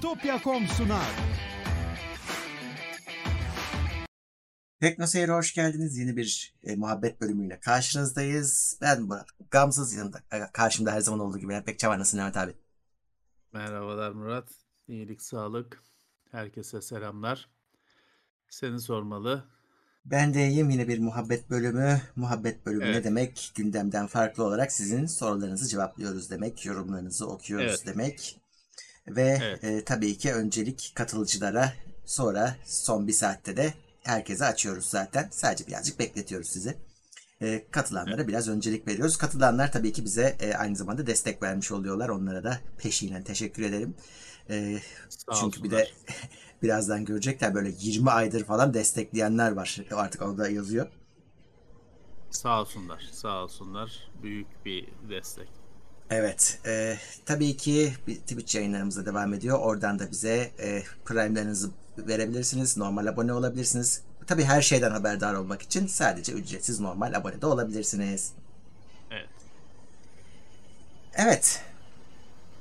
Bitopya.com sunar. Teknoseyir'e hoş geldiniz. Yeni bir e, muhabbet bölümüyle karşınızdayız. Ben Murat. Gamsız yanında. e, Karşımda her zaman olduğu gibi. Yani pek var. Nasılsın Mehmet abi? Merhabalar Murat. İyilik, sağlık. Herkese selamlar. Seni sormalı. Ben de iyiyim. Yine bir muhabbet bölümü. Muhabbet bölümü ne Evet. demek? Gündemden farklı olarak sizin sorularınızı cevaplıyoruz demek. Yorumlarınızı okuyoruz Evet. demek. Ve Evet. e, tabii ki öncelik katılıcılara sonra son bir saatte de herkese açıyoruz zaten. Sadece birazcık bekletiyoruz sizi. E, katılanlara biraz öncelik veriyoruz. Katılanlar tabii ki bize e, aynı zamanda destek vermiş oluyorlar. Onlara da peşinen teşekkür ederim. E, Sağ çünkü bir de birazdan görecekler böyle 20 aydır falan destekleyenler var. Artık orada yazıyor. Sağ olsunlar. Sağ olsunlar. Büyük bir destek. Evet. e, tabii ki Twitch yayınlarımıza devam ediyor. Oradan da bize e, Prime'lerinizi verebilirsiniz. Normal abone olabilirsiniz. Tabii her şeyden haberdar olmak için sadece ücretsiz normal abone de olabilirsiniz. Evet. Evet.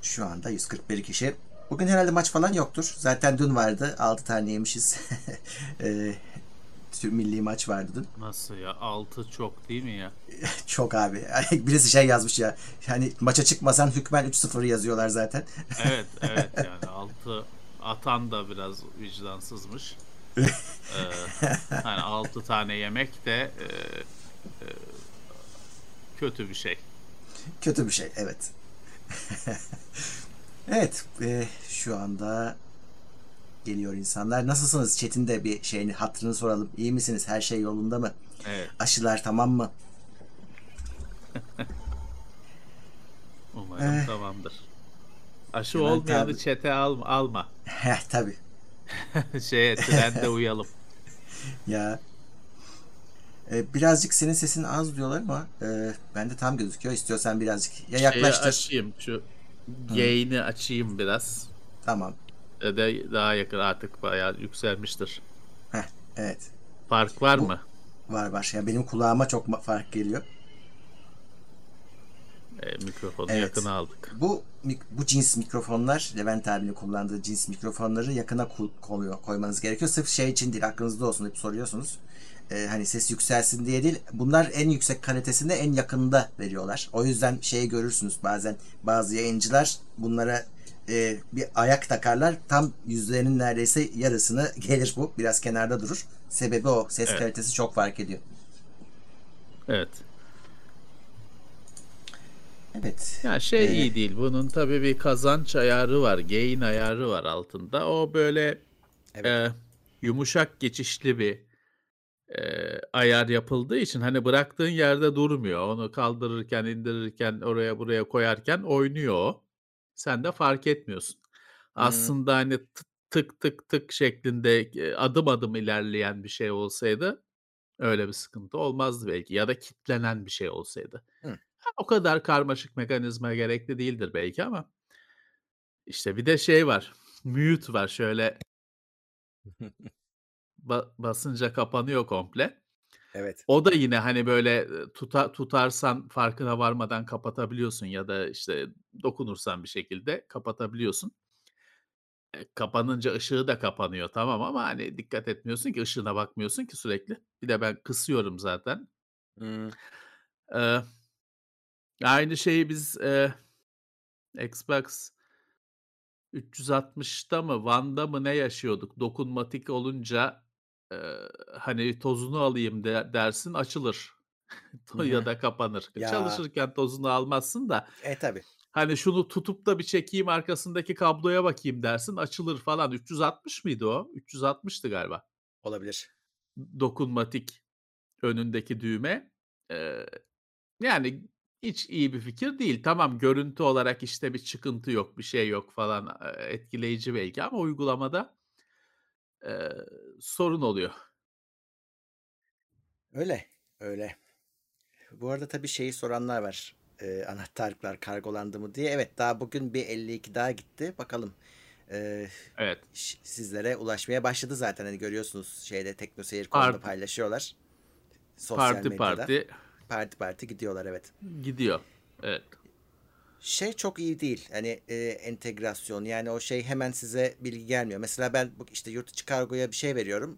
Şu anda 141 kişi. Bugün herhalde maç falan yoktur. Zaten dün vardı. 6 tane yemişiz. e, milli maç vardı dün. Nasıl ya? 6 çok değil mi ya? Çok abi. Birisi şey yazmış ya. Yani maça çıkmasan hükmen 3-0 yazıyorlar zaten. Evet, evet yani 6 atan da biraz vicdansızmış. ee, hani 6 tane yemek de e, e, kötü bir şey. Kötü bir şey, evet. evet, e, şu anda geliyor insanlar. Nasılsınız? Çetin de bir şeyini, hatırını soralım. İyi misiniz? Her şey yolunda mı? Evet. Aşılar tamam mı? Umarım Eh. tamamdır. Aşı Hemen olmayanı çete alma. alma. Heh, tabii. Şeye trende uyalım. Ya. E, birazcık senin sesin az diyorlar ama e, bende tam gözüküyor. İstiyorsan birazcık ya yaklaştır. açayım şu yayını açayım biraz. Tamam. E de daha yakın artık bayağı yükselmiştir. Heh, evet. Fark var Bu- mı? Var var. Ya benim kulağıma çok fark geliyor. E, mikrofonu Evet. yakına aldık. Bu bu cins mikrofonlar Levent abinin kullandığı cins mikrofonları yakına koyuyor, koymanız gerekiyor. Sırf şey için değil aklınızda olsun hep soruyorsunuz. Ee, hani ses yükselsin diye değil. Bunlar en yüksek kalitesinde en yakında veriyorlar. O yüzden şeyi görürsünüz bazen bazı yayıncılar bunlara e, bir ayak takarlar. Tam yüzlerinin neredeyse yarısını gelir bu. Biraz kenarda durur. Sebebi o. Ses Evet. kalitesi çok fark ediyor. Evet. Evet. Ya şey Ee, iyi değil. Bunun tabii bir kazanç ayarı var. Gain ayarı var altında. O böyle Evet. e, yumuşak geçişli bir e, ayar yapıldığı için hani bıraktığın yerde durmuyor. Onu kaldırırken, indirirken, oraya buraya koyarken oynuyor o. Sen de fark etmiyorsun. Aslında hani t- tık tık tık şeklinde adım adım ilerleyen bir şey olsaydı öyle bir sıkıntı olmazdı belki. Ya da kitlenen bir şey olsaydı. Hı. O kadar karmaşık mekanizma gerekli değildir belki ama işte bir de şey var. Mute var şöyle ba- basınca kapanıyor komple. Evet. O da yine hani böyle tuta, tutarsan farkına varmadan kapatabiliyorsun ya da işte dokunursan bir şekilde kapatabiliyorsun. E, kapanınca ışığı da kapanıyor tamam ama hani dikkat etmiyorsun ki ışığına bakmıyorsun ki sürekli. Bir de ben kısıyorum zaten. Hmm. Ee, aynı şeyi biz e, Xbox 360'ta mı One'da mı ne yaşıyorduk? Dokunmatik olunca e, hani tozunu alayım de, dersin açılır Hı hı. ya da kapanır. Ya. Çalışırken tozunu almazsın da E tabi. hani şunu tutup da bir çekeyim arkasındaki kabloya bakayım dersin açılır falan. 360 mıydı o? 360'tı galiba. Olabilir. Dokunmatik önündeki düğme. Ee, yani hiç iyi bir fikir değil. Tamam görüntü olarak işte bir çıkıntı yok, bir şey yok falan e, etkileyici belki ama uygulamada e, sorun oluyor. Öyle. Öyle. Bu arada tabii şeyi soranlar var. Ee, anahtarlıklar kargolandı mı diye. Evet daha bugün bir 52 daha gitti. Bakalım. Ee, Evet. sizlere ulaşmaya başladı zaten. Hani görüyorsunuz şeyde teknoseyir.com'da Parti- paylaşıyorlar. Sosyal Parti medyada. parti Parti parti gidiyorlar evet. gidiyor. Evet. Şey çok iyi değil. Hani e, entegrasyon yani o şey hemen size bilgi gelmiyor. Mesela ben işte yurt içi kargoya bir şey veriyorum.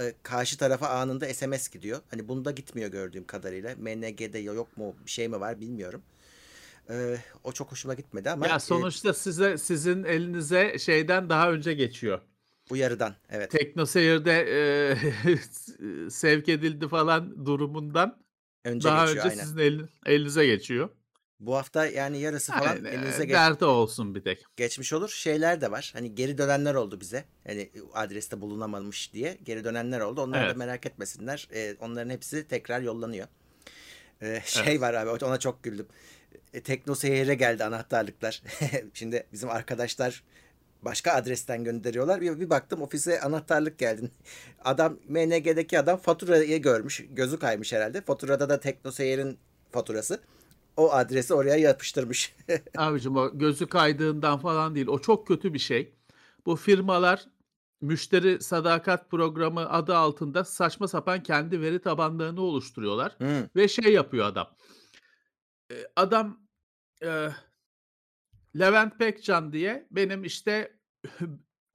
E, Karşı tarafa anında SMS gidiyor. Hani bunda gitmiyor gördüğüm kadarıyla. MNG'de yok mu bir şey mi var bilmiyorum. E, o çok hoşuma gitmedi ama Ya e, sonuçta size sizin elinize şeyden daha önce geçiyor. uyarıdan evet. Tekno Seyir'de e, sevk edildi falan durumundan Önce daha geçiyor önce aynen. sizin elin, elinize geçiyor. Bu hafta yani yarısı falan Yani, elinize geç- derdi olsun bir tek. geçmiş olur. Şeyler de var. Hani geri dönenler oldu bize. Hani adreste bulunamamış diye geri dönenler oldu. Onlar Evet. da merak etmesinler. E, onların hepsi tekrar yollanıyor. E, şey Evet. var abi ona çok güldüm. E, Tekno Seyir'e geldi anahtarlıklar. Şimdi bizim arkadaşlar başka adresten gönderiyorlar. Bir, bir baktım ofise anahtarlık geldi. Adam MNG'deki adam faturayı görmüş. Gözü kaymış herhalde. Faturada da Tekno Seyir'in faturası. O adresi oraya yapıştırmış. Abicim o gözü kaydığından falan değil. O çok kötü bir şey. Bu firmalar müşteri sadakat programı adı altında saçma sapan kendi veri tabanlarını oluşturuyorlar. Hı, Ve şey yapıyor adam. E, Adam e, Levent Pekcan diye benim işte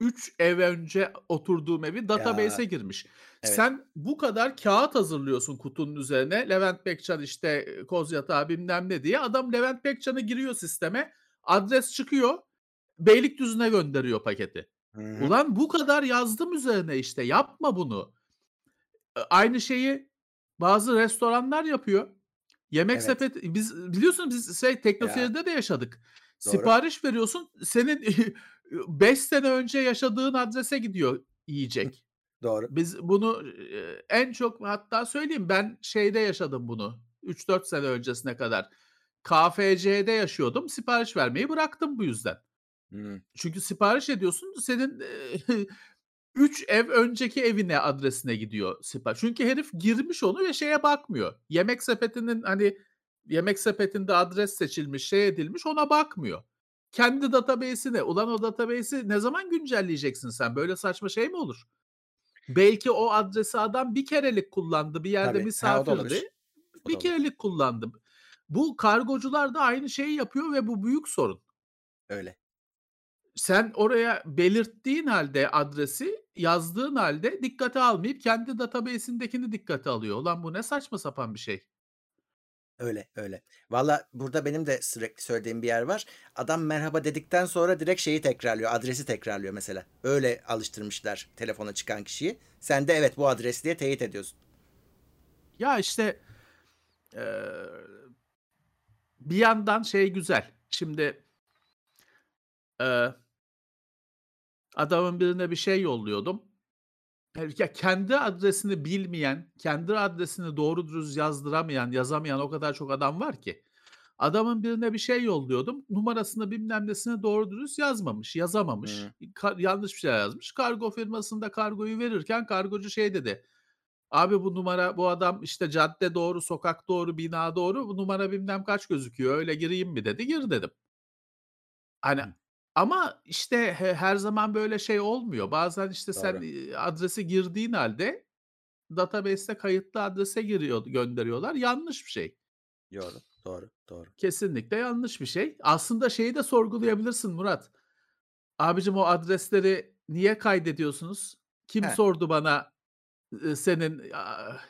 3 ev önce oturduğum evi database'e girmiş. evet. Sen bu kadar kağıt hazırlıyorsun kutunun üzerine. Levent Pekcan işte e, koz yatağı bilmem ne diye. Adam Levent Pekcan'ı giriyor sisteme. Adres çıkıyor. Beylikdüzü'ne gönderiyor paketi. Hı hı. Ulan bu kadar yazdım üzerine işte. Yapma bunu. E, Aynı şeyi bazı restoranlar yapıyor. Yemek Evet. sepeti biz biliyorsunuz biz şey Teknoseyir'de de yaşadık. Doğru. Sipariş veriyorsun. Senin 5 sene önce yaşadığın adrese gidiyor yiyecek. Doğru. Biz bunu en çok hatta söyleyeyim ben şeyde yaşadım bunu. 3-4 sene öncesine kadar. KFC'de yaşıyordum. Sipariş vermeyi bıraktım bu yüzden. Hı. Çünkü sipariş ediyorsun senin 3 ev önceki evine adresine gidiyor sipariş. Çünkü herif girmiş onu ve şeye bakmıyor. Yemek sepetinin hani yemek sepetinde adres seçilmiş, şey edilmiş ona bakmıyor. Kendi database'ine. Ulan o database'i ne zaman güncelleyeceksin sen? Böyle saçma şey mi olur? Belki o adresi adam bir kerelik kullandı. Bir yerde Tabii. Ha, misafirdi. Da Bir kerelik kullandım. Bu kargocular da aynı şeyi yapıyor ve bu büyük sorun. Öyle. Sen oraya belirttiğin halde adresi yazdığın halde dikkate almayıp kendi database'indekini dikkate alıyor. Ulan bu ne saçma sapan bir şey. Öyle. Öyle. Valla burada benim de sürekli söylediğim bir yer var. Adam merhaba dedikten sonra direkt şeyi tekrarlıyor. Adresi tekrarlıyor mesela. Öyle alıştırmışlar telefona çıkan kişiyi. Sen de evet bu adres diye teyit ediyorsun. Ya işte eee, bir yandan şey güzel. Şimdi eee, adamın birine bir şey yolluyordum. Ya kendi adresini bilmeyen, kendi adresini doğru dürüst yazdıramayan, yazamayan o kadar çok adam var ki. Adamın birine bir şey yolluyordum. Numarasını bilmem nesini doğru dürüst yazmamış, yazamamış. Ka- yanlış bir şey yazmış. Kargo firmasında kargoyu verirken kargocu şey dedi. Abi bu numara bu adam işte cadde doğru, sokak doğru, bina doğru. Bu numara bilmem kaç gözüküyor. Öyle gireyim mi dedi. Gir dedim. Hani Hı. Ama işte he- her zaman böyle şey olmuyor. Bazen işte sen Doğru. e, adresi girdiğin halde database'te kayıtlı adrese giriyor gönderiyorlar. Yanlış bir şey. Doğru. Doğru. Doğru. Kesinlikle yanlış bir şey. Aslında şeyi de sorgulayabilirsin Murat. Abicim o adresleri niye kaydediyorsunuz? Kim He. sordu bana senin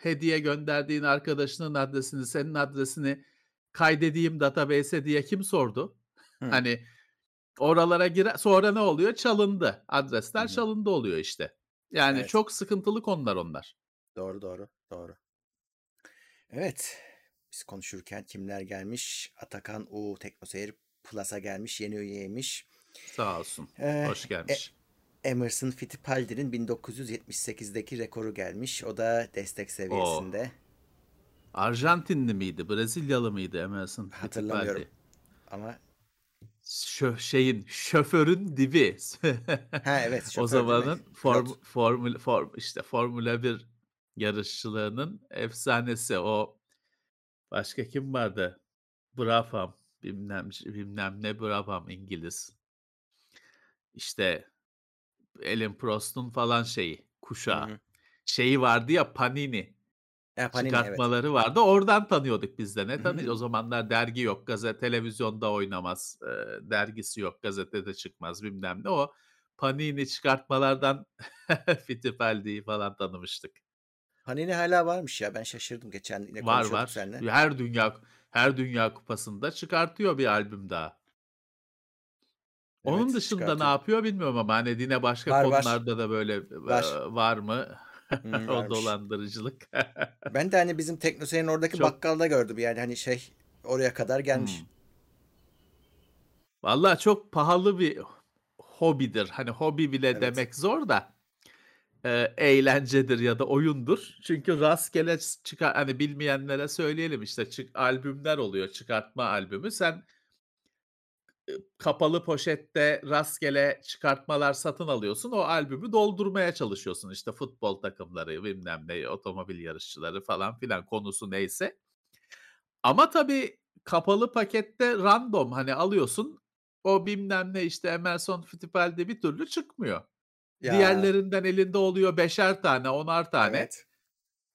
hediye gönderdiğin arkadaşının adresini, senin adresini kaydedeyim database'e diye kim sordu? Hı. Hani oralara gire sonra ne oluyor? Çalındı. Adresler hı. çalındı oluyor işte. Yani Evet. çok sıkıntılı konular onlar. Doğru. Doğru. Doğru. Evet. Biz konuşurken kimler gelmiş? Atakan U Teknoseyir Plus'a gelmiş. Yeni üyeymiş. Sağ olsun. Ee, Hoş e, gelmiş. Emerson Fittipaldi'nin 1978'deki rekoru gelmiş. O da destek seviyesinde. Arjantinli miydi? Brezilyalı mıydı Emerson Hatırlamıyorum. Fittipaldi? Ama Şö şeyin şoförün dibi. ha evet o şoför mi? zamanın form, Pilot. formül form işte Formula 1 yarışçılığının efsanesi o başka kim vardı? Brabham bilmem bilmem ne Brabham İngiliz. İşte Alan Prost'un falan şeyi Hı kuşağı. hı. Şeyi vardı ya Panini. E, Panini, evet. çıkartmaları vardı. Oradan tanıyorduk biz de. Ne tanıyacağız? O zamanlar dergi yok. Gazete, televizyonda oynamaz. eee, dergisi yok. Gazetede çıkmaz bilmem ne. O Panini çıkartmalardan Fittipaldi'yi falan tanımıştık. Panini hâlâ varmış ya. Ben şaşırdım geçen yine Var var. seninle. Her dünya her Dünya Kupası'nda çıkartıyor bir albüm daha. Onun Evet, dışında ne yapıyor bilmiyorum ama hani yine başka Var, var. konularda da böyle, Var. eee, var mı O dolandırıcılık? Ben de, hani, bizim Teknoseyir'in oradaki Çok bakkalda gördüm. Yani, hani, şey, oraya kadar gelmiş. Hımm. Vallahi çok pahalı bir hobidir. Hani hobi bile Evet. demek zor da, eee, eğlencedir ya da oyundur. Çünkü rastgele çıkar hani bilmeyenlere söyleyelim işte çık albümler oluyor, çıkartma albümü. Sen kapalı poşette rastgele çıkartmalar satın alıyorsun. O albümü doldurmaya çalışıyorsun. İşte futbol takımları, bilmem ne, otomobil yarışçıları falan filan konusu neyse. Ama tabii kapalı pakette random hani alıyorsun. O bilmem ne işte Emerson Fittipaldi bir türlü çıkmıyor. Ya. Diğerlerinden elinde oluyor 5'er tane, 10'ar tane. Evet.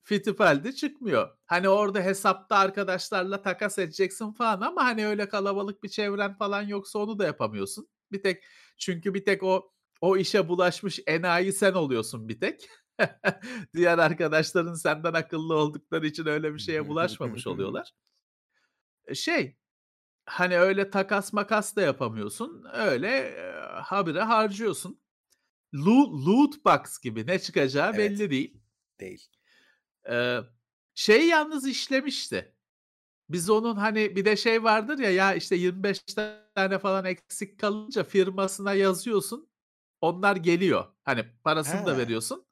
Fittipaldi çıkmıyor. Hani orada hesapta arkadaşlarla takas edeceksin falan ama hani öyle kalabalık bir çevren falan yoksa onu da yapamıyorsun. Bir tek çünkü bir tek o o işe bulaşmış enayi sen oluyorsun bir tek. Diğer arkadaşların senden akıllı oldukları için öyle bir şeye bulaşmamış oluyorlar. E, şey, hani öyle takas makas da yapamıyorsun. Öyle, eee, habire harcıyorsun. Loo loot box gibi ne çıkacağı Evet. belli değil. Değil. Eee, şey yalnız işlemişti. Biz onun hani bir de şey vardır ya, ya işte 25 tane falan eksik kalınca firmasına yazıyorsun. Onlar geliyor. Hani parasını da Ha. veriyorsun.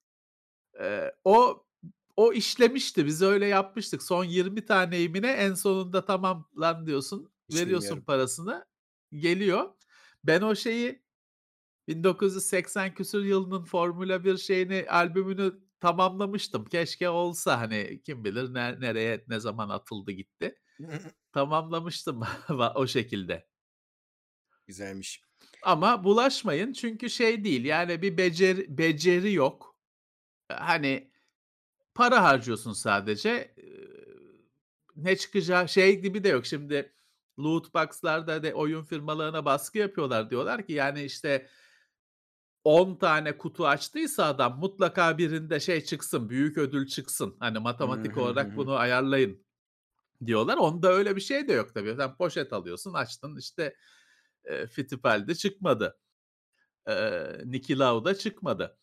Eee, o o işlemişti. Biz öyle yapmıştık. Son 20 taneyi mi ne en sonunda tamam lan diyorsun. Hiç Veriyorsun bilmiyorum. parasını. Geliyor. Ben o şeyi 1980 küsur yılının Formula 1 şeyini, albümünü tamamlamıştım. Keşke olsa hani kim bilir ne nereye, ne zaman atıldı gitti. Tamamlamıştım o şekilde. Güzelmiş. Ama bulaşmayın çünkü şey değil yani bir beceri beceri yok. Hani para harcıyorsun sadece. Ne çıkacağı şey gibi de yok. Şimdi loot box'larda de oyun firmalarına baskı yapıyorlar. Diyorlar ki yani işte 10 tane kutu açtıysa adam mutlaka birinde şey çıksın, büyük ödül çıksın. Hani matematik olarak bunu ayarlayın diyorlar. Onda öyle bir şey de yok tabii. Sen poşet alıyorsun, açtın işte, eee, Fittipaldi çıkmadı. Eee, Niki Lauda çıkmadı.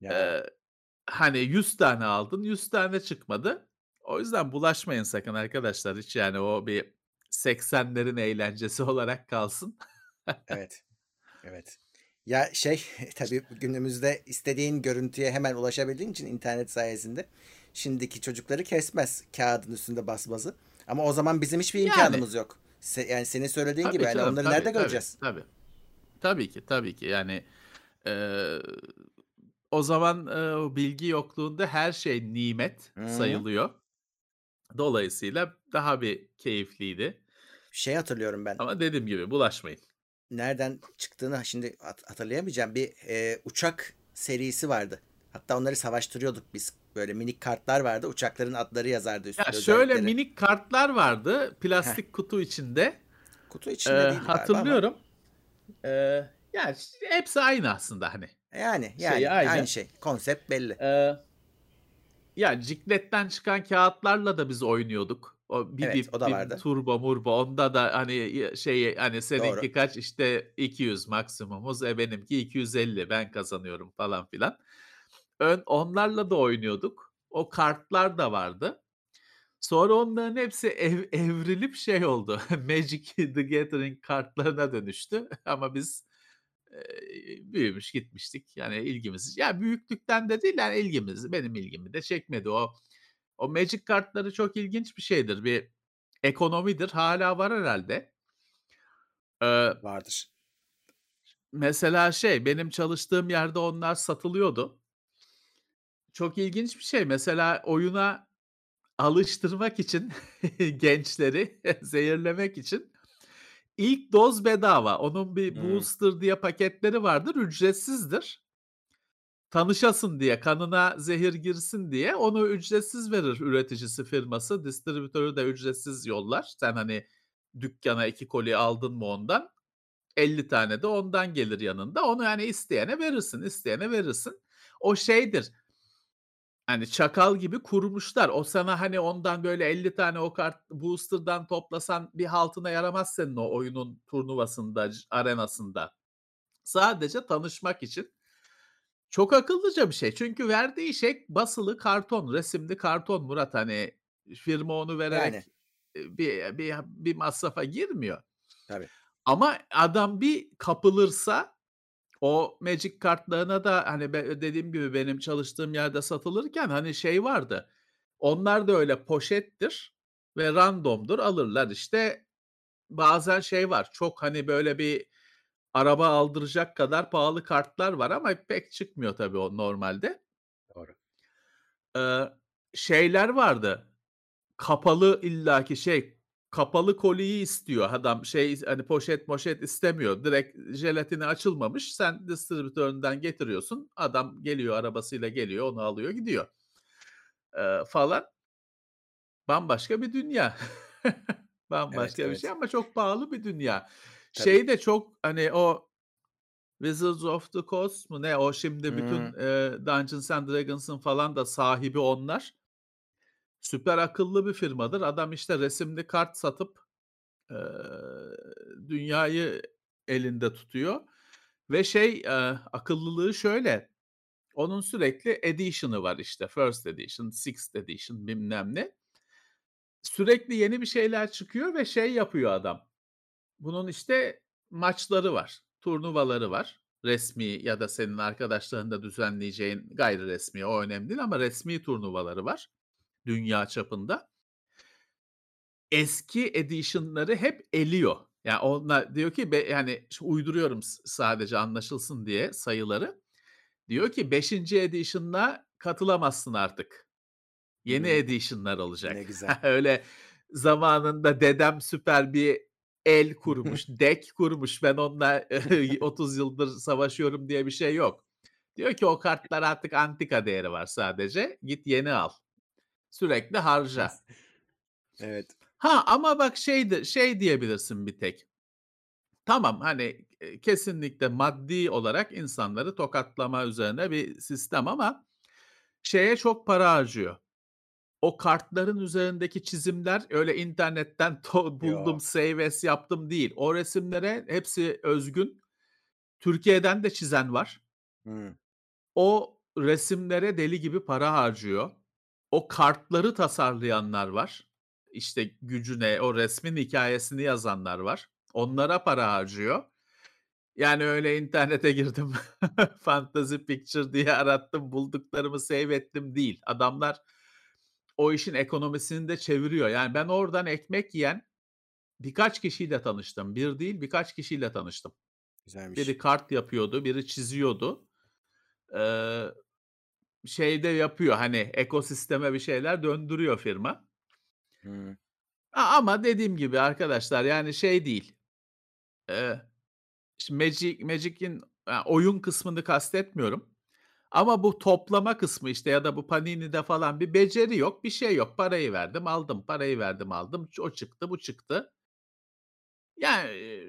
Ya. Eee, hani 100 tane aldın, 100 tane çıkmadı. O yüzden bulaşmayın sakın arkadaşlar. Hiç yani o bir 80'lerin eğlencesi olarak kalsın. Evet. Evet. Ya, şey, tabii günümüzde istediğin görüntüye hemen ulaşabildiğin için internet sayesinde şimdiki çocukları kesmez kağıdın üstünde basması. Ama o zaman bizim hiçbir Yani. imkânımız yok. Se yani senin söylediğin gibi hani canım, onları tabii, nerede tabii, göreceğiz? tabii. Tabii ki, tabii ki. Yani, eee, o zaman, eee, o bilgi yokluğunda her şey nimet hı. sayılıyor. Dolayısıyla daha bir keyifliydi. Şey hatırlıyorum ben. Ama dediğim gibi bulaşmayın. Nereden çıktığını şimdi hat hatırlayamayacağım. Bir, eee, uçak serisi vardı. Hatta onları savaştırıyorduk biz. Böyle minik kartlar vardı. Uçakların adları yazardı Ya üstünde şöyle özellikleri. minik kartlar vardı Heh. plastik kutu içinde. Kutu içinde galiba ama. hatırlıyorum. Eee, ya ş hepsi aynı aslında hani. Yani, Şeyi yani aynı. aynı şey. Konsept belli. Eee, ya cikletten çıkan kâğıtlarla da biz oynuyorduk. O bir Evet, bip, o da bir vardı. turbo murbo onda da hani şey hani Doğru. seninki kaç işte 200 maksimumuz, e, benimki 250 ben kazanıyorum falan filan. Ön onlarla da oynuyorduk. O kartlar da vardı. Sonra onların hepsi ev evrilip şey oldu. Magic the Gathering kartlarına dönüştü ama biz, eee, büyümüş gitmiştik. Yani ilgimizi ya büyüklükten de değil yani ilgimizi benim ilgimi de çekmedi. O o Magic kartları çok ilginç bir şeydir. Bir ekonomidir. Hâlâ var herhâlde. Eee Vardır. Mesela şey, benim çalıştığım yerde onlar satılıyordu. Çok ilginç bir şey. Mesela oyuna alıştırmak için gençleri zehirlemek için ilk doz bedava. Onun bir Hımm. booster diye paketleri vardır, ücretsizdir. Tanışasın diye, kanına zehir girsin diye onu ücretsiz verir üreticisi firması. Distribütörü de ücretsiz yollar. Sen hani dükkana 2 koli aldın mı ondan, 50 tane de ondan gelir yanında. Onu yani isteyene verirsin, isteyene verirsin. O şeydir. Hani çakal gibi kurmuşlar. O sana hani ondan böyle 50 tane o kart booster'dan toplasan bir haltına yaramaz senin o oyunun turnuvasında, arenasında. Sadece tanışmak için. Çok akıllıca bir şey. Çünkü verdiği şey basılı karton, resimli karton Murat hani firma onu vererek Yani. bir bir bir masrafa girmiyor. Tabii. Ama adam bir kapılırsa o Magic kartlarına da hani dediğim gibi benim çalıştığım yerde satılırken hani şey vardı. Onlar da öyle poşettir ve random'dur alırlar işte. Bazen şey var. Çok hani böyle bir araba aldıracak kadar pahalı kartlar var ama pek çıkmıyor tabii o normalde. Doğru. Eee, şeyler vardı. Kapalı illaki şey, kapalı koliyi istiyor adam. Şey hani poşet moşet istemiyor. Direkt jelatini açılmamış. Sen distribütöründen getiriyorsun. Adam geliyor arabasıyla geliyor, onu alıyor gidiyor. Eee, falan. Bambaşka bir dünya. Evet, Bambaşka bir şey evet. ama çok pahalı bir dünya. Tabii. Şey de çok hani o Wizards of the Coast mu ne o şimdi bütün, Hıı. eee, Dungeons and Dragons'ın falan da sahibi onlar. Süper akıllı bir firmadır. Adam işte resimli kart satıp, eee, dünyayı elinde tutuyor ve şey, eee, akıllılığı şöyle, onun sürekli edition'ı var işte. First edition, sixth edition bilmem ne. Sürekli yeni bir şeyler çıkıyor ve şey yapıyor adam. Bunun işte maçları var, turnuvaları var. Resmî ya da senin arkadaşlarının da düzenleyeceğin gayri resmî o önemli değil ama resmî turnuvaları var dünya çapında. Eski edition'ları hep eliyor. Ya onlar diyor ki be yani uyduruyorum sadece anlaşılsın diye sayıları. Diyor ki 5'inci edition'la katılamazsın artık. Yeni Hımm. edition'lar olacak. Ne güzel. Öyle zamanında dedem süper bir el kurmuş, deck kurmuş, ben onunla 30 yıldır savaşıyorum diye bir şey yok. Diyor ki o kartlar artık antika değeri var sadece. Git yeni al. Sürekli harca. Evet. Ha, ama bak şey şey diyebilirsin bir tek. Tamam, hani, eee, kesinlikle maddi olarak insanları tokatlama üzerine bir sistem ama şeye çok para harcıyor. O kartların üzerindeki çizimler öyle internetten to buldum, Yo. save as yaptım değil. O resimlere hepsi özgün. Türkiye'den de çizen var. Hıı. O resimlere deli gibi para harcıyor. O kartları tasarlayanlar var. İşte gücüne, o resmin hikâyesini yazanlar var. Onlara para harcıyor. Yani öyle internete girdim, fantasy picture diye arattım, bulduklarımı save ettim değil. Adamlar o işin ekonomisini de çeviriyor. Yani ben oradan ekmek yiyen birkaç kişiyle tanıştım. 1 değil, birkaç kişiyle tanıştım. Güzelmiş. Biri kart yapıyordu, biri çiziyordu. Eee, şey de yapıyor, hani, ekosisteme bir şeyler döndürüyor firma. A ama dediğim gibi arkadaşlar, yani, şey değil, şimdi Magic Magic'in a oyun kısmını kastetmiyorum ama bu toplama kısmı, işte, ya da bu Panini'de falan bir beceri yok, bir şey yok. Parayı verdim, aldım, parayı verdim, aldım. O çıktı, bu çıktı. Yani,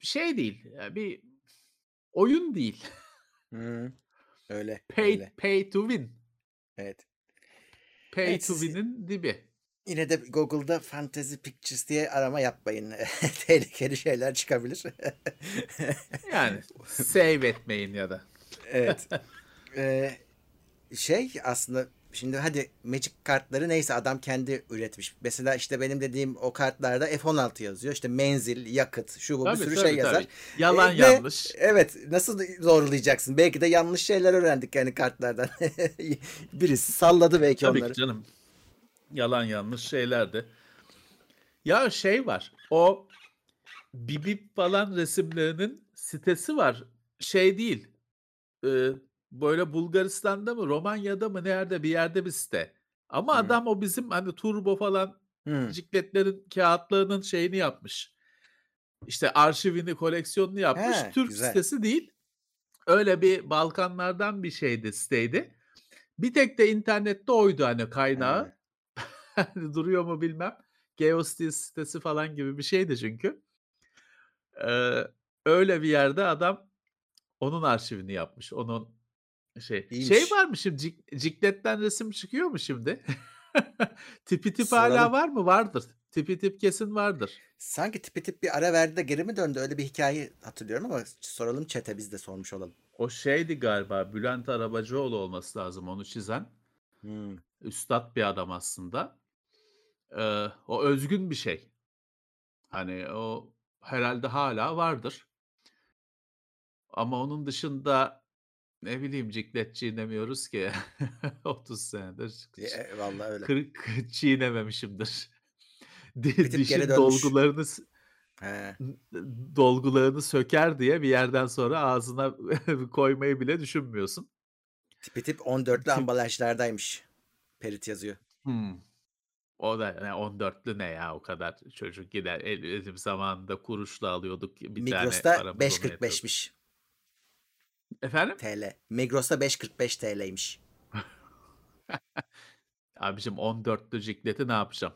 şey değil, ya bir oyun değil. Hıı. Öyle, Pay öyle. pay to win. Evet. Pay Evet, to win'in dibi. yine de Google'da fantasy pictures diye arama yapmayın. Tehlikeli şeyler çıkabilir. Yani, save etmeyin ya da. Evet. Eee, şey aslında şimdi hadi Magic kartları neyse adam kendi üretmiş. Mesela, işte, benim dediğim o kartlarda F16 yazıyor. İşte, menzil, yakıt, şu bu bir Tabii, sürü tabii, şey yazar. tabii. Yalan ve yanlış. Evet, nasıl zorlayacaksın? Belki de yanlış şeyler öğrendik, yani, kartlardan. Birisi salladı belki Tabii onları. ki canım. Yalan yanlış şeylerdi. Ya, şey var, o Bibip falan resimlerinin sitesi var. Şey değil, ııı, böyle Bulgaristan'da mı, Romanya'da mı nerede bir yerde bir site. Ama Hıı. adam o bizim, hani, turbo falan Hıı. cikletlerin kâğıtlarının şeyini yapmış. İşte, arşivini, koleksiyonunu yapmış. He, Türk güzel. sitesi değil. Öyle bir Balkanlardan bir şeydi, siteydi. Bir tek de internette oydu hani kaynağı. Hani duruyor mu bilmem. GeoCities sitesi falan gibi bir şeydi çünkü. Eee, öyle bir yerde adam onun arşivini yapmış. Onun şey şey İyiymiş. var mı şimdi Cik Ciklet'ten resim çıkıyor mu şimdi? Tipi tip Soralım. var mı? Vardır. Tipi tip kesin vardır. Sanki tipi tip bir ara verdi de geri mi döndü? Öyle bir hikaye hatırlıyorum ama soralım chat'e biz de sormuş olalım. O şeydi galiba Bülent Arabacıoğlu olması lazım onu çizen. Hımm. Üstad bir adam aslında. Eee, o özgün bir şey. Hani o herhâlde hâlâ vardır. Ama onun dışında ne bileyim ciklet çiğnemiyoruz ki 30 senedir. Eee, vallahi öyle. Kırık çiğnememişimdir. Dişin dolgularını He. dolgularını söker diye bir yerden sonra ağzına koymayı bile düşünmüyorsun. Tipi tip 14'lü Tip ambalajlardaymış. Perit yazıyor. Hımm. O da ne 14'lü ne ya o kadar çocuk gider el bizim zamanında kuruşla alıyorduk bir tane Migros'ta ona yetiyordu. 5.45'miş. Efendim? TL. Migros'ta 5.45 TL'ymiş. Abicim 14'lü cikleti ne yapacağım?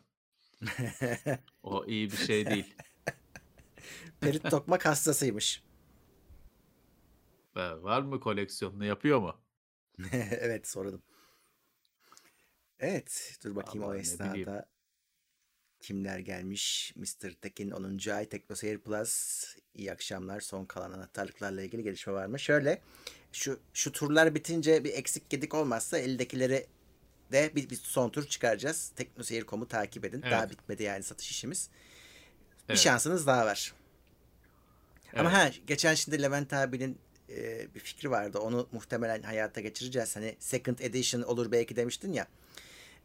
O iyi bir şey değil. Perit tokmak hastasıymış. Eee, var mı koleksiyonunu yapıyor mu? Evet, soralım. Evet, dur bakayım o ne bileyim. esnada kimler gelmiş? Mr. Tekin 10. ay TeknoSeyir Plus. İyi akşamlar. Son kalan anahtarlıklarla ilgili gelişme var mı? Şöyle şu şu turlar bitince bir eksik gedik olmazsa eldekileri de bir, bir son tur çıkaracağız. TeknoSeyir.com'u takip edin. Daha Evet. bitmedi yani satış işimiz. Bir Evet. şansınız daha var. Ama Evet. ha geçen şimdi Levent abinin e, bir fikri vardı. Onu muhtemelen hayata geçireceğiz. Hani second edition olur belki demiştin ya.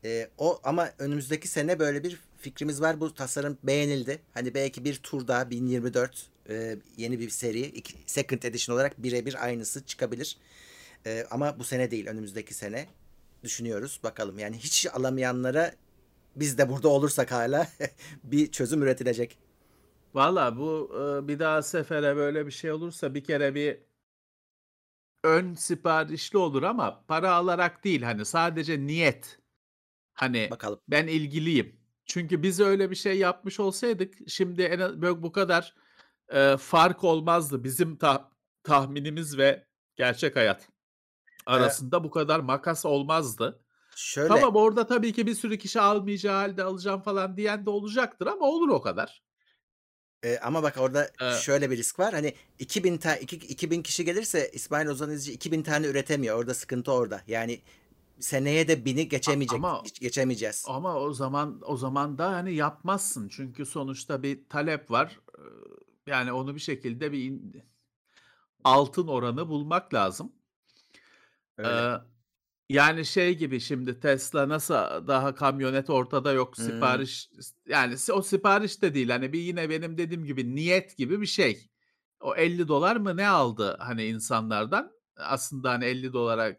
E, o ama önümüzdeki sene böyle bir fikrimiz var. Bu tasarım beğenildi. Hani belki bir tur daha 1024 e, yeni bir seri iki, second edition olarak birebir aynısı çıkabilir. E, ama bu sene değil önümüzdeki sene düşünüyoruz. Bakalım yani hiç alamayanlara biz de burada olursak hala bir çözüm üretilecek. Valla bu eee, bir daha sefere böyle bir şey olursa bir kere bir ön siparişli olur ama para alarak değil hani sadece niyet. Hani Bakalım. ben ilgiliyim. Çünkü biz öyle bir şey yapmış olsaydık şimdi en böyle bu kadar eee, fark olmazdı. Bizim tah- tahminimiz ve gerçek hayat E, arasında bu kadar makas olmazdı. şöyle Tamam orada tabii ki bir sürü kişi almayacağı halde alacağım falan diyen de olacaktır ama olur o kadar. e, ama bak orada Eee şöyle bir risk var. Hani 2000 ta, iki- 2000 kişi gelirse İsmail Ozan İzci 2000 tane üretemiyor. Orada sıkıntı orada. Yani seneye de bini geçemeyecek ama geçemeyeceğiz. ama o zaman o zaman da hani yapmazsın çünkü sonuçta bir talep var. Eee, Yani onu bir şekilde bir in- altın oranı bulmak lazım. Öyle. Eee, yani şey gibi şimdi Tesla nasıl daha kamyonet ortada yok Hmm. sipariş yani si- o sipariş de değil hani bir yine benim dediğim gibi niyet gibi bir şey. O 50 dolar mı ne aldı hani insanlardan? Aslında hani 50 dolara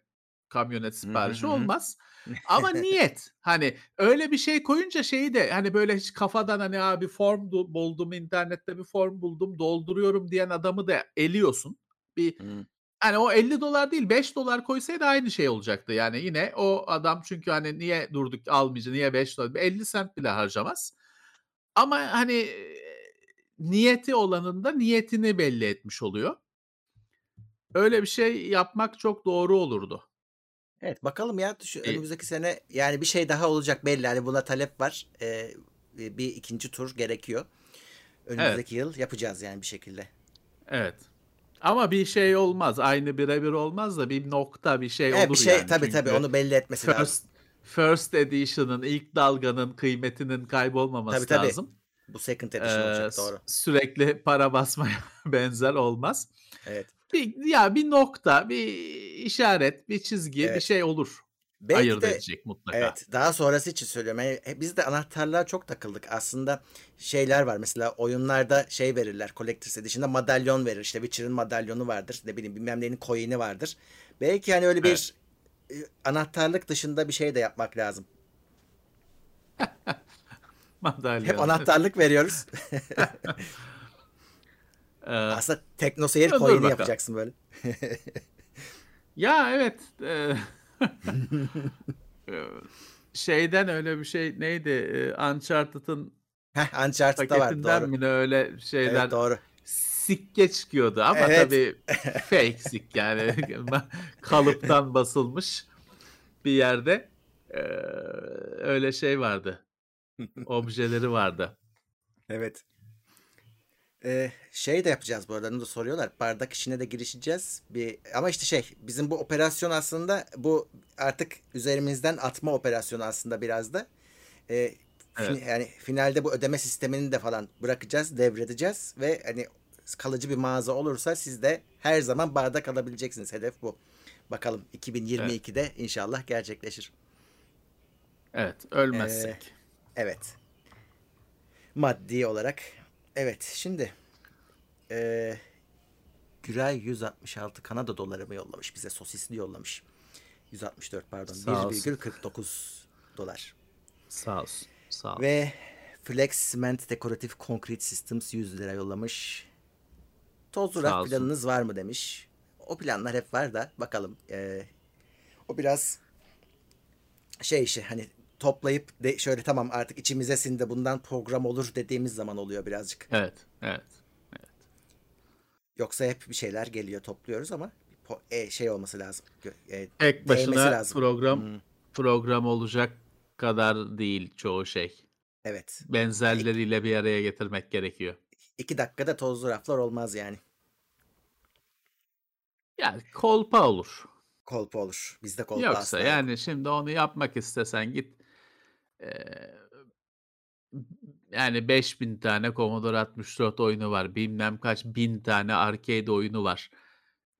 kamyonet siparişi olmaz. Ama niyet hani öyle bir şey koyunca şeyi de hani böyle hiç kafadan hani abi form du- buldum internette bir form buldum dolduruyorum diyen adamı da eliyorsun. Bir hani o 50 dolar değil 5 dolar koysaydı aynı şey olacaktı. Yani yine o adam çünkü hani niye durduk almayacak niye 5 dolar 50 sent bile harcamaz. Ama hani niyeti olanın da niyetini belli etmiş oluyor. Öyle bir şey yapmak çok doğru olurdu. Evet bakalım ya şu E, önümüzdeki sene yani bir şey daha olacak belli. Hani buna talep var. Ee, bir ikinci tur gerekiyor. evet, Önümüzdeki yıl yapacağız yani bir şekilde. evet. Ama bir şey olmaz. Aynı birebir olmaz da bir nokta bir şey Evet bir olur şey yani. tabii tabii onu belli etmesi lazım. first first edition'ın ilk dalganın kıymetinin Tabii kaybolmaması tabii. lazım. Bu second edition Eee, olacak doğru. sürekli para basmaya benzer olmaz. Evet. Bir, ya bir nokta, bir işaret, bir çizgi, bir Evet. şey olur. Belki Ayırt de edecek mutlaka. evet daha sonrası için söylüyorum. Yani he- biz de anahtarlığa çok takıldık. Aslında şeyler var mesela oyunlarda şey verirler. Collector's Edition'da madalyon verir. İşte Witcher'ın madalyonu vardır. Ne bileyim bilmem neyin coin'i vardır. Belki hani öyle Evet. bir e, anahtarlık dışında bir şey de yapmak lazım. Hep Madalyon. anahtarlık veriyoruz. Eee Aslında Tekno Seyir coin'i yapacaksın böyle. Ya evet. eee, eee, şeyden öyle bir şey neydi? Eee, Uncharted'ın Heh, Uncharted'da var doğru. mi öyle şeyler Evet doğru. sikke çıkıyordu ama Evet. tabii fake sik yani kalıptan basılmış bir yerde eee, öyle şey vardı. Objeleri vardı. Evet. Ee, şey de yapacağız bu arada. Onu da soruyorlar. Bardak işine de girişeceğiz. Bir ama işte şey bizim bu operasyon aslında bu artık üzerimizden atma operasyonu aslında biraz da. Ee, fin- Evet. yani finalde bu ödeme sistemini de falan bırakacağız, devredeceğiz ve hani kalıcı bir mağaza olursa siz de her zaman bardak alabileceksiniz. Hedef bu. Bakalım 2022'de inşallah gerçekleşir. Evet, ölmezsek. Evet. Maddi olarak. Evet şimdi eee Güray 166 Kanada doları mı yollamış bize sosisli yollamış. 164 pardon Sağ olsun. 1,49 dolar. Sağ olsun. Sağ ol. Ve Flex Cement Decorative Concrete Systems 100 lira yollamış. Raf olsun. planınız var mı demiş. O planlar hep var da bakalım. Eee, o biraz şey işi hani toplayıp de şöyle tamam artık içimize sindi bundan program olur dediğimiz zaman oluyor birazcık. Evet, evet. Yoksa hep bir şeyler geliyor topluyoruz ama e, şey olması lazım. E, Tek başına lazım. program Hmm, program olacak kadar değil çoğu şey. evet. Benzerleriyle bir araya getirmek gerekiyor. İki dakikada tozlu raflar olmaz yani. Yani kolpa olur. Kolpa olur. Bizde kolpa Yoksa asla yok. yani şimdi onu yapmak istesen git eee, yani 5000 tane Commodore 64 oyunu var. Bilmem kaç bin tane arcade oyunu var.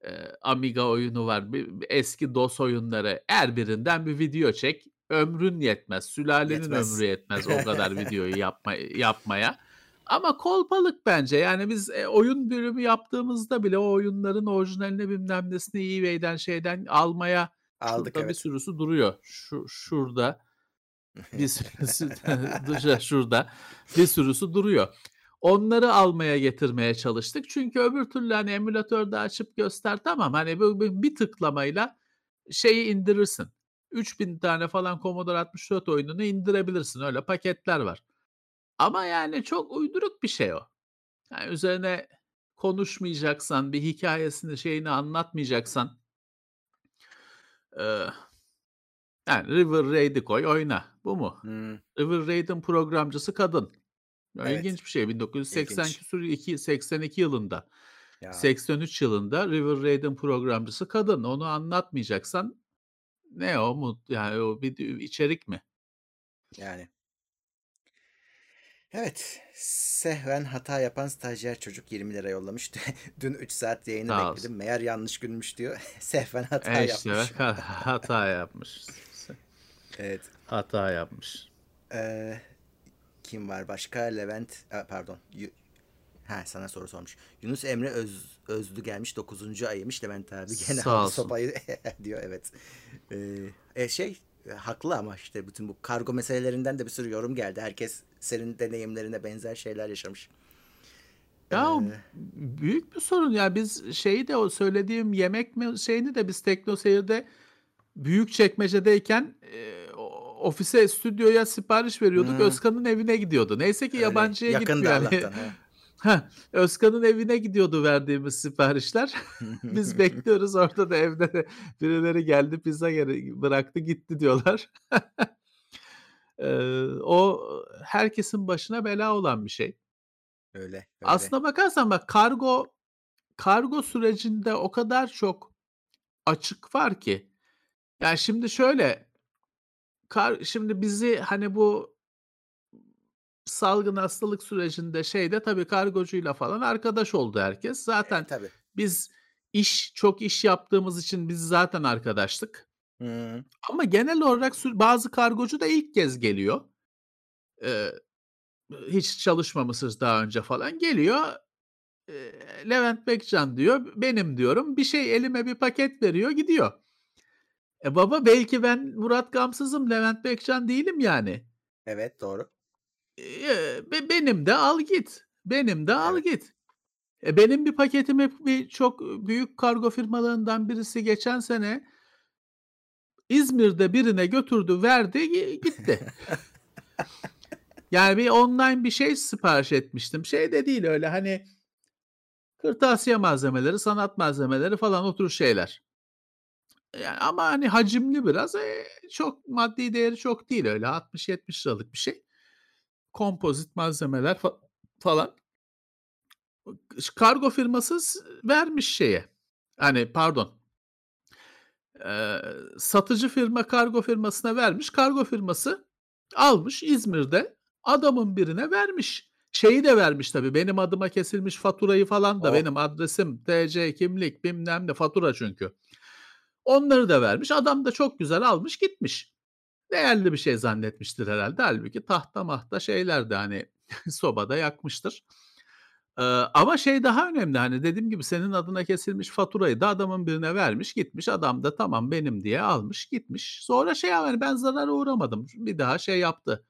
Eee, Amiga oyunu var. bir- bir eski DOS oyunları. Her birinden bir video çek. Ömrün yetmez. Sülalenin Yetmez. ömrü yetmez o kadar videoyu yapma, yapmaya. Ama kolpalık bence. Yani biz e, oyun bölümü yaptığımızda bile o oyunların orijinalini bilmem nesini eBay'den şeyden almaya Aldık Şurada bir evet. sürüsü duruyor. Şu şurada bir sürüsü şurada bir sürüsü duruyor. Onları almaya getirmeye çalıştık. Çünkü öbür türlü hani emülatörde açıp göster tamam hani bir tıklamayla şeyi indirirsin. 3000 tane falan Commodore 64 oyununu indirebilirsin. Öyle paketler var. Ama yani çok uyduruk bir şey o. Yani üzerine konuşmayacaksan, bir hikayesini şeyini anlatmayacaksan yani River Raid'i koy oyna. Bu mu? Hmm, River Raid'in programcısı kadın. Evet. İlginç bir şey. 1980 İlginç. küsur 2 82 yılında, ya 83 yılında River Raid'in programcısı kadın. Onu anlatmayacaksan ne o mu? Yani o bir içerik mi? yani. Evet. Sehven hata yapan stajyer çocuk 20 lira yollamış. Dün 3 saat yayını Sağ bekledim. Meğer yanlış günmüş diyor. Sehven hata E işte yapmış. hata yapmış. Evet. Hata yapmış. Ee, kim var başka? Levent, Aa, pardon. Ha sana soru sormuş. Yunus Emre Öz, Özlü gelmiş 9. ayıymış Levent abi gene Sağ olsun. sopayı diyor evet. Ee, e, şey e, haklı ama işte bütün bu kargo meselelerinden de bir sürü yorum geldi. Herkes senin deneyimlerine benzer şeyler yaşamış. Ya Ee, büyük bir sorun ya biz şeyi de o söylediğim yemek mi şeyini de biz Tekno Seyir'de büyük çekmecedeyken e, ofise stüdyoya sipariş veriyorduk. Hmm. Özkan'ın evine gidiyordu. Neyse ki öyle yabancıya yakındı gitmiyor. Yani, Allah'tan. ha. ha, Özkan'ın evine gidiyordu verdiğimiz siparişler. Biz bekliyoruz orada da evde de birileri geldi pizza geri- bıraktı gitti diyorlar. Ee, o herkesin başına bela olan bir şey. öyle öyle. Aslına bakarsan bak kargo kargo sürecinde o kadar çok açık var ki. Yani şimdi şöyle kar, şimdi bizi hani bu salgın hastalık sürecinde şeyde tabii kargocuyla falan arkadaş oldu herkes. Zaten tabii. biz iş çok iş yaptığımız için biz zaten arkadaştık. Hı, Ama genel olarak bazı kargocu da ilk kez geliyor. Ee, hiç çalışmamışız daha önce falan. Geliyor Eee, Levent Bekcan diyor. Benim diyorum. Bir şey elime bir paket veriyor gidiyor. E baba belki ben Murat Gamsız'ım Levent Bekcan değilim yani. Evet doğru. Eee, be- benim de al git. Benim de al Evet. git. E, benim bir paketimi bir çok büyük kargo firmalarından birisi geçen sene İzmir'de birine götürdü, verdi, gi gitti. Yani bir online bir şey sipariş etmiştim. Şey de değil öyle hani kırtasiye malzemeleri, sanat malzemeleri falan o tür şeyler. Yani ama hani hacimli biraz. Eee, çok maddi değeri çok değil öyle ₺60-70'lık bir şey. Kompozit malzemeler fa falan. Kargo firması vermiş şeye, hani pardon eee, satıcı firma kargo firmasına vermiş. Kargo firması almış İzmir'de adamın birine vermiş. Şeyi de vermiş tabii benim adıma kesilmiş faturayı falan da Oh! benim adresim, TC, kimlik bilmem ne fatura çünkü. Onları da vermiş. Adam da çok güzel almış gitmiş. Değerli bir şey zannetmiştir herhâlde. Hâlbuki tahta mahta şeylerdi hani sobada yakmıştır. Eee, ama şey daha önemli, hani, dediğim gibi senin adına kesilmiş faturayı da adamın birine vermiş, gitmiş. Adam da tamam benim diye almış, gitmiş. Sonra şey hani ben zarara uğramadım. Bir daha şey yaptı.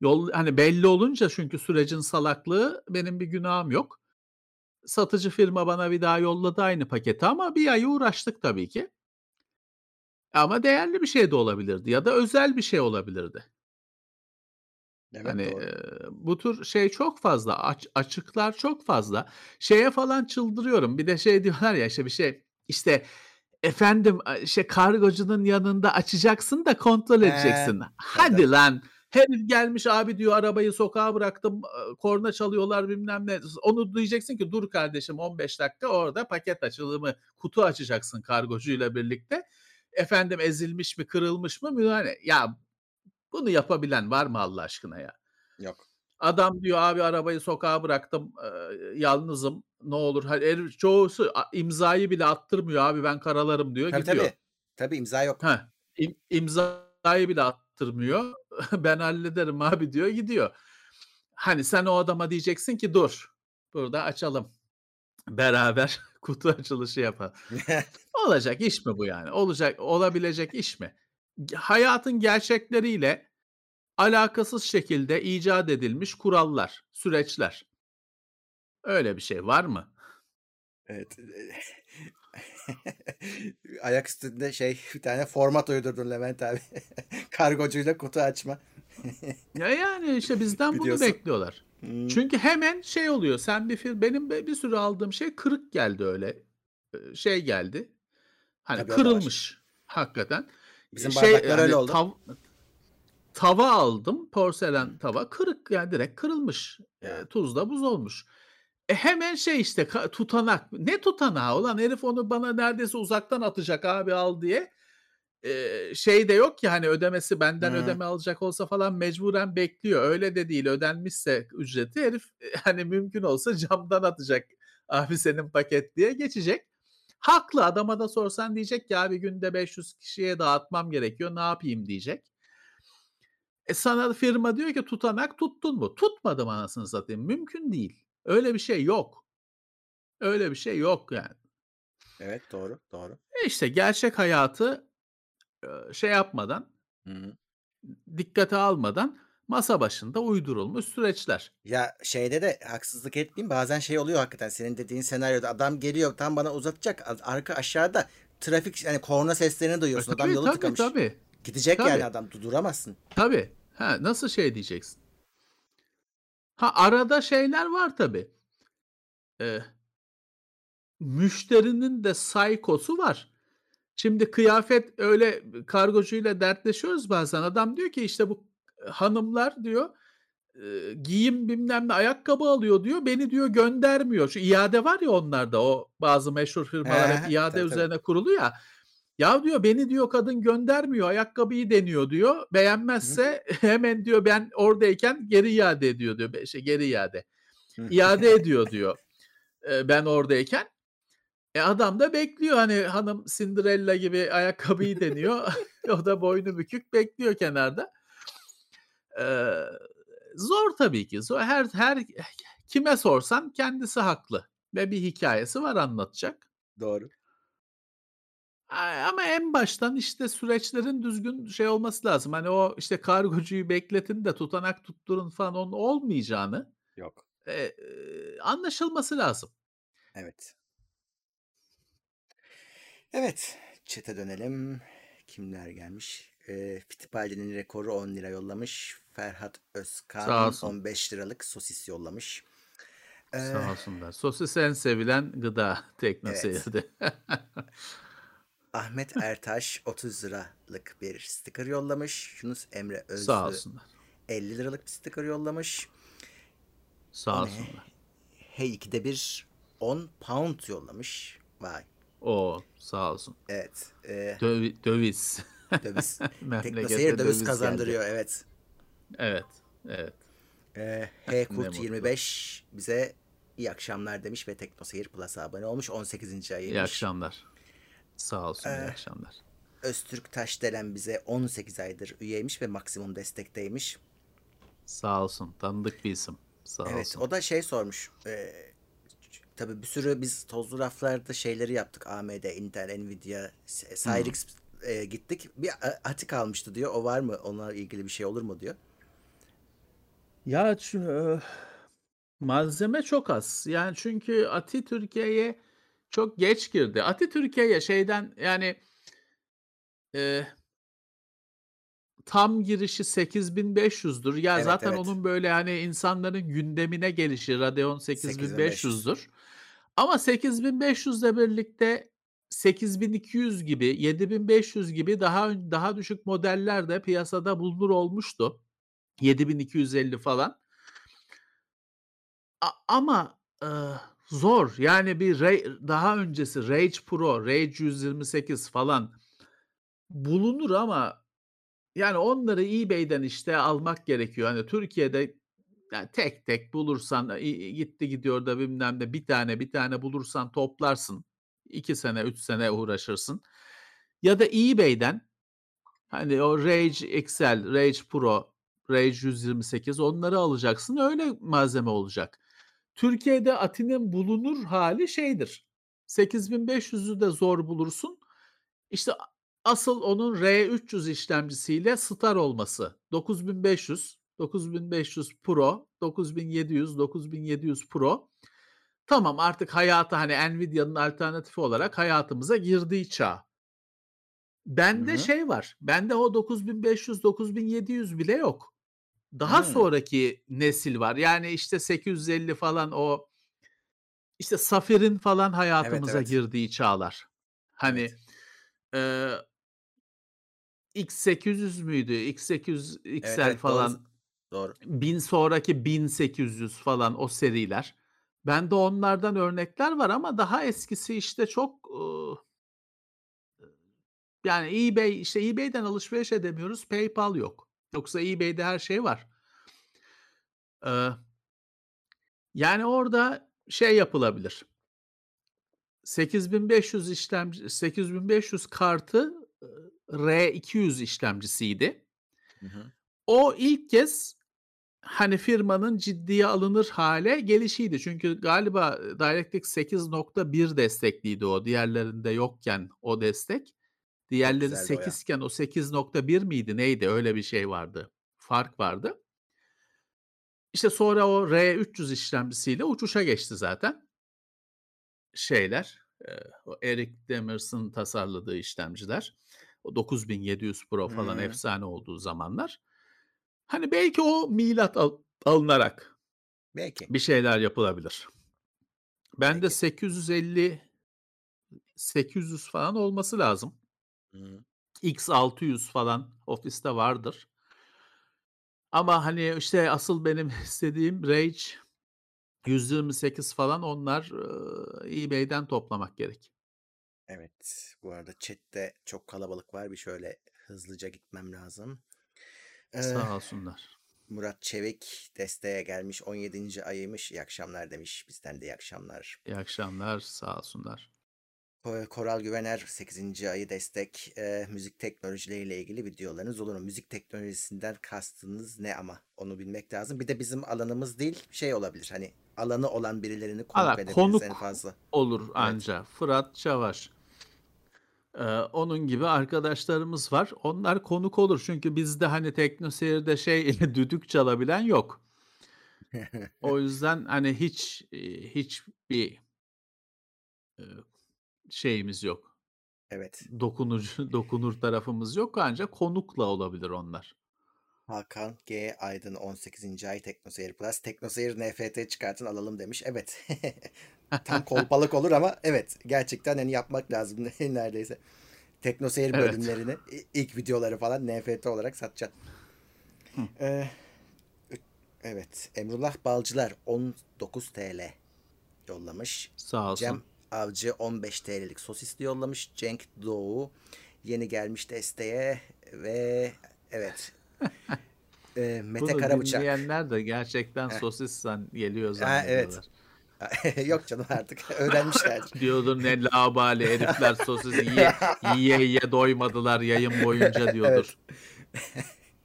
Yol hani belli olunca çünkü sürecin salaklığı benim bir günahım yok. Satıcı firma bana bir daha yolladı aynı paketi ama bir ay uğraştık tabii ki. Ama değerli bir şey de olabilirdi ya da özel bir şey olabilirdi. Evet, Hani, doğru. eee, bu tür şey çok fazla, aç açıklar çok fazla. Şeye falan çıldırıyorum. Bir de şey diyorlar ya, işte, bir şey, işte, efendim, aaa, işte, kargocunun yanında açacaksın da kontrol He, edeceksin. tabii, Hadi lan! Herif gelmiş, "Abi," diyor, "arabayı sokağa bıraktım, aaa, korna çalıyorlar." bilmem ne. Onu diyeceksin ki, "Dur kardeşim 15 dakika orada paket açılımı, kutu açacaksın kargocuyla birlikte. Efendim ezilmiş mi, kırılmış mı?" mühane Ya, bunu yapabilen var mı Allah aşkına ya? Yok. Adam diyor, "Abi arabayı sokağa bıraktım, eee, yalnızım, ne olur." Ha herif çoğusu imzayı bile attırmıyor, "Abi ben karalarım." diyor, Tabii, gidiyor. tabii. Tabii, imza yok. Heh, im imzayı bile attırmıyor. "Ben hallederim abi." diyor, gidiyor. Hani sen o adama diyeceksin ki, "Dur, burada açalım. Beraber kutu açılışı yapalım." Olacak iş mi bu yani? Olacak olabilecek iş mi? Hayatın gerçekleriyle alakasız şekilde icat edilmiş kurallar, süreçler. Öyle bir şey var mı? Evet, eee, ayak üstünde şey, bir tane format uydurdun Levent abi. Kargocuyla kutu açma. Ya, yani, işte, bizden bunu bekliyorlar. Hımm. Çünkü hemen şey oluyor, sen bir fir benim be bir sürü aldığım şey kırık geldi öyle. Şey geldi, hani, Tabii, kırılmış hakikaten. Bizim şey, bardaklar öyle hani, oldu. tav tava aldım, porselen tava, kırık yani direkt kırılmış. Ya. tuzla buz olmuş. E, hemen şey, işte, tutanak. Ne tutanağı ulan herif onu bana neredeyse uzaktan atacak, "Abi al." diye. Şey de yok ki, hani, ödemesi benden Hıı. ödeme alacak olsa falan mecburen bekliyor. Öyle de değil, ödenmişse ücreti herif, eee, hani, mümkün olsa camdan atacak, "Abi senin paket." diye geçecek. Haklı, adama da sorsan diyecek ki, "Abi günde 500 kişiye dağıtmam gerekiyor, ne yapayım?" diyecek. E, sana firma diyor ki, "Tutanak tuttun mu?" Tutmadım anasını satayım. Mümkün değil. Öyle bir şey yok. Öyle bir şey yok yani. Evet, doğru, doğru. E, işte gerçek hayatı, şey yapmadan, Hı hı. dikkate almadan masa başında uydurulmuş süreçler. Ya, şeyde de haksızlık etmeyeyim, bazen şey oluyor hakikaten senin dediğin senaryoda adam geliyor, tam bana uzatacak, arka aşağıda trafik, hani, korna seslerini E, duyuyorsun. Adam tabii, yolu tabii, tıkamış. tabii. Gidecek yani Tabii. adam, du duramazsın. Tabii. Ha, nasıl şey diyeceksin? Ha, arada şeyler var tabii. Eee müşterinin de saykosu var. Şimdi kıyafet öyle kargocuyla dertleşiyoruz bazen. Adam diyor ki, işte, "Bu hanımlar" diyor, "giyim bilmem ne ayakkabı alıyor." diyor. "Beni" diyor, "göndermiyor." Şu iade var ya onlarda, o bazı meşhur firmalar he, hep he. iade Tabii, tabii. üzerine kurulu ya. "Ya" diyor, "beni" diyor, "kadın göndermiyor, ayakkabıyı deniyor." diyor. Hı hı. "Beğenmezse hemen" diyor, "ben oradayken geri iade ediyor." diyor. Şey, geri iade. İade ediyor diyor, ben oradayken. E, adam da bekliyor, hani, hanım Cinderella gibi ayakkabıyı deniyor. O da boynu bükük bekliyor kenarda. Eee, zor tabii ki. Zor. Her her kime sorsan kendisi haklı ve bir hikâyesi var anlatacak. Doğru. Ama en baştan, işte, süreçlerin düzgün şey olması lazım. Hani, o, işte, kargocuyu bekletin de tutanak tutturun falan onun olmayacağını, Yok. eee, anlaşılması lazım. Evet. Evet, chat'e dönelim. Kimler gelmiş? Eee, Fittipaldi'nin rekoru 10 lira yollamış. Ferhat Sağ Özkan olsun. 15 liralık sosis yollamış. Sağ Eee, olsunlar. Sosis en sevilen gıda evet. teknoseyirde. Ahmet Ertaş 30 liralık bir sticker yollamış. Yunus Emre Sağ Özlü olsunlar. 50 liralık bir sticker yollamış. Sağ olsunlar. Hey ikide bir 10 pound yollamış. Vay. O sağ olsun. Evet. Eee Dövi- döviz. döviz. Teknoseyir döviz döviz geldi. kazandırıyor. Evet. Evet. Evet. Ee, Ne H Kurt mutlu. 25 bize iyi akşamlar demiş ve Teknoseyir Plus'a abone olmuş. 18. İyi ayıymış. akşamlar. Sağ olsun. iyi Ee, akşamlar. Öztürk Taşdelen bize 18 aydır üyeymiş ve maksimum destekteymiş. Sağ olsun. Tanıdık bir isim. Sağ Evet olsun. o da şey sormuş. Ee, tabii bir sürü biz tozlu raflarda şeyleri yaptık. AMD, Intel, Nvidia, S- Cyrix e, gittik. Bir a- atik almıştı diyor. O var mı? Onunla ilgili bir şey olur mu diyor. Ya şu, eee, malzeme çok az. Yani çünkü Ati Türkiye'ye çok geç girdi. Ati Türkiye'ye şeyden yani eee, tam girişi 8500'dür. Ya Evet zaten evet. onun böyle hani insanların gündemine gelişi Radeon 8500. 8500'dür. Ama 8500 ile birlikte 8200 gibi, 7500 gibi daha daha düşük modeller de piyasada bulunur olmuştu. 7250 falan. A- ama eee, zor. Yani bir Ra- daha öncesi Rage Pro, Rage 128 falan bulunur ama yani onları eBay'den işte almak gerekiyor. Hani Türkiye'de yani tek tek bulursan i- gitti gidiyor da bilmem ne bir tane bir tane bulursan toplarsın. 2 sene 3 sene uğraşırsın. Ya da eBay'den hani o Rage XL, Rage Pro, Rage 128 onları alacaksın. Öyle malzeme olacak. Türkiye'de Ati'nin bulunur hali şeydir. 8500'ü de zor bulursun. İşte asıl onun R300 işlemcisiyle Star olması. 9500, 9500 Pro, 9700, 9700 Pro. Tamam artık hayata hani Nvidia'nın alternatifi olarak hayatımıza girdiği çağ. Bende hı. şey var. Bende o 9500, 9700 bile yok. Daha Hı. sonraki nesil var. Yani işte 850 falan o işte Safir'in falan Evet hayatımıza evet. girdiği çağlar. Hani Evet. eee X800 müydü? X800 Evet XL evet falan Doğru. 1000 sonraki 1800 falan o seriler. Bende onlardan örnekler var ama daha eskisi işte çok yani eBay işte eBay'den alışveriş edemiyoruz. PayPal yok. Yoksa eBay'de her şey var. Yani orada şey yapılabilir. 8500 işlemci 8500 kartı ııı, R200 işlemcisiydi. Hı hı. O ilk kez hani firmanın ciddiye alınır hale gelişiydi. Çünkü galiba DirectX 8.1 destekliydi o. Diğerlerinde yokken o destek. Diğerleri güzeldi o ya. 8 iken o 8.1 miydi neydi? Öyle bir şey vardı. Fark vardı. İşte sonra o R300 işlemcisiyle uçuşa geçti zaten. Şeyler, o Eric Demers'ın tasarladığı işlemciler. O 9700 Pro falan Hı. efsane olduğu zamanlar. Hani belki o milat al- alınarak Belki. bir şeyler yapılabilir. Bende Belki. 850 800 falan olması lazım. Hı. X600 falan ofiste vardır. Ama hani işte asıl benim istediğim Rage 128 falan onlar eBay'den toplamak gerek. Evet. Bu arada chat'te çok kalabalık var. Bir şöyle hızlıca gitmem lazım. Eee, Sağ olsunlar. Murat Çevik desteğe gelmiş. 17. ayıymış. İyi akşamlar demiş. Bizden de iyi akşamlar. İyi akşamlar. Sağ olsunlar. Ko- Koral Güvener 8. ayı destek. Eee, müzik teknolojileriyle ilgili videolarınız olur mu? Müzik teknolojisinden kastınız ne ama? Onu bilmek lazım. Bir de bizim alanımız değil. Şey olabilir. Hani alanı olan birilerini konuk Valla edebiliriz en konuk fazla. olur Evet. anca. Fırat Çavaş. Eee, onun gibi arkadaşlarımız var. Onlar konuk olur. Çünkü bizde hani teknoseyirde şey düdük çalabilen yok. O yüzden hani hiç eee, hiçbir eee, şeyimiz yok. Evet. Dokunucu dokunur tarafımız yok ancak konukla olabilir onlar. Hakan G. Aydın 18. ay TeknoSeyir Plus. TeknoSeyir NFT çıkartın alalım demiş. Evet. Tam kolpalık olur ama evet gerçekten hani yapmak lazım neredeyse. TeknoSeyir Evet. bölümlerini ilk videoları falan NFT olarak satacaksın. Ee, evet. Emrullah Balcılar 19 TL yollamış. Sağ olsun. Cem Avcı 15 TL'lik sosisli yollamış. Cenk Doğu yeni gelmiş desteğe ve evet. Ee, Mete Bunu Karabıçak. dinleyenler de gerçekten sosis geliyor Ha, evet. Yok canım artık öğrenmişler. Diyordur ne labali herifler sosis yiye yiye yiye doymadılar yayın boyunca diyordur.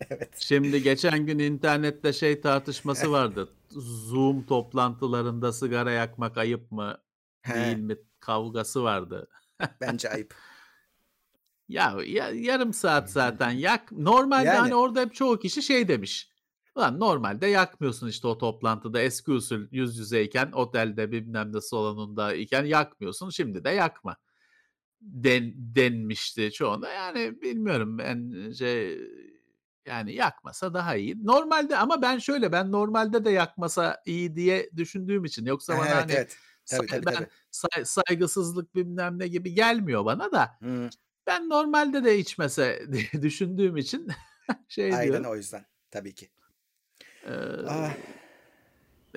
evet. Şimdi geçen gün internette şey tartışması vardı. Zoom toplantılarında sigara yakmak ayıp mı değil mi kavgası vardı. bence ayıp. Ya, ya yarım saat zaten yak. Normalde Yani. hani orada hep çoğu kişi şey demiş. Lan normalde yakmıyorsun işte o toplantıda eski usul yüz yüzeyken otelde bilmem ne salonunda iken yakmıyorsun. Şimdi de yakma. Den, denmişti çoğunda. Yani bilmiyorum bence yani yakmasa daha iyi. Normalde ama ben şöyle ben normalde de yakmasa iyi diye düşündüğüm için yoksa bana evet hani evet. Tabii, say- tabii, ben tabii. say- saygısızlık bilmem ne gibi gelmiyor bana da. Hı, Ben normalde de içmese düşündüğüm için şey aynen diyorum. o yüzden. Tabii ki. Ah,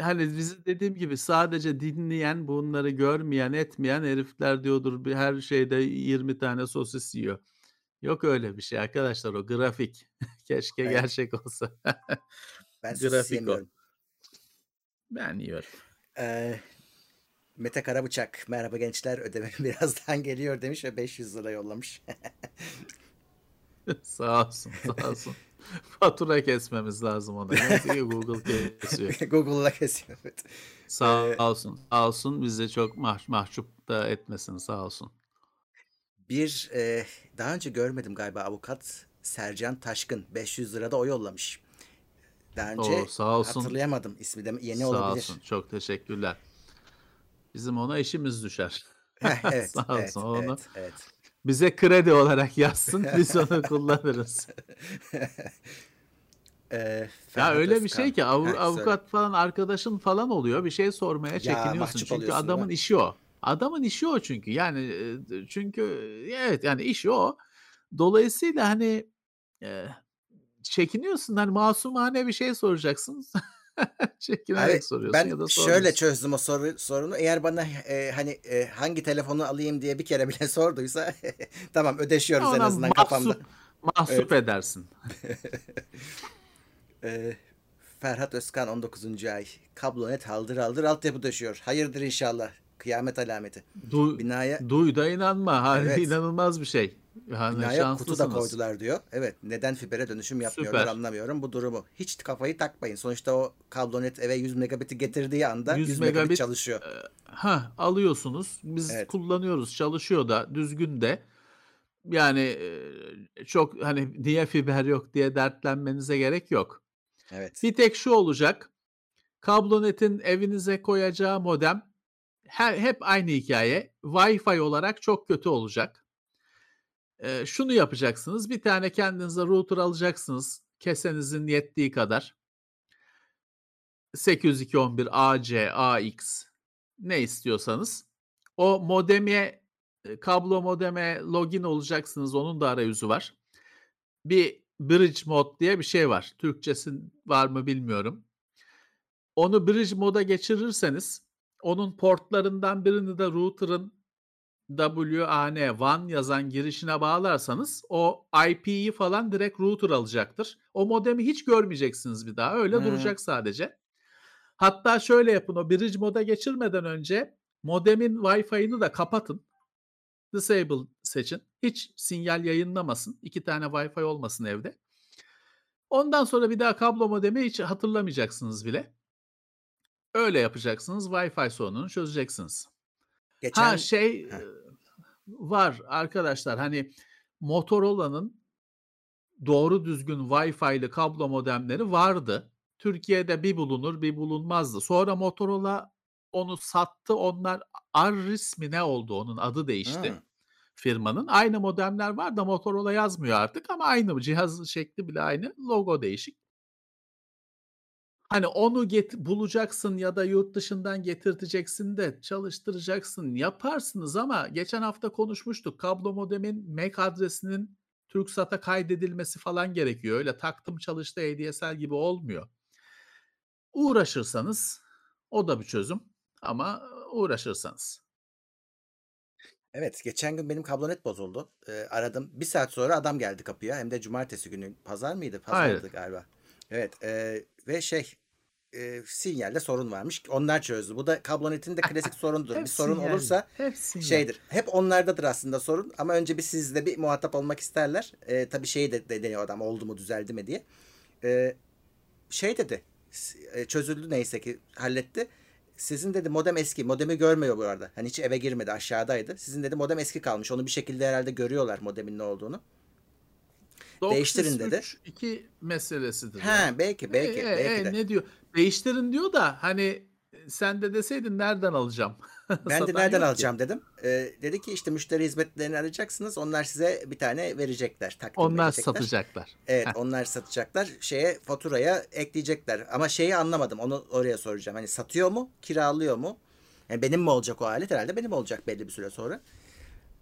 hani bizi dediğim gibi sadece dinleyen, bunları görmeyen, etmeyen herifler diyordur bir her şeyde 20 tane sosis yiyor. Yok öyle bir şey arkadaşlar o grafik. Keşke Evet. gerçek olsa. ben Grafik o. Ben yiyorum. Ee, Mete Karabıçak. Merhaba gençler. Ödeme birazdan geliyor demiş ve 500 lira yollamış. sağ olsun, sağ olsun. Fatura kesmemiz lazım ona. Neyse Google kesiyor. Google'la kesiyor. Evet. Sağ Ee, olsun. Sağ olsun. Bizi çok mah mahcup da etmesin. Sağ olsun. Bir e, daha önce görmedim galiba avukat Sercan Taşkın 500 lira da o yollamış. Daha önce Oo, sağ olsun. hatırlayamadım. İsmi de yeni Sağ olabilir. olsun. Çok teşekkürler. Bizim ona işimiz düşer. Heh, evet, Sağ evet, olsun. Onu evet, evet. Bize kredi olarak yazsın. Biz onu kullanırız. Ee, Ya öyle bir şey ki av- avukat falan arkadaşın falan oluyor. Bir şey sormaya çekiniyorsun. mahcup Çünkü adamın mi? işi o. Adamın işi o çünkü. Yani e, çünkü evet yani işi o. Dolayısıyla hani e, çekiniyorsun. Hani masumane bir şey soracaksın. Çekinerek Abi, soruyorsun ben ya da şöyle sormuyorsun. çözdüm o soru, sorunu. Eğer bana e, hani e, hangi telefonu alayım diye bir kere bile sorduysa tamam ödeşiyoruz en Ona azından kafamda. mahsup, mahsup edersin. Ee, Ferhat Özkan 19. ay. Kablonet haldır haldır altyapı döşüyor. Hayırdır inşallah. Kıyamet alameti. Du, Binaya duy da inanma. Hani Evet. inanılmaz bir şey. Yani binaya kutu da koydular diyor. Evet. Neden fibere dönüşüm yapmıyorlar Süper. anlamıyorum bu durumu. Hiç kafayı takmayın. Sonuçta o kablonet eve 100 megabit'i getirdiği anda 100, 100 megabit, megabit çalışıyor. Ha alıyorsunuz. Biz Evet. kullanıyoruz. Çalışıyor da düzgün de. Yani e, çok hani niye fiber yok diye dertlenmenize gerek yok. Evet. Bir tek şu olacak. Kablonetin evinize koyacağı modem her, hep aynı hikaye. Wi-Fi olarak çok kötü olacak. Ee, şunu yapacaksınız. Bir tane kendinize router alacaksınız. Kesenizin yettiği kadar. 802.11 AC, AX ne istiyorsanız. O modeme, e, kablo modeme login olacaksınız. Onun da arayüzü var. Bir bridge mod diye bir şey var. Türkçesi var mı bilmiyorum. Onu bridge moda geçirirseniz onun portlarından birini de router'ın WAN WAN yazan girişine bağlarsanız o IP'yi falan direkt router alacaktır. O modemi hiç görmeyeceksiniz bir daha. Öyle Hmm. duracak sadece. Hatta şöyle yapın o bridge moda geçirmeden önce modemin Wi-Fi'ını da kapatın. Disable seçin. Hiç sinyal yayınlamasın. İki tane Wi-Fi olmasın evde. Ondan sonra bir daha kablo modemi hiç hatırlamayacaksınız bile. Öyle yapacaksınız. Wi-Fi sorununu çözeceksiniz. Geçen Ha şey Heh. Var arkadaşlar hani Motorola'nın doğru düzgün Wi-Fi'li kablo modemleri vardı Türkiye'de bir bulunur, bir bulunmazdı. Sonra Motorola onu sattı. Onlar Arris mi ne oldu? Onun adı değişti Hıı. firmanın. Aynı modemler var da Motorola yazmıyor artık ama aynı cihaz şekli bile aynı. Logo değişik. Hani onu get bulacaksın ya da yurt dışından getirteceksin de çalıştıracaksın, yaparsınız ama geçen hafta konuşmuştuk. Kablo modemin MAC adresinin TürkSat'a kaydedilmesi falan gerekiyor. Öyle taktım çalıştı ADSL gibi olmuyor. Uğraşırsanız o da bir çözüm ama uğraşırsanız. Evet, geçen gün benim kablonet bozuldu. Eee, aradım. 1 saat sonra adam geldi kapıya. Hem de cumartesi günü. Pazar mıydı? Pazardı Hayır. galiba. Evet, eee, ve şey, eee, sinyalde sorun varmış. Onlar çözdü. Bu da kablonetin de klasik sorunudur. Bir Hep sorun sinyal, olursa hep sinyal. şeydir. Hep onlardadır aslında sorun ama önce bir sizle bir muhatap olmak isterler. Eee, tabii şeyi de, de deniyor adam oldu mu düzeldi mi diye. Eee, şey dedi. e, Çözüldü neyse ki halletti. Sizin dedi modem eski. Modemi görmüyor bu arada. Hani hiç eve girmedi aşağıdaydı. Sizin dedi modem eski kalmış. Onu bir şekilde herhalde görüyorlar modemin ne olduğunu. Değiştirin dedi. 2 meselesidir. He yani. belki belki E, e, belki e, de. ne diyor? Değiştirin diyor da hani sen de deseydin nereden alacağım? Ben de nereden yok ki. alacağım dedim. Ee, dedi ki işte müşteri hizmetlerini arayacaksınız. Onlar size bir tane verecekler. Takdim Onlar edecekler. satacaklar. Evet Heh. onlar satacaklar. Şeye faturaya ekleyecekler. Ama şeyi anlamadım. Onu oraya soracağım. Hani satıyor mu? Kiralıyor mu? Yani benim mi olacak o alet? Herhalde benim olacak belli bir süre sonra.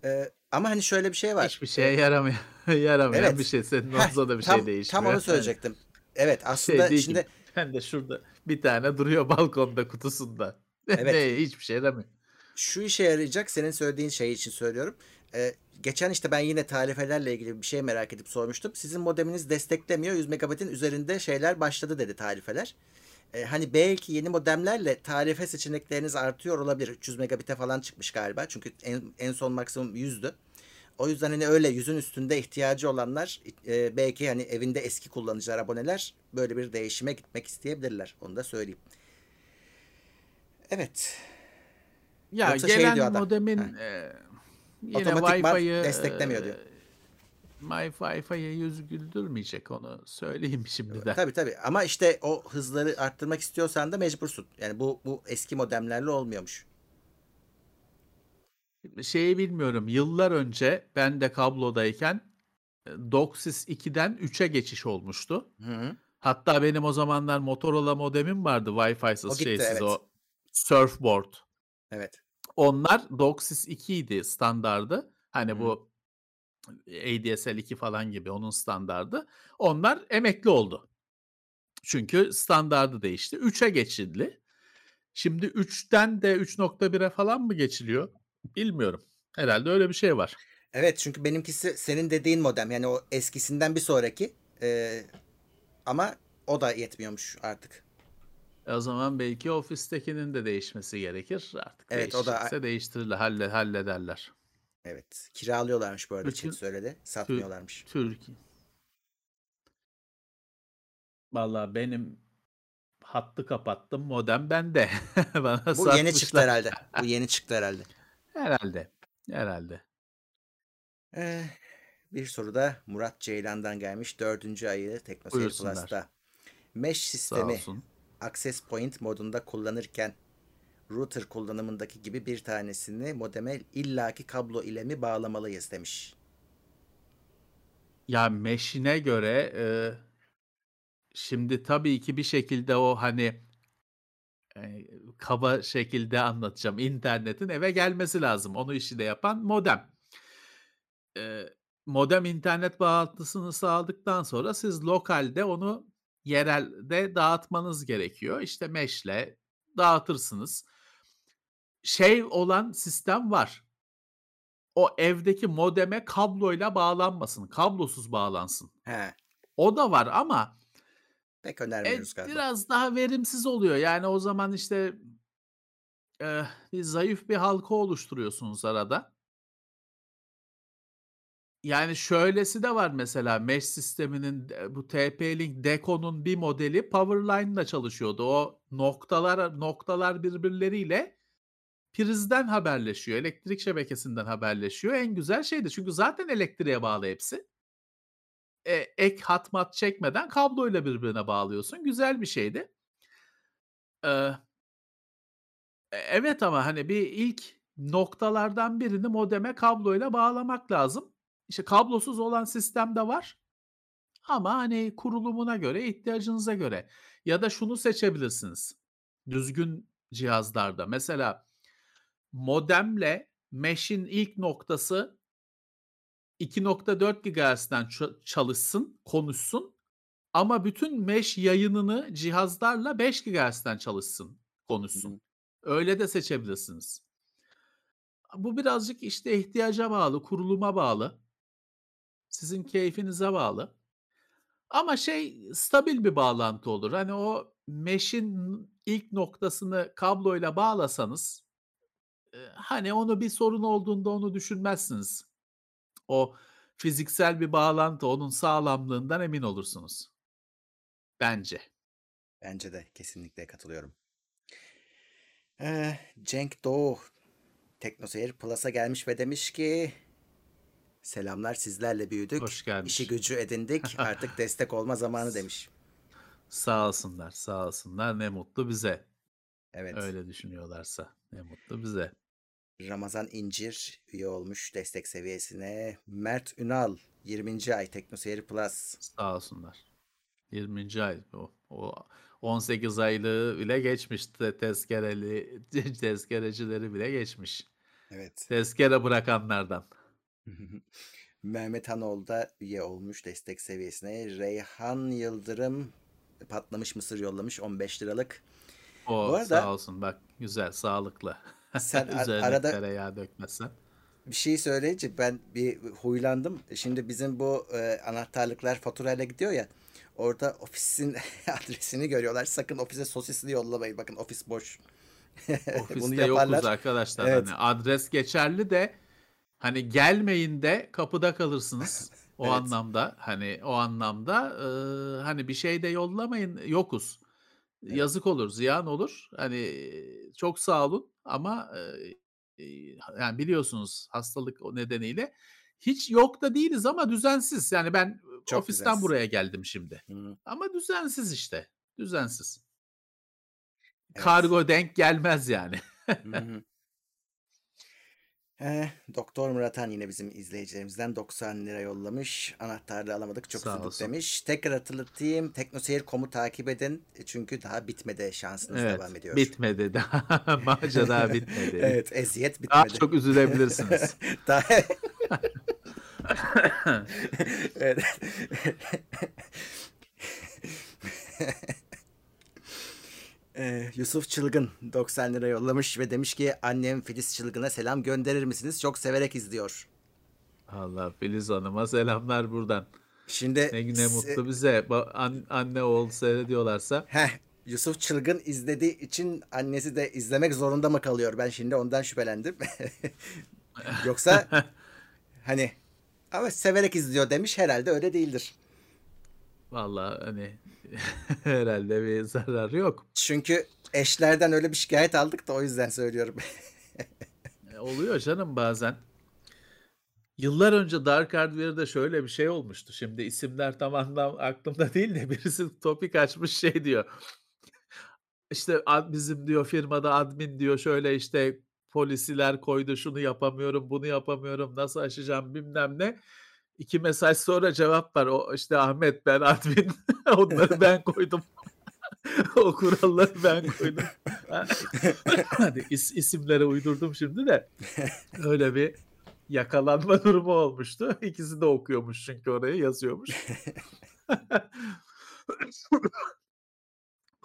Ee, ama hani şöyle bir şey var. Hiçbir şeye yaramıyor. Yaramayan Evet. bir şey. Senin olsa da bir tam, şey değişmiyor. Tam onu söyleyecektim. Evet Şey aslında değil şimdi ki. Ben de şurada bir tane duruyor balkonda kutusunda. Evet. ne hiçbir şey yaramıyor. şu işe yarayacak senin söylediğin şey için söylüyorum. Ee, geçen işte ben yine tarifelerle ilgili bir şey merak edip sormuştum. Sizin modeminiz desteklemiyor. 100 megabitin üzerinde şeyler başladı dedi tarifeler. Ee, hani belki yeni modemlerle tarife seçenekleriniz artıyor olabilir. 300 megabite falan çıkmış galiba. Çünkü en, en son maksimum 100'dü. O yüzden hani öyle yüzün üstünde ihtiyacı olanlar e, belki hani evinde eski kullanıcılar, aboneler böyle bir değişime gitmek isteyebilirler. Onu da söyleyeyim. Evet. Ya Yoksa şey gelen adam. modemin Ha. e, yine Wi-Fi'yi desteklemiyor diyor. Wi-Fi'ye yüz güldürmeyecek onu söyleyeyim şimdiden. Tabii tabii ama işte o hızları arttırmak istiyorsan da mecbursun. Yani bu bu eski modemlerle olmuyormuş. Şeyi bilmiyorum. Yıllar önce ben de kablodayken DOCSIS 2'den 3'e geçiş olmuştu. Hı hı. Hatta benim o zamanlar Motorola modemim vardı O Wi-Fi'siz gitti, şeysiz evet. o surfboard. Evet. Onlar DOCSIS 2 idi standardı. Hani Hı. bu ADSL 2 falan gibi onun standardı. Onlar emekli oldu. Çünkü standardı değişti. 3'e geçildi. Şimdi 3'ten de 3.1'e falan mı geçiliyor? Bilmiyorum. Herhalde öyle bir şey var. Evet çünkü benimkisi senin dediğin modem. Yani o eskisinden bir sonraki. Ee, ama o da yetmiyormuş artık. E o zaman belki ofistekinin de değişmesi gerekir. Artık Evet, o da- değiştirirler, halle, hallederler. Evet. Kiralıyorlarmış bu arada. Bütün- söyledi. Satmıyorlarmış. Türkiye. Vallahi benim hattı kapattım. Modem bende. Bana Bu yeni çıktı satmışlar. herhalde. Bu yeni çıktı herhalde. Herhalde. Herhalde. Ee, bir soru da Murat Ceylan'dan gelmiş. Dördüncü ayı Teknoseyir Buyursunlar. Plus'ta. Mesh sistemi. Access Point modunda kullanırken router kullanımındaki gibi bir tanesini modeme illaki kablo ile mi bağlamalıyız demiş. Ya meşine göre e, şimdi tabii ki bir şekilde o hani e, kaba şekilde anlatacağım. İnternetin eve gelmesi lazım. Onu işi de yapan modem. E, modem internet bağlantısını sağladıktan sonra siz lokalde onu yerelde dağıtmanız gerekiyor. İşte mesh'le dağıtırsınız. Şey olan sistem var. O evdeki modeme kabloyla bağlanmasın. Kablosuz bağlansın. He, O da var ama pek e, önermiyoruz galiba. biraz daha verimsiz oluyor. Yani o zaman işte e, bir zayıf bir halka oluşturuyorsunuz arada. Yani şöylesi de var mesela mesh sisteminin bu TP-Link Deco'nun bir modeli Powerline'la çalışıyordu. O noktalar noktalar birbirleriyle prizden haberleşiyor. Elektrik şebekesinden haberleşiyor. En güzel şeydi. Çünkü zaten elektriğe bağlı hepsi. E, ek hat mat çekmeden kabloyla birbirine bağlıyorsun. Güzel bir şeydi. Eee e, evet ama hani bir ilk noktalardan birini modeme kabloyla bağlamak lazım. İşte kablosuz olan sistem de var. Ama hani kurulumuna göre, ihtiyacınıza göre ya da şunu seçebilirsiniz. Düzgün cihazlarda mesela modemle mesh'in ilk noktası 2.4 GHz'den çalışsın, konuşsun ama bütün mesh yayınını cihazlarla 5 GHz'den çalışsın, konuşsun. Hı. Öyle de seçebilirsiniz. Bu birazcık işte ihtiyaca bağlı, kuruluma bağlı. Sizin keyfinize bağlı. Ama şey stabil bir bağlantı olur. Hani o mesh'in ilk noktasını kabloyla bağlasanız hani onu bir sorun olduğunda onu düşünmezsiniz. O fiziksel bir bağlantı onun sağlamlığından emin olursunuz. Bence. Bence de kesinlikle katılıyorum. Ee, Cenk Doğu Teknoseyir Plus'a gelmiş ve demiş ki Selamlar sizlerle büyüdük. Hoş gelmiş. İşi gücü edindik. Artık destek olma zamanı demiş. Sağ olsunlar, sağ olsunlar. Ne mutlu bize. Evet. Öyle düşünüyorlarsa ne mutlu bize. Ramazan İncir üye olmuş destek seviyesine. Mert Ünal 20. ay Teknoseyir Plus. Sağ olsunlar. 20. ay o, o 18 aylığı bile geçmişti tezkereli tezkerecileri bile geçmiş. Evet. Tezkere bırakanlardan. Mehmet Hanoğlu da üye olmuş destek seviyesine. Reyhan Yıldırım patlamış mısır yollamış 15 liralık. O Bu arada, sağ olsun bak güzel sağlıklı. Sen arada tereyağı dökmezsen. Bir şey söyleyince ben bir huylandım. Şimdi bizim bu e, anahtarlıklar faturayla gidiyor ya. Orada ofisin adresini görüyorlar. Sakın ofise sosisli yollamayın. Bakın ofis boş. Ofiste Bunu yaparlar. yokuz arkadaşlar. Evet. Hani adres geçerli de hani gelmeyin de kapıda kalırsınız. O evet. anlamda hani o anlamda e, hani bir şey de yollamayın yokuz. Evet. Yazık olur, ziyan olur. Hani çok sağ olun ama e, yani biliyorsunuz hastalık o nedeniyle hiç yok da değiliz ama düzensiz. Yani ben çok ofisten düzensiz. buraya geldim şimdi. Hı. Ama düzensiz işte. Düzensiz. Evet. Kargo denk gelmez yani. Eh, Doktor Muratan yine bizim izleyicilerimizden 90 lira yollamış. Anahtarı alamadık çok üzüldük demiş. Tekrar hatırlatayım. Teknoseyir.com'u takip edin. E, çünkü daha bitmedi şansınız evet, devam ediyor. Bitmedi daha. Macera bitmedi. evet eziyet bitmedi. Daha çok üzülebilirsiniz. daha... evet. Ee, Yusuf Çılgın 90 lira yollamış ve demiş ki annem Filiz Çılgın'a selam gönderir misiniz? Çok severek izliyor. Allah Filiz Hanım'a selamlar buradan. Şimdi ne, ne mutlu bize. An, anne oğul seyrediyorlarsa. Heh, Yusuf Çılgın izlediği için annesi de izlemek zorunda mı kalıyor? Ben şimdi ondan şüphelendim. Yoksa hani ama severek izliyor demiş herhalde öyle değildir. Vallahi hani herhalde bir zarar yok. Çünkü eşlerden öyle bir şikayet aldık da o yüzden söylüyorum. E, oluyor canım bazen. Yıllar önce Dark Hardware'da şöyle bir şey olmuştu. Şimdi isimler tamamen aklımda değil de birisi topik açmış şey diyor. İşte bizim diyor firmada admin diyor şöyle işte polisiler koydu şunu yapamıyorum bunu yapamıyorum nasıl aşacağım bilmem ne. İki mesaj sonra cevap var. O işte Ahmet ben admin. Onları ben koydum. o kuralları ben koydum. Hadi is, isimlere uydurdum şimdi de. Öyle bir yakalanma durumu olmuştu. İkisi de okuyormuş çünkü oraya yazıyormuş.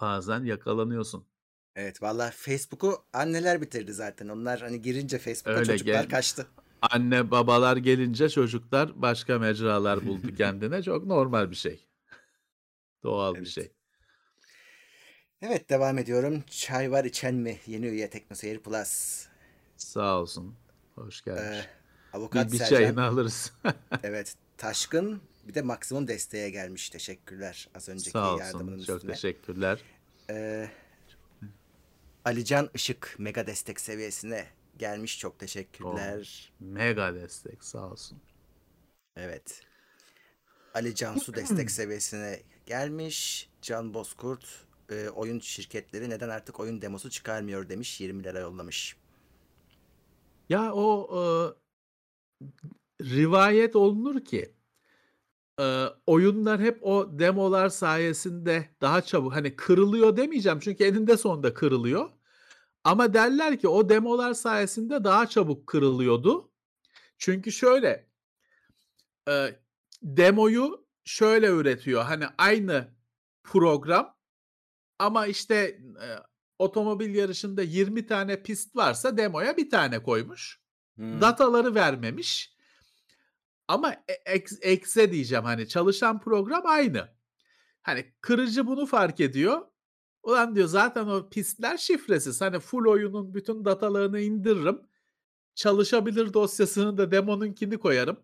Bazen yakalanıyorsun. Evet valla Facebook'u anneler bitirdi zaten. Onlar hani girince Facebook'a çocuklar gel- kaçtı. Anne babalar gelince çocuklar başka mecralar buldu kendine. Çok normal bir şey. Doğal evet. bir şey. Evet devam ediyorum. Çay var içen mi? Yeni üye Teknoseyir Plus. Sağ olsun. Hoş gelmiş. Ee, avukat bir, bir Sercan, çayını alırız. evet. Taşkın bir de maksimum desteğe gelmiş. Teşekkürler. Az önceki Sağ olsun. yardımının Çok üstüne. teşekkürler. Ee, Alican Işık mega destek seviyesine gelmiş. Çok teşekkürler. Oh, mega destek sağ olsun. Evet. Ali Cansu destek seviyesine gelmiş. Can Bozkurt e, oyun şirketleri neden artık oyun demosu çıkarmıyor demiş 20 lira yollamış. Ya o e, rivayet olunur ki e, oyunlar hep o demolar sayesinde daha çabuk hani kırılıyor demeyeceğim çünkü eninde sonunda kırılıyor. Ama derler ki o demolar sayesinde daha çabuk kırılıyordu. Çünkü şöyle e, demoyu şöyle üretiyor. Hani aynı program ama işte e, otomobil yarışında 20 tane pist varsa demoya bir tane koymuş. Hmm. Dataları vermemiş. Ama e- ex- exe diyeceğim hani çalışan program aynı. Hani kırıcı bunu fark ediyor. Ulan diyor zaten o pistler şifresiz. Hani full oyunun bütün datalarını indiririm. Çalışabilir dosyasını da demonunkini koyarım.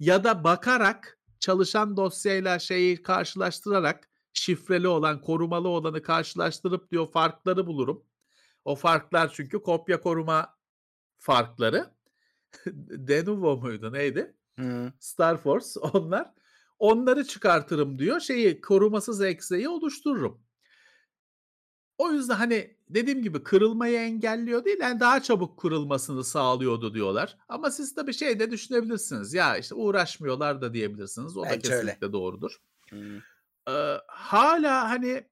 Ya da bakarak çalışan dosyayla şeyi karşılaştırarak şifreli olan, korumalı olanı karşılaştırıp diyor farkları bulurum. O farklar çünkü kopya koruma farkları. Denuvo muydu neydi? Hmm. Star Force onlar. Onları çıkartırım diyor. Şeyi korumasız ekseyi oluştururum. O yüzden hani dediğim gibi kırılmayı engelliyor değil yani daha çabuk kırılmasını sağlıyordu diyorlar. Ama siz tabii şey de düşünebilirsiniz. Ya işte uğraşmıyorlar da diyebilirsiniz. O da Bence öyle. kesinlikle doğrudur. Hmm. Ee, hala hani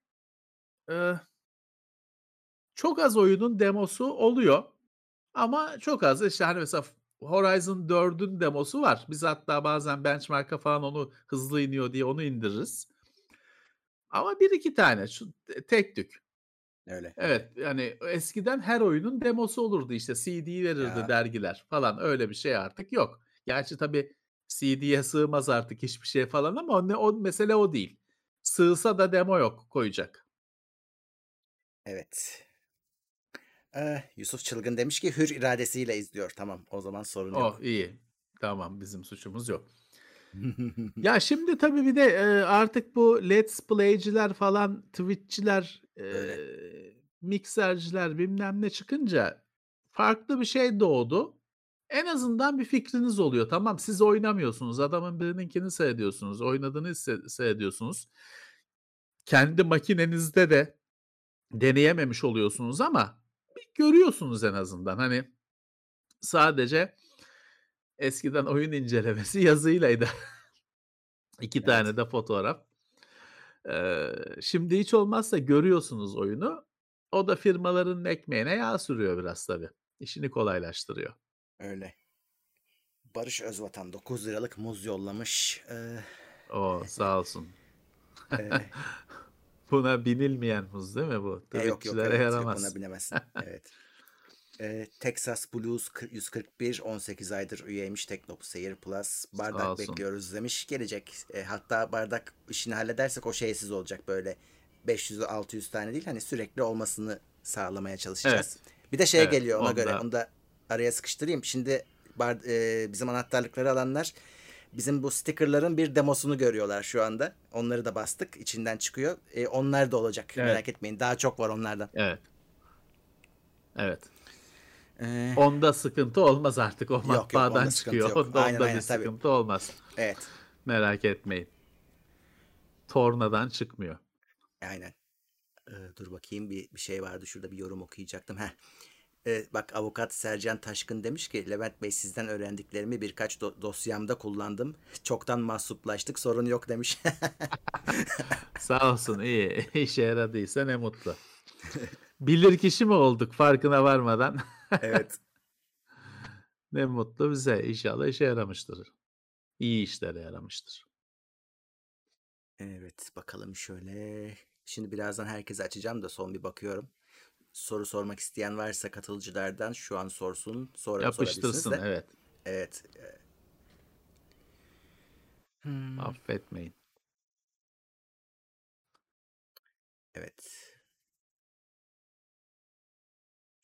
e, çok az oyunun demosu oluyor. Ama çok az işte hani mesela Horizon 4'ün demosu var. Biz hatta bazen benchmark'a falan onu hızlı iniyor diye onu indiririz. Ama bir iki tane şu tek tük. Öyle. Evet yani eskiden her oyunun demosu olurdu işte CD verirdi Ya. dergiler falan öyle bir şey artık yok. Gerçi tabii CD'ye sığmaz artık hiçbir şey falan ama o, ne, o mesele o değil. Sığsa da demo yok koyacak. Evet. Ee, Yusuf Çılgın demiş ki hür iradesiyle izliyor. Tamam o zaman sorun Oh yok. iyi. Tamam bizim suçumuz yok. Ya şimdi tabii bir de e, artık bu Let's Play'ciler falan E, Öyle. mikserciler bilmem ne çıkınca farklı bir şey doğdu. En azından bir fikriniz oluyor. Tamam siz oynamıyorsunuz. Adamın birininkini seyrediyorsunuz. Oynadığını se- seyrediyorsunuz. Kendi makinenizde de deneyememiş oluyorsunuz ama bir görüyorsunuz en azından. Hani sadece eskiden oyun incelemesi yazıylaydı. İki Evet. tane de fotoğraf. Ee, şimdi hiç olmazsa görüyorsunuz oyunu. O da firmaların ekmeğine yağ sürüyor biraz tabii. İşini kolaylaştırıyor. Öyle. Barış Özvatan 9 liralık muz yollamış. Ee, O sağ olsun. Buna binilmeyen muz değil mi bu? e, yok yok evet yaramaz. ona binemezsin. Evet. Ee, Texas Blues 40 141 18 aydır üyeymiş Teknopu Seyir Plus. Bardak bekliyoruz demiş. Gelecek. E, hatta bardak işini halledersek o şeysiz olacak böyle 500-600 tane değil hani sürekli olmasını sağlamaya çalışacağız. Bir de şey Evet, geliyor ona onda- göre onu da araya sıkıştırayım. Şimdi bar, e, bizim anahtarlıkları alanlar bizim bu stickerların bir demosunu görüyorlar şu anda. Onları da bastık. içinden çıkıyor. E, onlar da olacak. Evet. Merak etmeyin. Daha çok var onlardan. Evet. Evet. Ee, Onda sıkıntı olmaz artık. O yok, matbaadan çıkıyor. yok. Onda, Aynen, onda aynen, bir tabii. sıkıntı olmaz. evet. Merak etmeyin. Tornadan çıkmıyor. Aynen. Ee, dur bakayım bir, bir şey vardı. Şurada bir yorum okuyacaktım. Heh. Ee, bak avukat Sercan Taşkın demiş ki Levent Bey sizden öğrendiklerimi birkaç do- dosyamda kullandım. Çoktan mahsuplaştık sorun yok demiş. Sağ olsun iyi. İşe yaradıysa ne mutlu. Bilir kişi mi olduk farkına varmadan? Evet. ne mutlu bize. İnşallah işe yaramıştır. İyi işlere yaramıştır. Evet bakalım şöyle. Şimdi birazdan herkese açacağım da son bir bakıyorum. Soru sormak isteyen varsa katılıcılardan şu an sorsun. Sonra Yapıştırsın de. evet. Evet. e, hmm, Affetmeyin. Evet.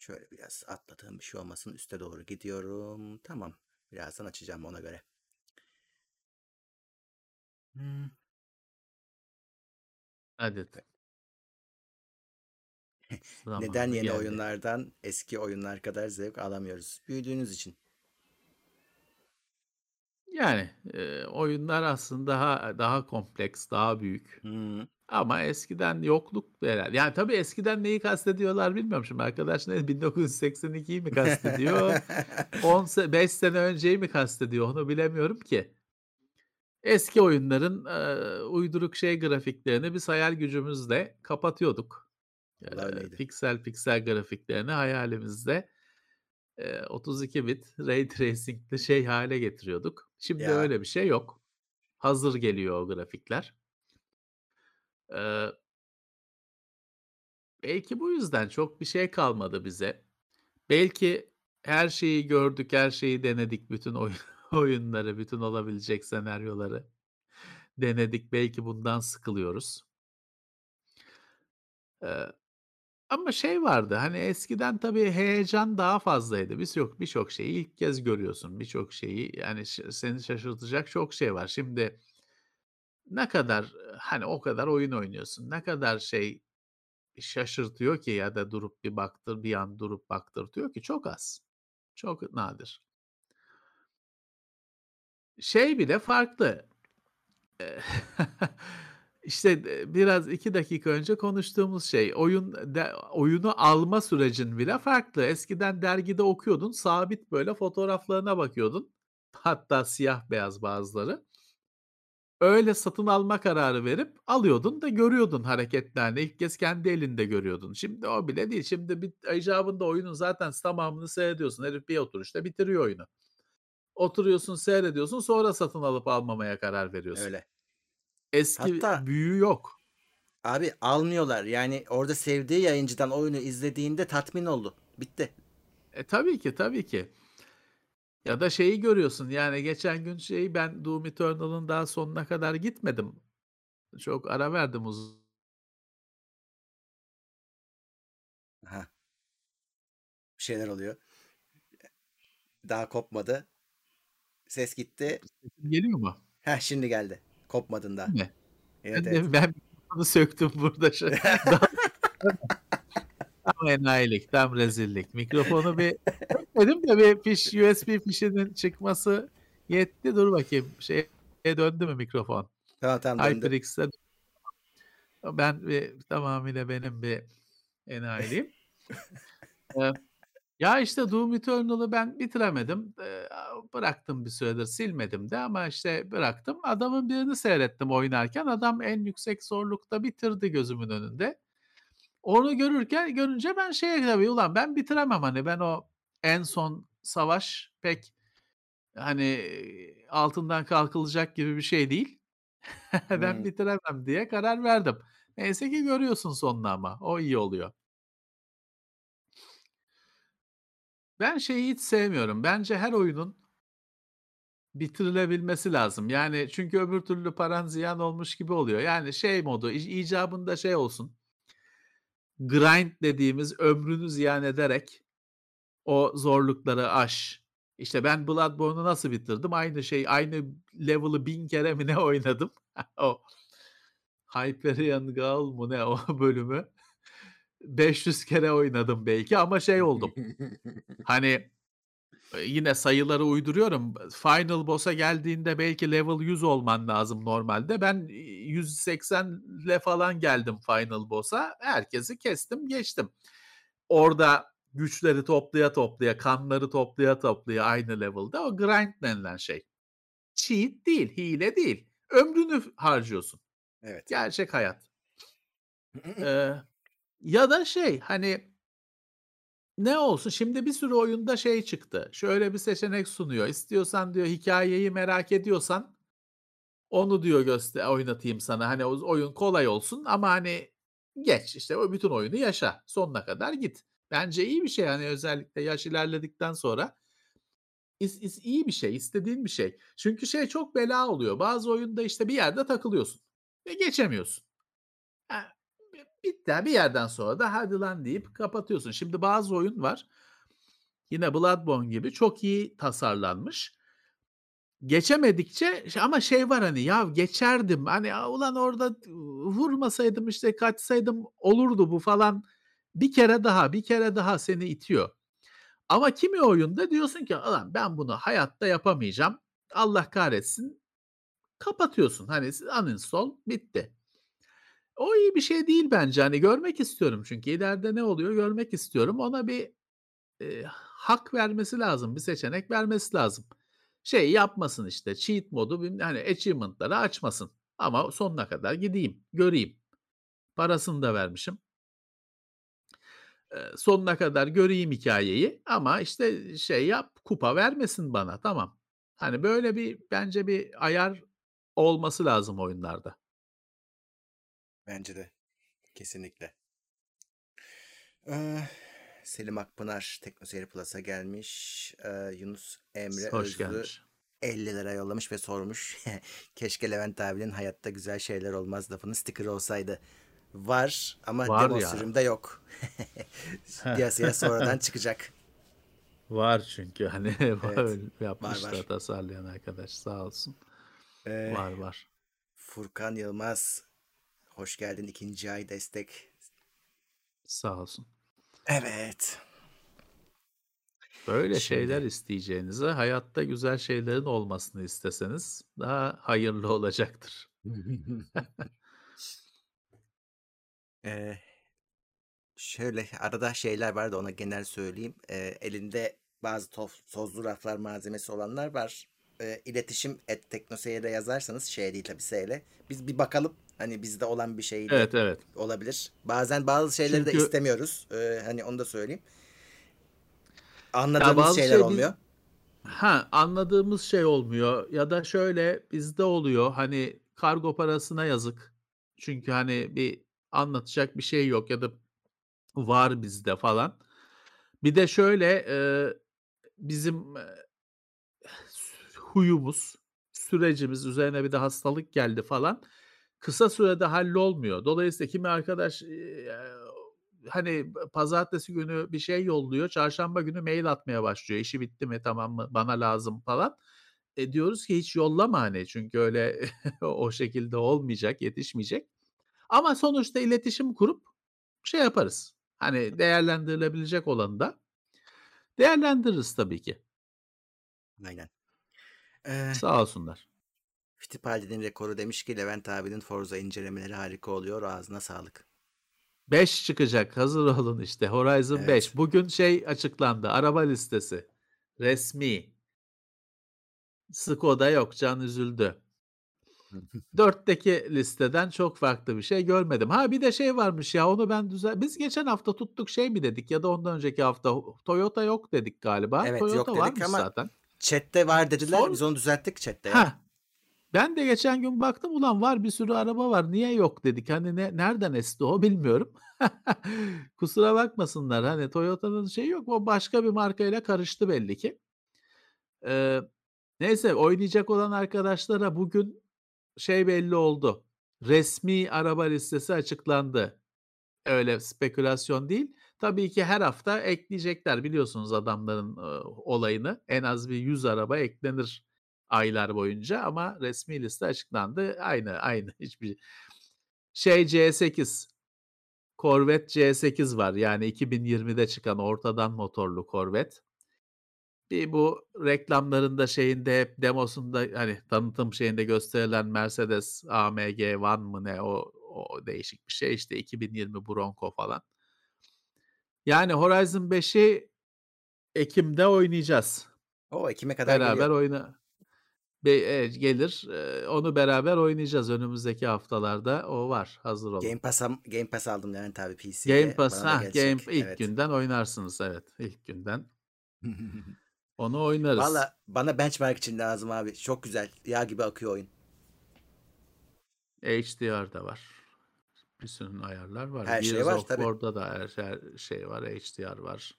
Şöyle biraz atladığım bir şey olmasın. Üste doğru gidiyorum. Tamam. Birazdan açacağım ona göre. Hmm, Hadi. Zamanı Neden yeni geldi. oyunlardan eski oyunlar kadar zevk alamıyoruz? Büyüdüğünüz için. Yani, eee, oyunlar aslında daha daha kompleks, daha büyük Hıı. Ama eskiden yokluktu herhâlde. Yani, tabii eskiden neyi kastediyorlar bilmiyorum şimdi arkadaş ne 1982'yi mi kastediyor, 10 se 5 sene önceyi mi kastediyor onu bilemiyorum ki. Eski oyunların, eee, uyduruk şey grafiklerini biz hayal gücümüzle kapatıyorduk. Öyleydi. piksel piksel grafiklerini hayalimizde, eee, 32 bit ray tracing'li şey hâle getiriyorduk. Şimdi Ya. öyle bir şey yok. Hazır geliyor o grafikler. Eee Belki bu yüzden çok bir şey kalmadı bize. Belki her şeyi gördük, her şeyi denedik, bütün oy oyunları, bütün olabilecek senaryoları denedik. Belki bundan sıkılıyoruz. Eee, ama şey vardı, hani, eskiden tabii heyecan daha fazlaydı. Birçok birçok şeyi ilk kez görüyorsun. Birçok şeyi, yani, seni şaşırtacak çok şey var. Şimdi ne kadar, hani, o kadar oyun oynuyorsun. Ne kadar şey şaşırtıyor ki ya da durup bir baktır bir an durup baktırtıyor ki çok az. Çok nadir. Şey bile farklı. İşte, biraz 2 dakika önce konuştuğumuz şey, oyun de oyunu alma sürecin bile farklı. Eskiden dergide okuyordun, sabit böyle fotoğraflarına bakıyordun. Hatta siyah beyaz bazıları. Öyle satın alma kararı verip alıyordun da görüyordun hareketlerini. İlk kez kendi elinde görüyordun. Şimdi o bile değil. Şimdi bir icabında oyunun zaten tamamını seyrediyorsun. Herif bir oturuşta bitiriyor oyunu. Oturuyorsun, seyrediyorsun, sonra satın alıp almamaya karar veriyorsun. Öyle. Eski Hatta büyüğü yok. Abi almıyorlar. Yani orada sevdiği yayıncıdan oyunu izlediğinde tatmin oldu. Bitti. E, tabii ki, tabii ki. Ya da şeyi görüyorsun, yani geçen gün şeyi ben Doom Eternal'ın daha sonuna kadar gitmedim. Çok ara verdim uz Hah. Bir şeyler oluyor. Daha kopmadı. Ses gitti. Sesim geliyor mu? Heh, şimdi geldi. Kopmadın daha. Değil mi? Evet, Ben de evet. ben mikrofonu söktüm burada Tam enayilik, tam rezillik. Mikrofonu bir sökmedim de bir fiş USB fişinin çıkması yetti. Dur bakayım şeye döndü mü mikrofon? Tamam, tamam döndü. HyperX'e Ben bir tamamıyla benim bir enayiliğim. Eee, ya, işte Doom Eternal'ı ben bitiremedim. Eee, bıraktım bir süredir, silmedim de ama işte bıraktım. Adamın birini seyrettim oynarken. Adam en yüksek zorlukta bitirdi gözümün önünde. Onu görürken görünce ben şeye tabii, ulan ben bitiremem, hani, ben o en son savaş pek, hani, altından kalkılacak gibi bir şey değil. Ben Hıı. bitiremem diye karar verdim. Neyse ki görüyorsun sonunu ama. O iyi oluyor. Ben şeyi hiç sevmiyorum. Bence her oyunun bitirilebilmesi lazım. Yani çünkü öbür türlü paran ziyan olmuş gibi oluyor. Yani şey modu, icabında şey olsun grind dediğimiz ömrünü ziyan ederek o zorlukları aş. İşte ben Bloodborne'u nasıl bitirdim? Aynı şey, aynı level'ı 1000 kere mi ne oynadım? O Hyperion Gaol mu ne o bölümü 500 kere oynadım belki ama şey oldum. Hani, yine sayıları uyduruyorum. Final boss'a geldiğinde belki level 100 olman lazım normalde. Ben, iii, 180'le falan geldim final boss'a. Herkesi kestim, geçtim. Orada güçleri toplaya toplaya, kanları toplaya toplaya aynı level'da o grind denilen şey. Cheat değil, hile değil. Ömrünü harcıyorsun. Evet. Gerçek hayat. Eee, ya da şey, hani ne olsun? Şimdi bir sürü oyunda şey çıktı. Şöyle bir seçenek sunuyor. İstiyorsan diyor hikâyeyi merak ediyorsan onu diyor göste oynatayım sana. Hani oyun kolay olsun ama hani geç, işte o bütün oyunu yaşa. Sonuna kadar git. Bence iyi bir şey, hani, özellikle yaş ilerledikten sonra is is iyi bir şey, istediğin bir şey. Çünkü şey çok bela oluyor. Bazı oyunda, işte, bir yerde takılıyorsun ve geçemiyorsun. Bitti. Bir yerden sonra da hadi lan deyip kapatıyorsun. Şimdi bazı oyun var. Yine Bloodborne gibi çok iyi tasarlanmış. Geçemedikçe ama şey var, hani, ya geçerdim, hani, ulan orada vurmasaydım, işte, kaçsaydım olurdu bu falan. Bir kere daha, bir kere daha seni itiyor. Ama kimi oyunda diyorsun ki, ulan ben bunu hayatta yapamayacağım. Allah kahretsin kapatıyorsun. Hani uninstall bitti. O iyi bir şey değil bence. Hani görmek istiyorum çünkü ileride ne oluyor görmek istiyorum. Ona bir e, hak vermesi lazım. Bir seçenek vermesi lazım. Şey yapmasın işte cheat modu hani achievement'ları açmasın. Ama sonuna kadar gideyim, göreyim. Parasını da vermişim. Eee, sonuna kadar göreyim hikayeyi ama, işte, şey yap, kupa vermesin bana, tamam. Hani, böyle bir bence bir ayar olması lazım oyunlarda. Bence de. Kesinlikle. Eee, Selim Akpınar Teknoseyir Plus'a gelmiş. Eee, Yunus Emre Hoş Özlü gelmiş. 50 lira yollamış ve sormuş. Keşke Levent abinin hayatta güzel şeyler olmaz lafının sticker'ı olsaydı. Var ama Var demo ya. sürümde yok. Piyasaya sonradan çıkacak. Var çünkü, hani, Evet. öyle Var yapmışlar var. tasarlayan arkadaş sağ olsun. Eee, Var, var. Furkan Yılmaz. Hoş geldin. ikinci ay destek. Sağ olsun. Evet. Böyle şeyler Şimdi isteyeceğinize hayatta güzel şeylerin olmasını isteseniz daha hayırlı olacaktır. Eee, şöyle arada şeyler var da ona genel söyleyeyim. Eee, elinde bazı toz, tozlu raflar malzemesi olanlar var. Eee, iletişim et teknoseyir'e yazarsanız şey değil tabii S ile. Biz bir bakalım. Hani bizde olan bir şey de Evet, evet. olabilir. Bazen bazı şeyleri de Çünkü istemiyoruz. Eee, hani onu da söyleyeyim. Anladığımız şeyler şey biz olmuyor. Ha, anladığımız şey olmuyor ya da şöyle bizde oluyor hani kargo parasına yazık. Çünkü hani bir anlatacak bir şey yok ya da var bizde falan. Bir de şöyle eee, bizim eee, huyumuz, sürecimiz üzerine bir de hastalık geldi falan. Kısa sürede hallolmuyor. Dolayısıyla kimi arkadaş eee, hani pazartesi günü bir şey yolluyor, çarşamba günü mail atmaya başlıyor. İşi bitti mi, tamam mı, bana lazım falan. E diyoruz ki hiç yollama hani çünkü öyle o şekilde olmayacak, yetişmeyecek. Ama sonuçta iletişim kurup şey yaparız. Hani değerlendirilebilecek olanı da değerlendiririz tabii ki. Aynen. Eee, Sağ olsunlar. Fittipaldi'nin rekoru demiş ki Levent abinin Forza incelemeleri harika oluyor. Ağzına sağlık. 5 çıkacak. Hazır olun işte. Horizon 5. Evet. Bugün şey açıklandı. Araba listesi. Resmi. Skoda yok. Can üzüldü. 4'teki listeden çok farklı bir şey görmedim. Ha bir de şey varmış ya onu ben düzel... Biz geçen hafta tuttuk şey mi dedik ya da ondan önceki hafta Toyota yok dedik galiba. Evet Toyota yok dedik ama zaten. chatte var dediler. Sor. Biz onu düzelttik chatte. Ha. Ben de geçen gün baktım ulan var bir sürü araba var. Niye yok dedik. Hani ne, nereden esti o bilmiyorum. Kusura bakmasınlar. Hani Toyota'nın şeyi yok. O başka bir markayla karıştı belli ki. Ee, neyse oynayacak olan arkadaşlara bugün şey belli oldu. Resmi araba listesi açıklandı. Öyle spekülasyon değil. Tabii ki her hafta ekleyecekler biliyorsunuz adamların e, olayını. En az bir 100 araba eklenir aylar boyunca ama resmi liste açıklandı. Aynı aynı hiçbir şey C8 Corvette C8 var. Yani 2020'de çıkan ortadan motorlu Corvette. Bir bu reklamlarında şeyinde hep demosunda hani tanıtım şeyinde gösterilen Mercedes AMG One mı ne o, o değişik bir şey işte 2020 Bronco falan. Yani Horizon 5'i Ekim'de oynayacağız. O Ekim'e kadar Beraber geliyor. oyna Be- e, gelir. E, onu beraber oynayacağız önümüzdeki haftalarda. O var. Hazır olun. Game Pass, Game Pass aldım Levent abi Game PC'ye. Pass Bana da ha gelecek. Game ilk Evet. günden oynarsınız evet. ilk günden. Onu oynarız. Valla bana benchmark için lazım abi. Çok güzel. Yağ gibi akıyor oyun. HDR da var. Bir sürü ayarlar var. Her şey Gears var of tabii. War'da da her, her şey var. HDR var.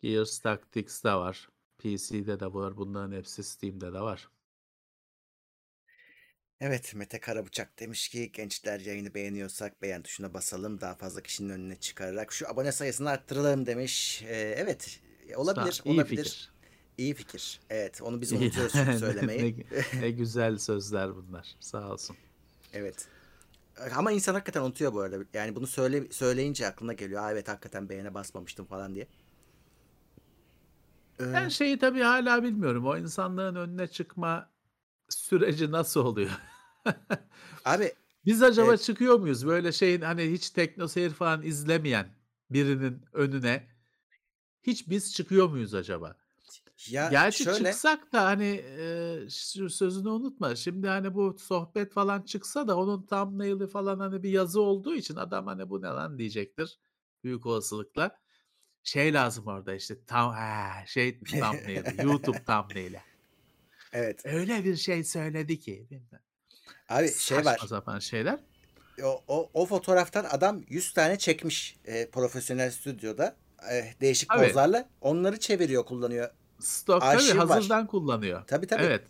Gears Tactics'te var. PC'de de var. Bunların hepsi Steam'de de var. Evet Mete Karabıçak demiş ki gençler yayını beğeniyorsak beğen tuşuna basalım. Daha fazla kişinin önüne çıkararak şu abone sayısını arttıralım demiş. Ee, evet olabilir Sa- iyi olabilir. fikir. İyi fikir. Evet onu biz unutuyoruz çünkü söylemeyi. ne- ne güzel sözler bunlar. Sağ olsun. Evet. Ama insan hakikaten unutuyor bu arada. Yani bunu söyle söyleyince aklına geliyor. Aa evet hakikaten beğene basmamıştım falan diye. Ben şeyi tabii hâlâ bilmiyorum. O insanlığın önüne çıkma süreci nasıl oluyor? Abi, Biz acaba eee çıkıyor muyuz? Böyle şeyin, hani, hiç TeknoSeyir falan izlemeyen birinin önüne hiç biz çıkıyor muyuz acaba? Ya, Gerçi şöyle çıksak da, hani, şu sözünü unutma. Şimdi, hani, bu sohbet falan çıksa da onun thumbnail'i falan, hani, bir yazı olduğu için adam, hani, "Bu ne lan?" diyecektir büyük olasılıkla. Şey lazım orada, işte, tam he, şey thumbnail'i, YouTube thumbnail'i. Evet. Öyle bir şey söyledi ki bilmem. Abi, şey Saçma var sapan şeyler. o o o fotoğraftan adam 100 tane çekmiş, eee, profesyonel stüdyoda, eee, değişik pozlarla. Onları çeviriyor, kullanıyor. Stok tabii, Arşiv var. hazırdan kullanıyor. Tabii, tabii. Evet.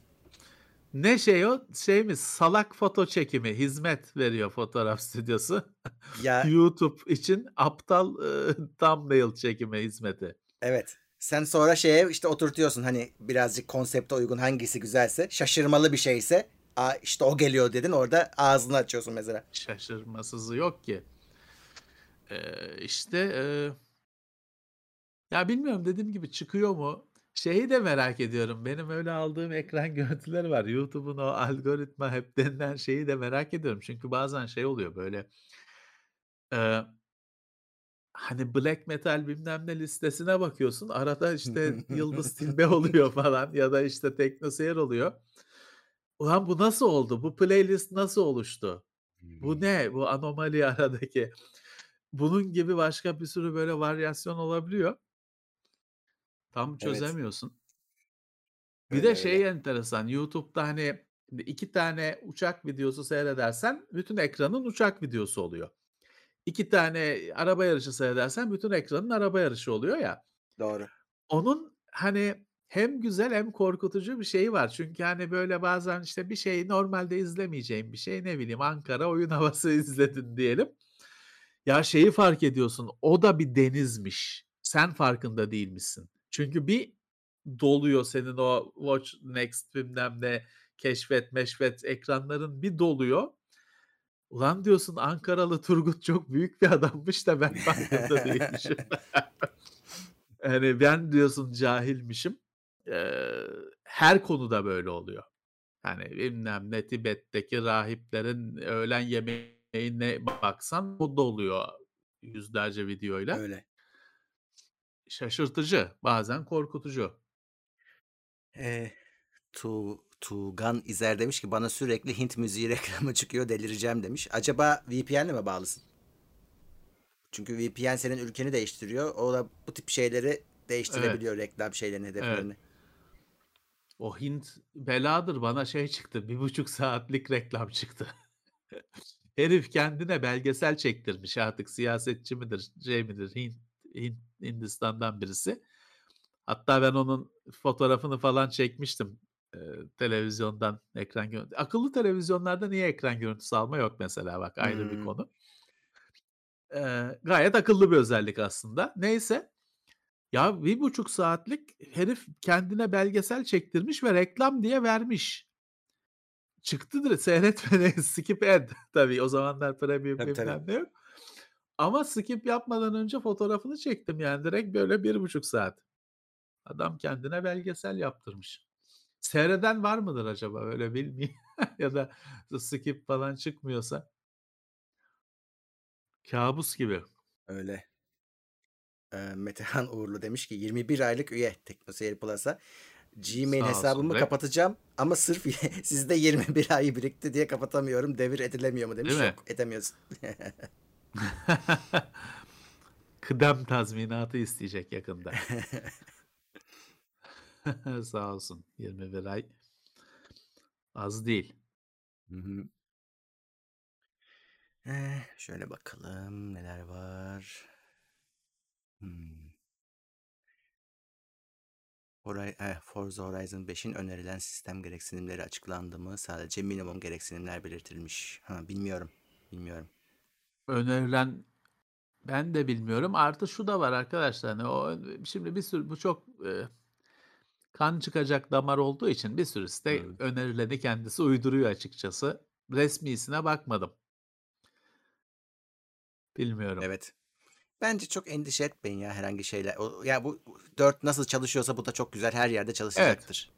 Ne şey o? Şey mi? Salak foto çekimi, hizmet veriyor fotoğraf stüdyosu. Ya YouTube için aptal, ııı, thumbnail çekimi hizmeti. Evet. Sen sonra şeye, işte, oturtuyorsun, hani, birazcık konsepte uygun hangisi güzelse, şaşırmalı bir şeyse, "A, işte, o geliyor." dedin, orada ağzını açıyorsun mesela. Şaşırmasızı yok ki. Eee, işte, eee Ya, bilmiyorum, dediğim gibi çıkıyor mu? Şeyi de merak ediyorum. Benim öyle aldığım ekran görüntüleri var. YouTube'un o algoritma hep denilen şeyi de merak ediyorum. Çünkü bazen şey oluyor böyle eee hani, black metal bilmem ne listesine bakıyorsun. Arada, işte, Yıldız Tilbe oluyor falan ya da, işte, TeknoSeyir oluyor. Ulan bu nasıl oldu? Bu playlist nasıl oluştu? Bu ne? Bu anomali aradaki. Bunun gibi başka bir sürü böyle varyasyon olabiliyor. Tam çözemiyorsun. Bir Öyle, de şey öyle. enteresan, YouTube'da, hani, 2 tane uçak videosu seyredersen bütün ekranın uçak videosu oluyor. 2 tane araba yarışı seyredersen bütün ekranın araba yarışı oluyor ya. Doğru. Onun, hani, hem güzel hem korkutucu bir şeyi var. Çünkü, hani, böyle bazen, işte, bir şey normalde izlemeyeceğin bir şey, ne bileyim, Ankara oyun havası izledin diyelim. Ya, şeyi fark ediyorsun, o da bir denizmiş. Sen farkında değilmişsin. Çünkü bir doluyor senin o watch next bilmem ne, keşfet meşfet ekranların bir doluyor. Ulan diyorsun Ankaralı Turgut çok büyük bir adammış da ben farkında değilmişim. Hani, ben diyorsun cahilmişim. Eee, her konuda böyle oluyor. Hani, bilmem ne, Tibet'teki rahiplerin öğlen yemeğine baksan o doluyor yüzlerce videoyla. Öyle. Şaşırtıcı, bazen korkutucu. Eee, Tu Tuğgan İzer demiş ki, "Bana sürekli Hint müziği reklamı çıkıyor, delireceğim." demiş. Acaba VPN'le mi bağlısın? Çünkü VPN senin ülkeni değiştiriyor. O da bu tip şeyleri Evet. değiştirebiliyor, reklam şeylerini, Evet. hedeflerini. O Hint beladır. Bana şey çıktı, 1,5 saatlik reklam çıktı. Herif kendine belgesel çektirmiş artık siyasetçi midir, şey midir, Hint Hint Hindistan'dan birisi. Hatta ben onun fotoğrafını falan çekmiştim, eee, televizyondan ekran görüntü Akıllı televizyonlarda niye ekran görüntüsü alma yok mesela bak ayrı bir Hımm. konu. Eee, gayet akıllı bir özellik aslında. Neyse, ya 1,5 saatlik herif kendine belgesel çektirmiş ve reklam diye vermiş. Çıktı direkt seyretmedi, skip ad tabii o zamanlar premium bilmem ne yok. Ama skip yapmadan önce fotoğrafını çektim yani direkt böyle 1,5 saat. Adam kendine belgesel yaptırmış. Seyreden var mıdır acaba öyle bilmeyeyim ya da skip falan çıkmıyorsa? Kâbus gibi. Öyle. Eee, Metehan Uğurlu demiş ki, "21 aylık üye TeknoSeyir Plus'a. Gmail Sağ olsun hesabımı be. kapatacağım ama sırf sizde 21 ay birikti diye kapatamıyorum. Devir edilemiyor mu?" demiş. Yok, edemiyorsun. Kıdem tazminatı isteyecek yakında. Sağ olsun. 21 ay az değil. Hı hı. Eee, şöyle bakalım neler var. Horay eh, Forza Horizon 5'in önerilen sistem gereksinimleri açıklandı mı? Sadece minimum gereksinimler belirtilmiş. Ha, bilmiyorum. Bilmiyorum. Önerilen ben de bilmiyorum. Artı şu da var arkadaşlar, hani, o şimdi bir sürü bu çok, eee, kan çıkacak damar olduğu için bir sürü site Hımm. önerileni kendisi uyduruyor açıkçası. Resmîsine bakmadım. Bilmiyorum. Evet. Bence çok endişe etmeyin ya herhangi şeyler. O, ya bu 4 nasıl çalışıyorsa bu da çok güzel her yerde Evet. çalışacaktır.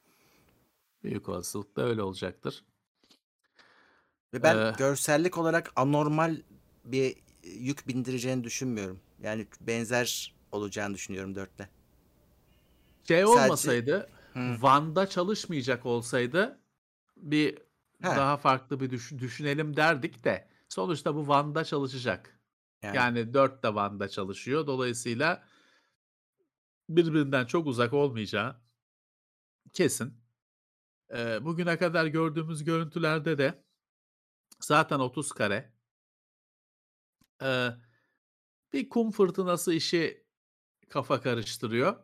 Büyük olasılıkla öyle olacaktır. Ve ben Eee görsellik olarak anormal bir yük bindireceğini düşünmüyorum. Yani benzer olacağını düşünüyorum 4'te. Şey Sadece olmasaydı, Hı. Van'da çalışmayacak olsaydı bir He. daha farklı bir düş düşünelim derdik de sonuçta bu Van'da çalışacak. Yani. Yani 4 de Van'da çalışıyor. Dolayısıyla birbirinden çok uzak olmayacağı kesin. Eee, bugüne kadar gördüğümüz görüntülerde de zaten 30 kare. Eee, bir kum fırtınası işi kafa karıştırıyor.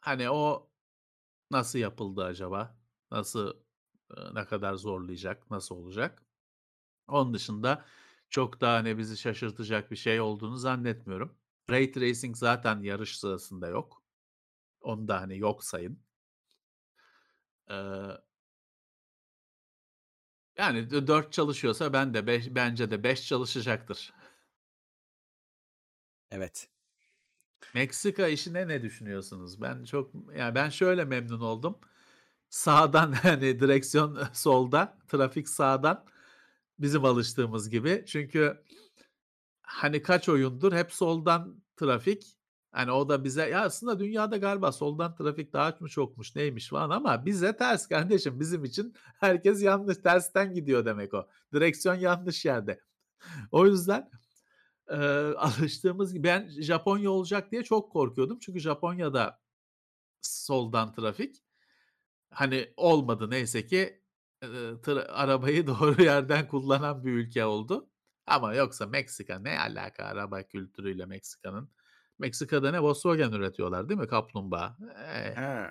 Hani o nasıl yapıldı acaba? Nasıl, ne kadar zorlayacak, nasıl olacak? Onun dışında çok da, hani, bizi şaşırtacak bir şey olduğunu zannetmiyorum. Ray tracing zaten yarış sırasında yok. Onu da, hani, yok sayın. Eee Yani d 4 çalışıyorsa ben de beş bence de 5 çalışacaktır. Evet. Meksika işine ne düşünüyorsunuz? Ben çok ya ben şöyle memnun oldum. Sağdan, hani, direksiyon solda, trafik sağdan bizim alıştığımız gibi. Çünkü hani, kaç oyundur hep soldan trafik. Hani, o da bize ya aslında dünyada galiba soldan trafik daha mı çokmuş, neymiş falan ama bize ters kardeşim. Bizim için herkes yanlış, tersten gidiyor demek o. Direksiyon yanlış yerde. O yüzden, eee, alıştığımız gibi ben Japonya olacak diye çok korkuyordum. Çünkü Japonya'da soldan trafik. Hani, olmadı neyse ki, ııı, tır arabayı doğru yerden kullanan bir ülke oldu. Ama yoksa Meksika ne alaka araba kültürüyle Meksika'nın? Meksika'da ne Volkswagen üretiyorlar değil mi? Kaplumbağa. Eee Ha.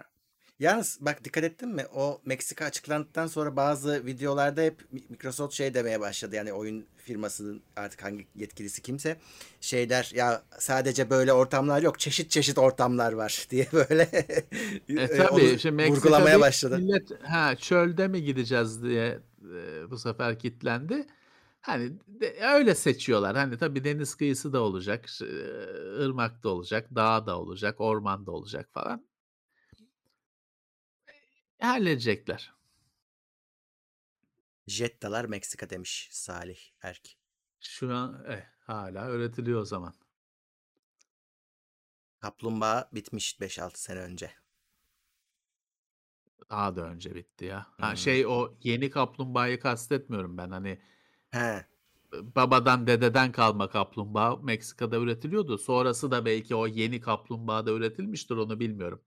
Yalnız bak dikkat ettin mi? O Meksika açıklandıktan sonra bazı videolarda hep Mi Microsoft şey demeye başladı. Yani oyun firmasının artık hangi yetkilisi kimse şey der ya sadece böyle ortamlar yok çeşit çeşit ortamlar var diye böyle E, onu tabii. Şimdi Meksika vurgulamaya başladı. millet ha, çölde mi gideceğiz diye, eee, bu sefer kitlendi. Hani, de öyle seçiyorlar. Hani, tabii deniz kıyısı da olacak, ş ırmak da olacak, dağ da olacak, orman da olacak falan. Eee, halledecekler. Jettalar Meksika demiş Salih Erk. Şu an eh, hâlâ üretiliyor o zaman. Kaplumbağa bitmiş 5-6 sene önce. Daha da önce bitti ya. Ha, Hımm. şey o yeni kaplumbağayı kastetmiyorum ben. Hani, He. ııı, babadan dededen kalma kaplumbağa Meksika'da üretiliyordu. Sonrası da belki o yeni kaplumbağa da üretilmiştir, onu bilmiyorum.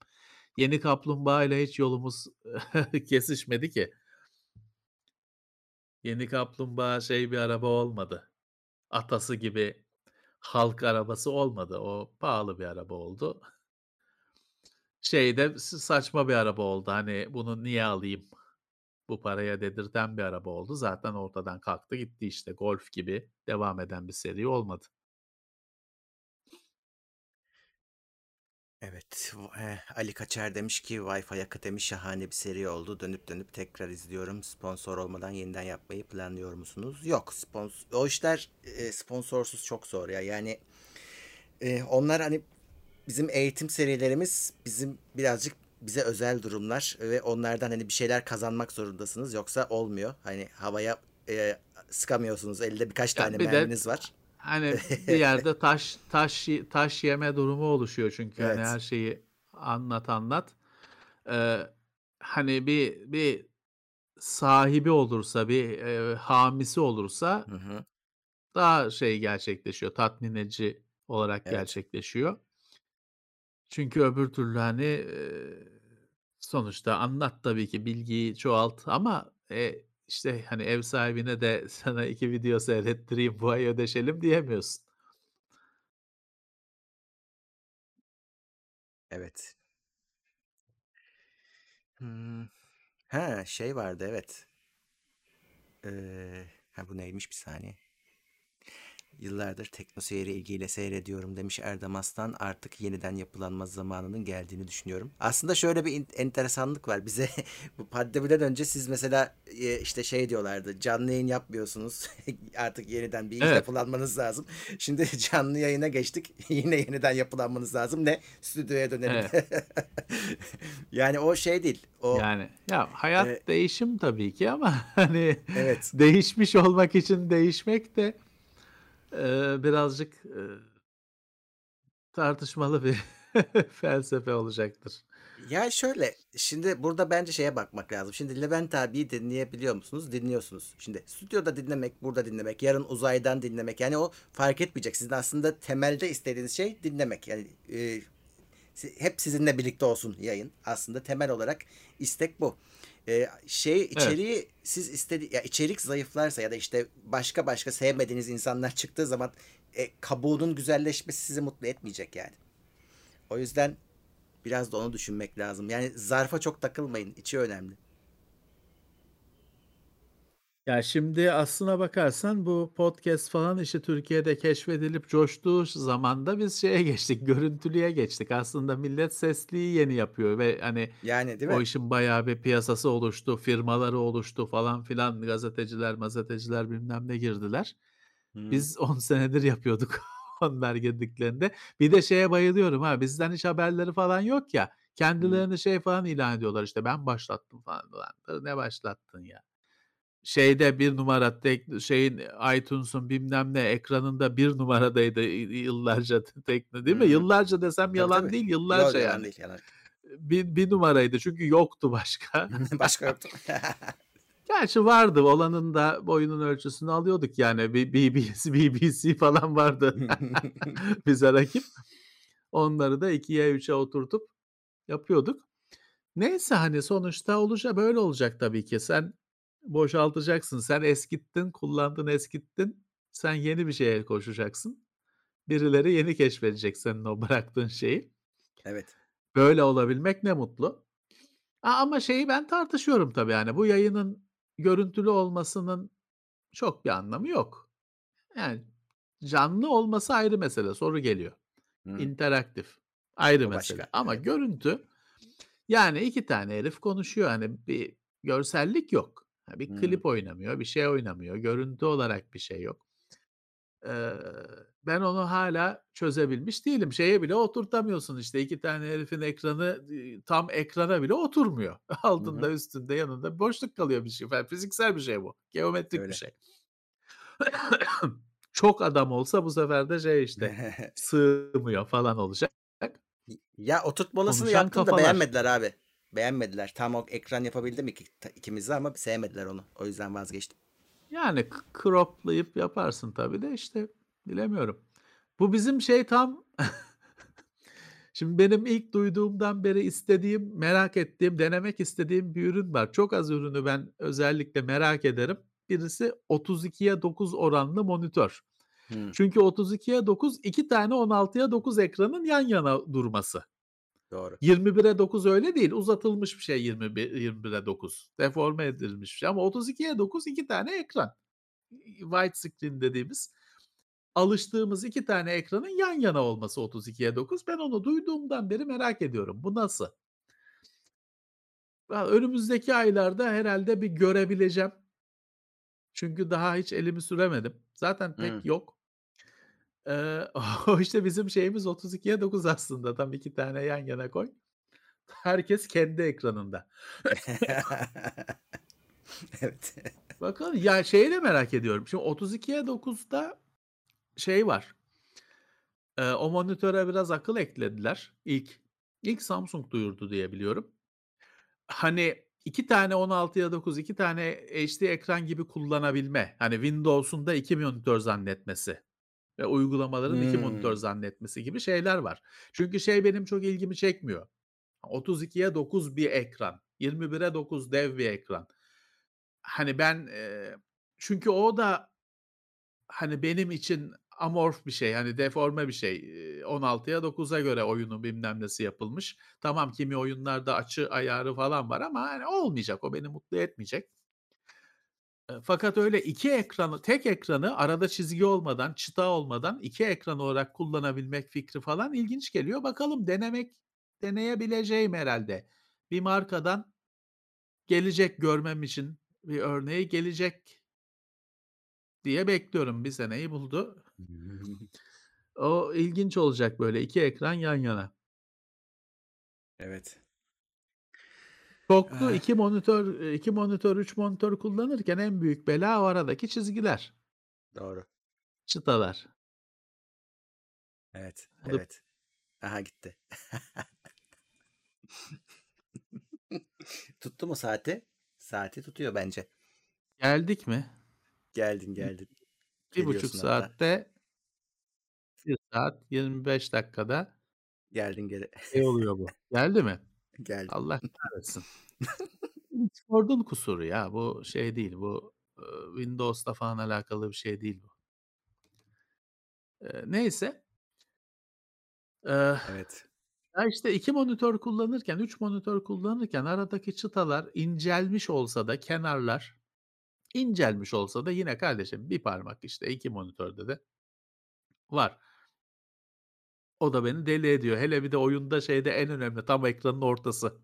Yeni kaplumbağayla hiç yolumuz kesişmedi ki. Yeni kaplumbağa şey bir araba olmadı. Atası gibi halk arabası olmadı. O pahalı bir araba oldu. Şey de s saçma bir araba oldu. Hani, bunu niye alayım bu paraya dedirten bir araba oldu. Zaten ortadan kalktı gitti işte. Golf gibi devam eden bir seri olmadı. Evet. Eee, Ali Kaçer demiş ki Wi-Fi akademi şahane bir seri oldu. Dönüp dönüp tekrar izliyorum. Sponsor olmadan yeniden yapmayı planlıyor musunuz? Yok. Spons o işler eee, sponsorsuz çok zor ya. Yani eee, onlar hani bizim eğitim serilerimiz bizim birazcık bize özel durumlar ve onlardan hani bir şeyler kazanmak zorundasınız. Yoksa olmuyor. Hani havaya eee, sıkamıyorsunuz. Elde birkaç Ya tane bir de merminiz var. hani bir yerde taş taş taş yeme durumu oluşuyor çünkü hani Evet. her şeyi anlat anlat. Eee, hani bir bir sahibi olursa, bir, eee, hamisi olursa Hı hı. daha şey gerçekleşiyor, tatmin edici olarak Evet. gerçekleşiyor. Çünkü öbür türlü hani, eee, sonuçta anlat tabii ki bilgiyi çoğalt ama, eee, işte, hani, ev sahibine de sana 2 video seyrettireyim bu ay ödeşelim diyemiyorsun. Evet. Hımm. He, şey vardı evet. Eee, ha bu neymiş bir saniye. Yıllardır tekno seyri ilgiyle seyrediyorum demiş Erdem Aslan. Artık yeniden yapılanma zamanının geldiğini düşünüyorum. Aslında şöyle bir enteresanlık var. Bize bu pandemiden önce siz mesela e, işte şey diyorlardı. Canlı yayın yapmıyorsunuz. Artık yeniden bir Evet. yapılanmanız lazım. Şimdi canlı yayına geçtik. Yine yeniden yapılanmanız lazım. Ne? Stüdyoya dönelim. yani o şey değil. O Yani ya hayat e, değişim tabii ki ama hani evet. değişmiş olmak için değişmek de birazcık tartışmalı bir felsefe olacaktır. Ya şöyle şimdi burada bence şeye bakmak lazım. Şimdi Levent abiyi dinleyebiliyor musunuz? Dinliyorsunuz. Şimdi stüdyoda dinlemek, burada dinlemek, yarın uzaydan dinlemek. Yani o fark etmeyecek. Sizin aslında temelde istediğiniz şey dinlemek. Yani e, si- hep sizinle birlikte olsun yayın. Aslında temel olarak istek bu. E, şey Evet. içeriği siz istedi ya içerik zayıflarsa ya da işte başka başka sevmediğiniz insanlar çıktığı zaman e, kabuğunun güzelleşmesi sizi mutlu etmeyecek yani. O yüzden Biraz da onu düşünmek lazım. Yani zarfa çok takılmayın. İçi önemli. Ya şimdi aslına bakarsan bu podcast falan işte Türkiye'de keşfedilip coştuğu zamanda biz şeye geçtik, görüntülüye geçtik. Aslında millet sesliyi yeni yapıyor ve hani Yani değil o mi? işin bayağı bir piyasası oluştu, firmaları oluştu falan filan gazeteciler, gazeteciler bilmem ne girdiler. Hı. Biz 10 senedir yapıyorduk onlar girdiklerinde. Bir de şeye bayılıyorum ha bizden hiç haberleri falan yok ya. Hı. Kendilerini şey falan ilan ediyorlar işte ben başlattım falan. Ulan ne başlattın ya? Şeyde bir numara tek şeyin iTunes'un bilmem ne ekranında bir numaradaydı yıllarca tekno değil mi? Hı. Yıllarca desem yalan tabii. değil Yok yıllarca yalan yani. değil yalan. Bir, bir numaraydı çünkü yoktu başka. Başka yoktu. Gerçi vardı olanın da boyunun ölçüsünü alıyorduk yani. BBC, BBC falan vardı bize rakip. Onları da 2'ye 3'e oturtup yapıyorduk. Neyse hani sonuçta olacak böyle olacak tabii ki. Sen boşaltacaksın. Sen eskittin, kullandın, eskittin. Sen yeni bir şeye koşacaksın. Birileri yeni keşfedecek senin o bıraktığın şeyi. Evet. Böyle olabilmek ne mutlu. A- Ama şeyi ben tartışıyorum tabii yani bu yayının görüntülü olmasının çok bir anlamı yok. Yani canlı olması ayrı mesele. Soru geliyor. Hı. İnteraktif. Ayrı O mesele. başka. Ama Evet. görüntü yani iki tane herif konuşuyor. Hani bir görsellik yok. Bir Hı. klip oynamıyor, bir şey oynamıyor. Görüntü olarak bir şey yok. Ee, ben onu hala çözebilmiş değilim. Şeye bile oturtamıyorsun işte iki tane herifin ekranı tam ekrana bile oturmuyor. Altında, hı. üstünde, yanında boşluk kalıyor bir şey. falan. Fiziksel bir şey bu. Geometrik bir Öyle. şey. Çok adam olsa bu sefer de şey işte sığmıyor falan olacak. Ya oturtmalısını yaptım da beğenmediler abi. Beğenmediler. Tam o ekran yapabildim iki, ikimiz de ama sevmediler onu. O yüzden vazgeçtim. Yani croplayıp yaparsın tabii de işte bilemiyorum. Bu bizim şey tam Şimdi benim ilk duyduğumdan beri istediğim, merak ettiğim, denemek istediğim bir ürün var. Çok az ürünü ben özellikle merak ederim. Birisi 32'ye 9 oranlı monitör. Hı. Çünkü 32'ye 9 iki tane 16'ya 9 ekranın yan yana durması. Doğru. 21'e 9 öyle değil. Uzatılmış bir şey 21, 21'e 9. Deforme edilmiş bir şey. Ama 32'ye 9 iki tane ekran. White screen dediğimiz alıştığımız iki tane ekranın yan yana olması 32'ye 9. Ben onu duyduğumdan beri merak ediyorum. Bu nasıl? Önümüzdeki aylarda herhalde bir görebileceğim. Çünkü daha hiç elimi süremedim. Zaten pek yok. O işte bizim şeyimiz 32'ye 9 aslında. Tam iki tane yan yana koy. Herkes kendi ekranında. evet. Bakalım ya şeyi de merak ediyorum. Şimdi 32'ye 9'da şey var. Ee, o monitöre biraz akıl eklediler. İlk ilk Samsung duyurdu diye biliyorum. Hani iki tane 16'ya 9, iki tane HD ekran gibi kullanabilme. Hani Windows'un da iki monitör zannetmesi ve uygulamaların iki monitör Hmm. zannetmesi gibi şeyler var. Çünkü şey benim çok ilgimi çekmiyor. 32'ye 9 bir ekran, 21'e 9 dev bir ekran. Hani ben e, çünkü o da hani benim için amorf bir şey hani deforme bir şey. Eee, 16'ya 9'a göre oyunun bilmem nesi yapılmış. Tamam kimi oyunlarda açı ayarı falan var ama hani olmayacak o beni mutlu etmeyecek. Fakat öyle 2 ekranı, tek ekranı arada çizgi olmadan, çıta olmadan 2 ekran olarak kullanabilmek fikri falan ilginç geliyor. Bakalım denemek deneyebileceğim herhâlde. Bir markadan gelecek görmem için bir örneği gelecek diye bekliyorum. 1 seneyi buldu. O ilginç olacak böyle 2 ekran yan yana. Evet. Çoklu Eh. 2 monitör, eee, 2 monitör, 3 monitör kullanırken en büyük bela o aradaki çizgiler. Doğru. Çıtalar. Evet, Alıp evet. Aha gitti. Tuttu mu saati? Saati tutuyor bence. Geldik mi? Geldin, geldin. 1,5 Geliyorsun hatta. saatte 1 saat 25 dakikada Geldin geri. şey oluyor bu. Geldi mi? Geldim. Allah kahretsin. Discord'un kusuru ya. Bu şey değil. Bu, Windows'la falan alakalı bir şey değil bu. Neyse. Evet. ya, işte 2 monitör kullanırken, 3 monitör kullanırken aradaki çıtalar incelmiş olsa da kenarlar incelmiş olsa da yine kardeşim bir parmak işte 2 monitörde de var. O da beni deli ediyor. Hele bir de oyunda şeyde en önemli tam ekranın ortası.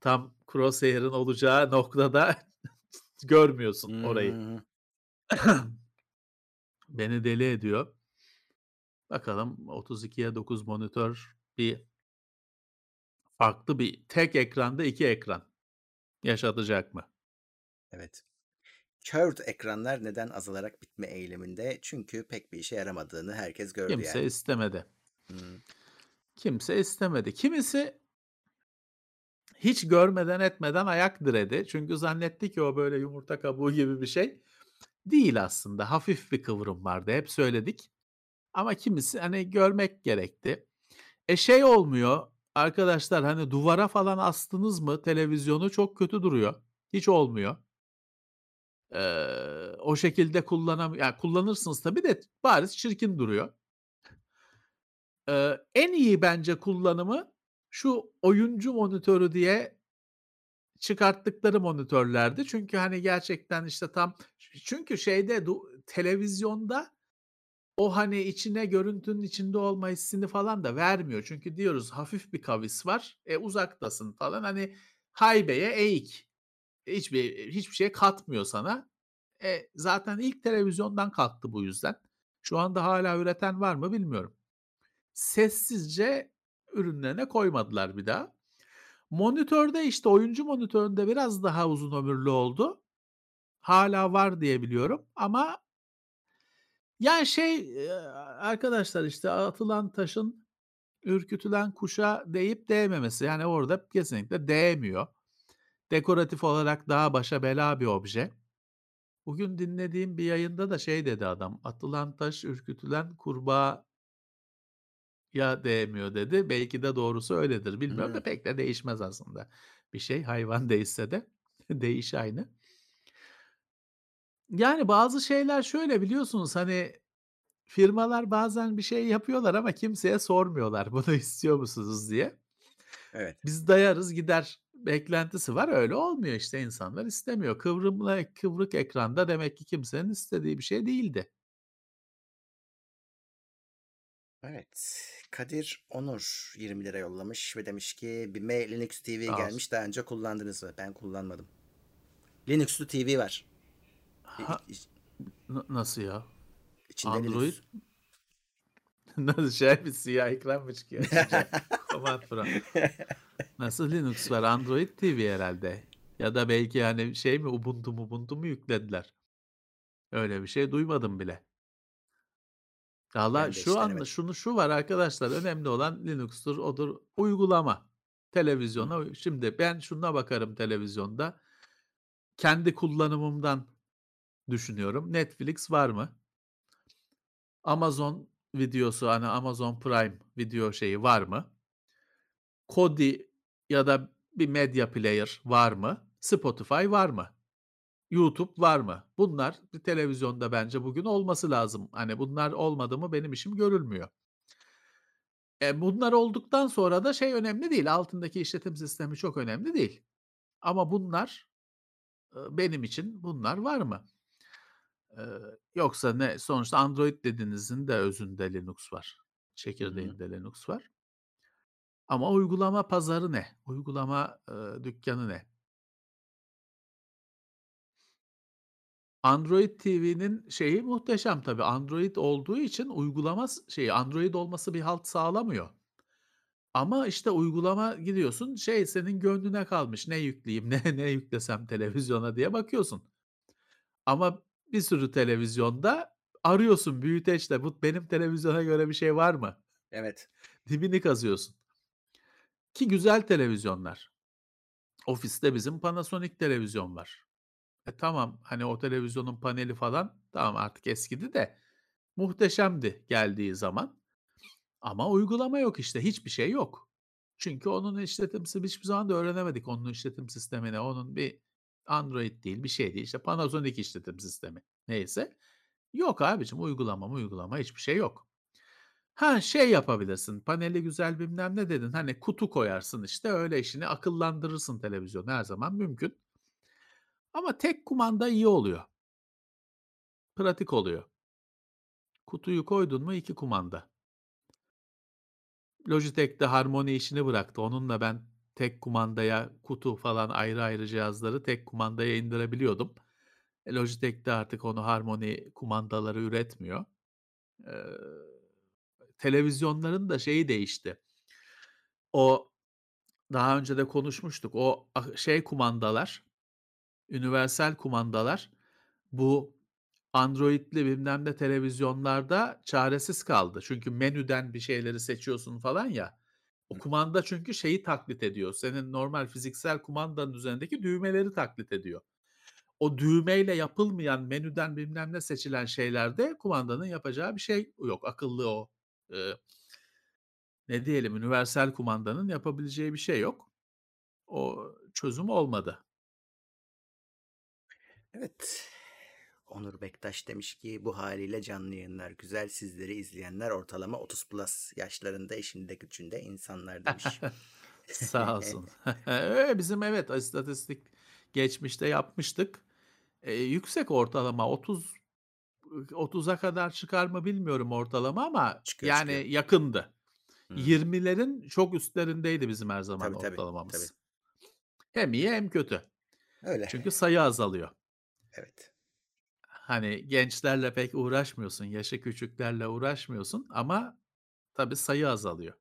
Tam crosshair'ın olacağı noktada görmüyorsun orayı. Beni deli ediyor. Bakalım 32'ye 9 monitör bir farklı bir tek ekranda 2 ekran yaşatacak mı? Evet. Curved ekranlar neden azalarak bitme eğiliminde? Çünkü pek bir işe yaramadığını herkes gördü Kimse yani. istemedi. Hımm. Kimse istemedi. Kimisi hiç görmeden etmeden ayak diredi. Çünkü zannetti ki o böyle yumurta kabuğu gibi bir şey. Değil aslında. Hafif bir kıvrım vardı. Hep söyledik. Ama kimisi hani görmek gerekti. E, şey olmuyor arkadaşlar hani duvara falan astınız mı televizyonu çok kötü duruyor. Hiç olmuyor. Eee, o şekilde kullanam ya kullanırsınız tabii de bariz çirkin duruyor. Eee, en iyi bence kullanımı şu oyuncu monitörü diye çıkarttıkları monitörlerdi. Çünkü hani gerçekten işte tam çünkü şeyde televizyonda o hani içine görüntünün içinde olma hissini falan da vermiyor. Çünkü diyoruz hafif bir kavis var. E, uzaktasın falan hani haybeye eğik. Hiçbir hiçbir şey katmıyor sana. E, zaten ilk televizyondan kalktı bu yüzden. Şu anda hâlâ üreten var mı bilmiyorum. Sessizce ürünlerine koymadılar bir daha. Monitörde işte oyuncu monitöründe biraz daha uzun ömürlü oldu. Hâlâ var diye biliyorum ama ya şey, arkadaşlar işte atılan taşın ürkütülen kuşa değip değmemesi. Yani orada kesinlikle değmiyor. Dekoratif olarak daha başa bela bir obje. Bugün dinlediğim bir yayında da şey dedi adam, "Atılan taş ürkütülen kurbağaya değmiyor." dedi. Belki de doğrusu öyledir bilmiyorum da Hımm. pek de değişmez aslında bir şey hayvan değse de değiş aynı. Yani bazı şeyler şöyle biliyorsunuz hani firmalar bazen bir şey yapıyorlar ama kimseye sormuyorlar bunu istiyor musunuz diye. Evet. Biz dayarız gider beklentisi var. Öyle olmuyor işte insanlar istemiyor. Kıvrımlı kıvrık ekranda demek ki kimsenin istediği bir şey değildi. Evet. Kadir Onur £20 yollamış ve demiş ki BİM'e Linux TV Sağ olsun. gelmiş. Daha önce kullandınız mı? Ben kullanmadım. Linux'lu TV var. İ Ha nasıl ya? İçinde Android Linux. Nasıl şey mi siyah ekran mı çıkıyor? Command Prompt. Nasıl Linux var? Android TV herhâlde. Ya da belki hani şey mi Ubuntu mubuntu mu yüklediler? Öyle bir şey duymadım bile. Valla şu anda şunu şu var arkadaşlar önemli olan Linux'tur, odur, uygulama. Hı. Televizyona uy şimdi ben şuna bakarım televizyonda. Kendi kullanımımdan düşünüyorum. Netflix var mı? Amazon videosu, hani Amazon Prime video şeyi var mı? Kodi ya da bir medya player var mı? Spotify var mı? YouTube var mı? Bunlar bir televizyonda bence bugün olması lazım. Hani bunlar olmadı mı benim işim görülmüyor. E, bunlar olduktan sonra da şey önemli değil. Altındaki işletim sistemi çok önemli değil. Ama bunlar benim için bunlar var mı? Yoksa ne sonuçta Android dediğinizin de özünde Linux var. Çekirdeğinde Linux var. Ama uygulama pazarı ne? Uygulama, ııı, dükkânı ne? Android TV'nin şeyi muhteşem tabii. Android olduğu için uygulama şeyi Android olması bir halt sağlamıyor. Ama, işte, uygulama gidiyorsun, şey, senin gönlüne kalmış. Ne yükleyeyim, ne ne yüklesem televizyona diye bakıyorsun. Ama bir sürü televizyonda arıyorsun büyüteçle, bu benim televizyona göre bir şey var mı? Evet. Dibini kazıyorsun. Ki güzel televizyonlar. Ofiste bizim Panasonic televizyon var. E, tamam, hani, o televizyonun paneli falan tamam artık eskidi de muhteşemdi geldiği zaman. Ama uygulama yok işte, hiçbir şey yok. Çünkü onun işletim sistemi hiçbir zaman da öğrenemedik onun işletim sistemini. Onun bir Android değil, bir şey değil. İşte Panasonic işletim sistemi neyse. Yok abicim uygulama muygulama hiçbir şey yok. Ha, şey yapabilirsin, paneli güzel bilmem ne dedin, hani, kutu koyarsın işte öyle işini akıllandırırsın televizyonu her zaman mümkün. Ama tek kumanda iyi oluyor. Pratik oluyor. Kutuyu koydun mu 2 kumanda. Logitech de Harmony işini bıraktı. Onunla ben tek kumandaya kutu falan ayrı ayrı cihazları tek kumandaya indirebiliyordum. E, Logitech de artık onu Harmony kumandaları üretmiyor. Eee, televizyonların da şeyi değişti. O daha önce de konuşmuştuk. O şey kumandalar, universal kumandalar bu Android'li bilmem ne televizyonlarda çaresiz kaldı. Çünkü menüden bir şeyleri seçiyorsun falan ya. O kumanda çünkü şeyi taklit ediyor. Senin normal fiziksel kumandanın üzerindeki düğmeleri taklit ediyor. O düğmeyle yapılmayan menüden bilmem ne seçilen şeylerde kumandanın yapacağı bir şey yok. Akıllı o, eee ne diyelim, universal kumandanın yapabileceği bir şey yok. O çözüm olmadı. Evet. Onur Bektaş demiş ki bu haliyle canlı yayınlar güzel. Sizleri izleyenler ortalama 30 plus yaşlarında eşinde gücünde insanlar demiş. Sağ olsun. Öyle bizim evet istatistik geçmişte yapmıştık. Eee, yüksek ortalama 30 ııı, 30'a kadar çıkar mı bilmiyorum ortalama ama Çıkıyor, yani çıkıyor. yakındı. Hımm. 20'lerin çok üstlerindeydi bizim her zaman Tabii, tabii, tabii. ortalamamız. Hem iyi hem kötü. Öyle. Çünkü sayı azalıyor. Evet. Hani gençlerle pek uğraşmıyorsun, yaşı küçüklerle uğraşmıyorsun ama tabii sayı azalıyor.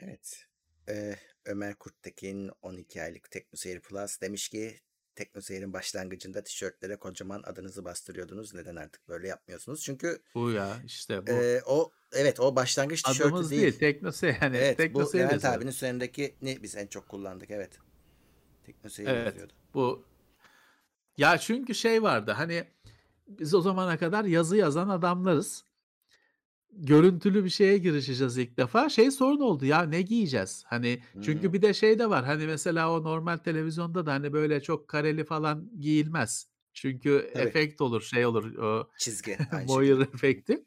Evet. Eee, Ömer Kurttekin 12 aylık TeknoSeyir Plus demiş ki TeknoSeyir'in başlangıcında tişörtlere kocaman adınızı bastırıyordunuz. Neden artık böyle yapmıyorsunuz? Çünkü Bu ya, işte bu. eee, o evet o başlangıç tişörtü Adımız değil. değil, Teknoseyir hani Evet bu Teknoseyir Levent yazıyor. abinin üzerindekini biz en çok kullandık. Evet. TeknoSeyir Evet, yazıyordu. bu ya çünkü şey vardı hani biz o zamana kadar yazı yazan adamlarız. Görüntülü bir şeye girişeceğiz ilk defa. Şey sorun oldu ya ne giyeceğiz? Hani çünkü Hımm. bir de şey de var. Hani mesela o normal televizyonda da hani böyle çok kareli falan giyilmez. Çünkü Tabii. efekt olur, şey olur o Çizgi şekilde. efekti.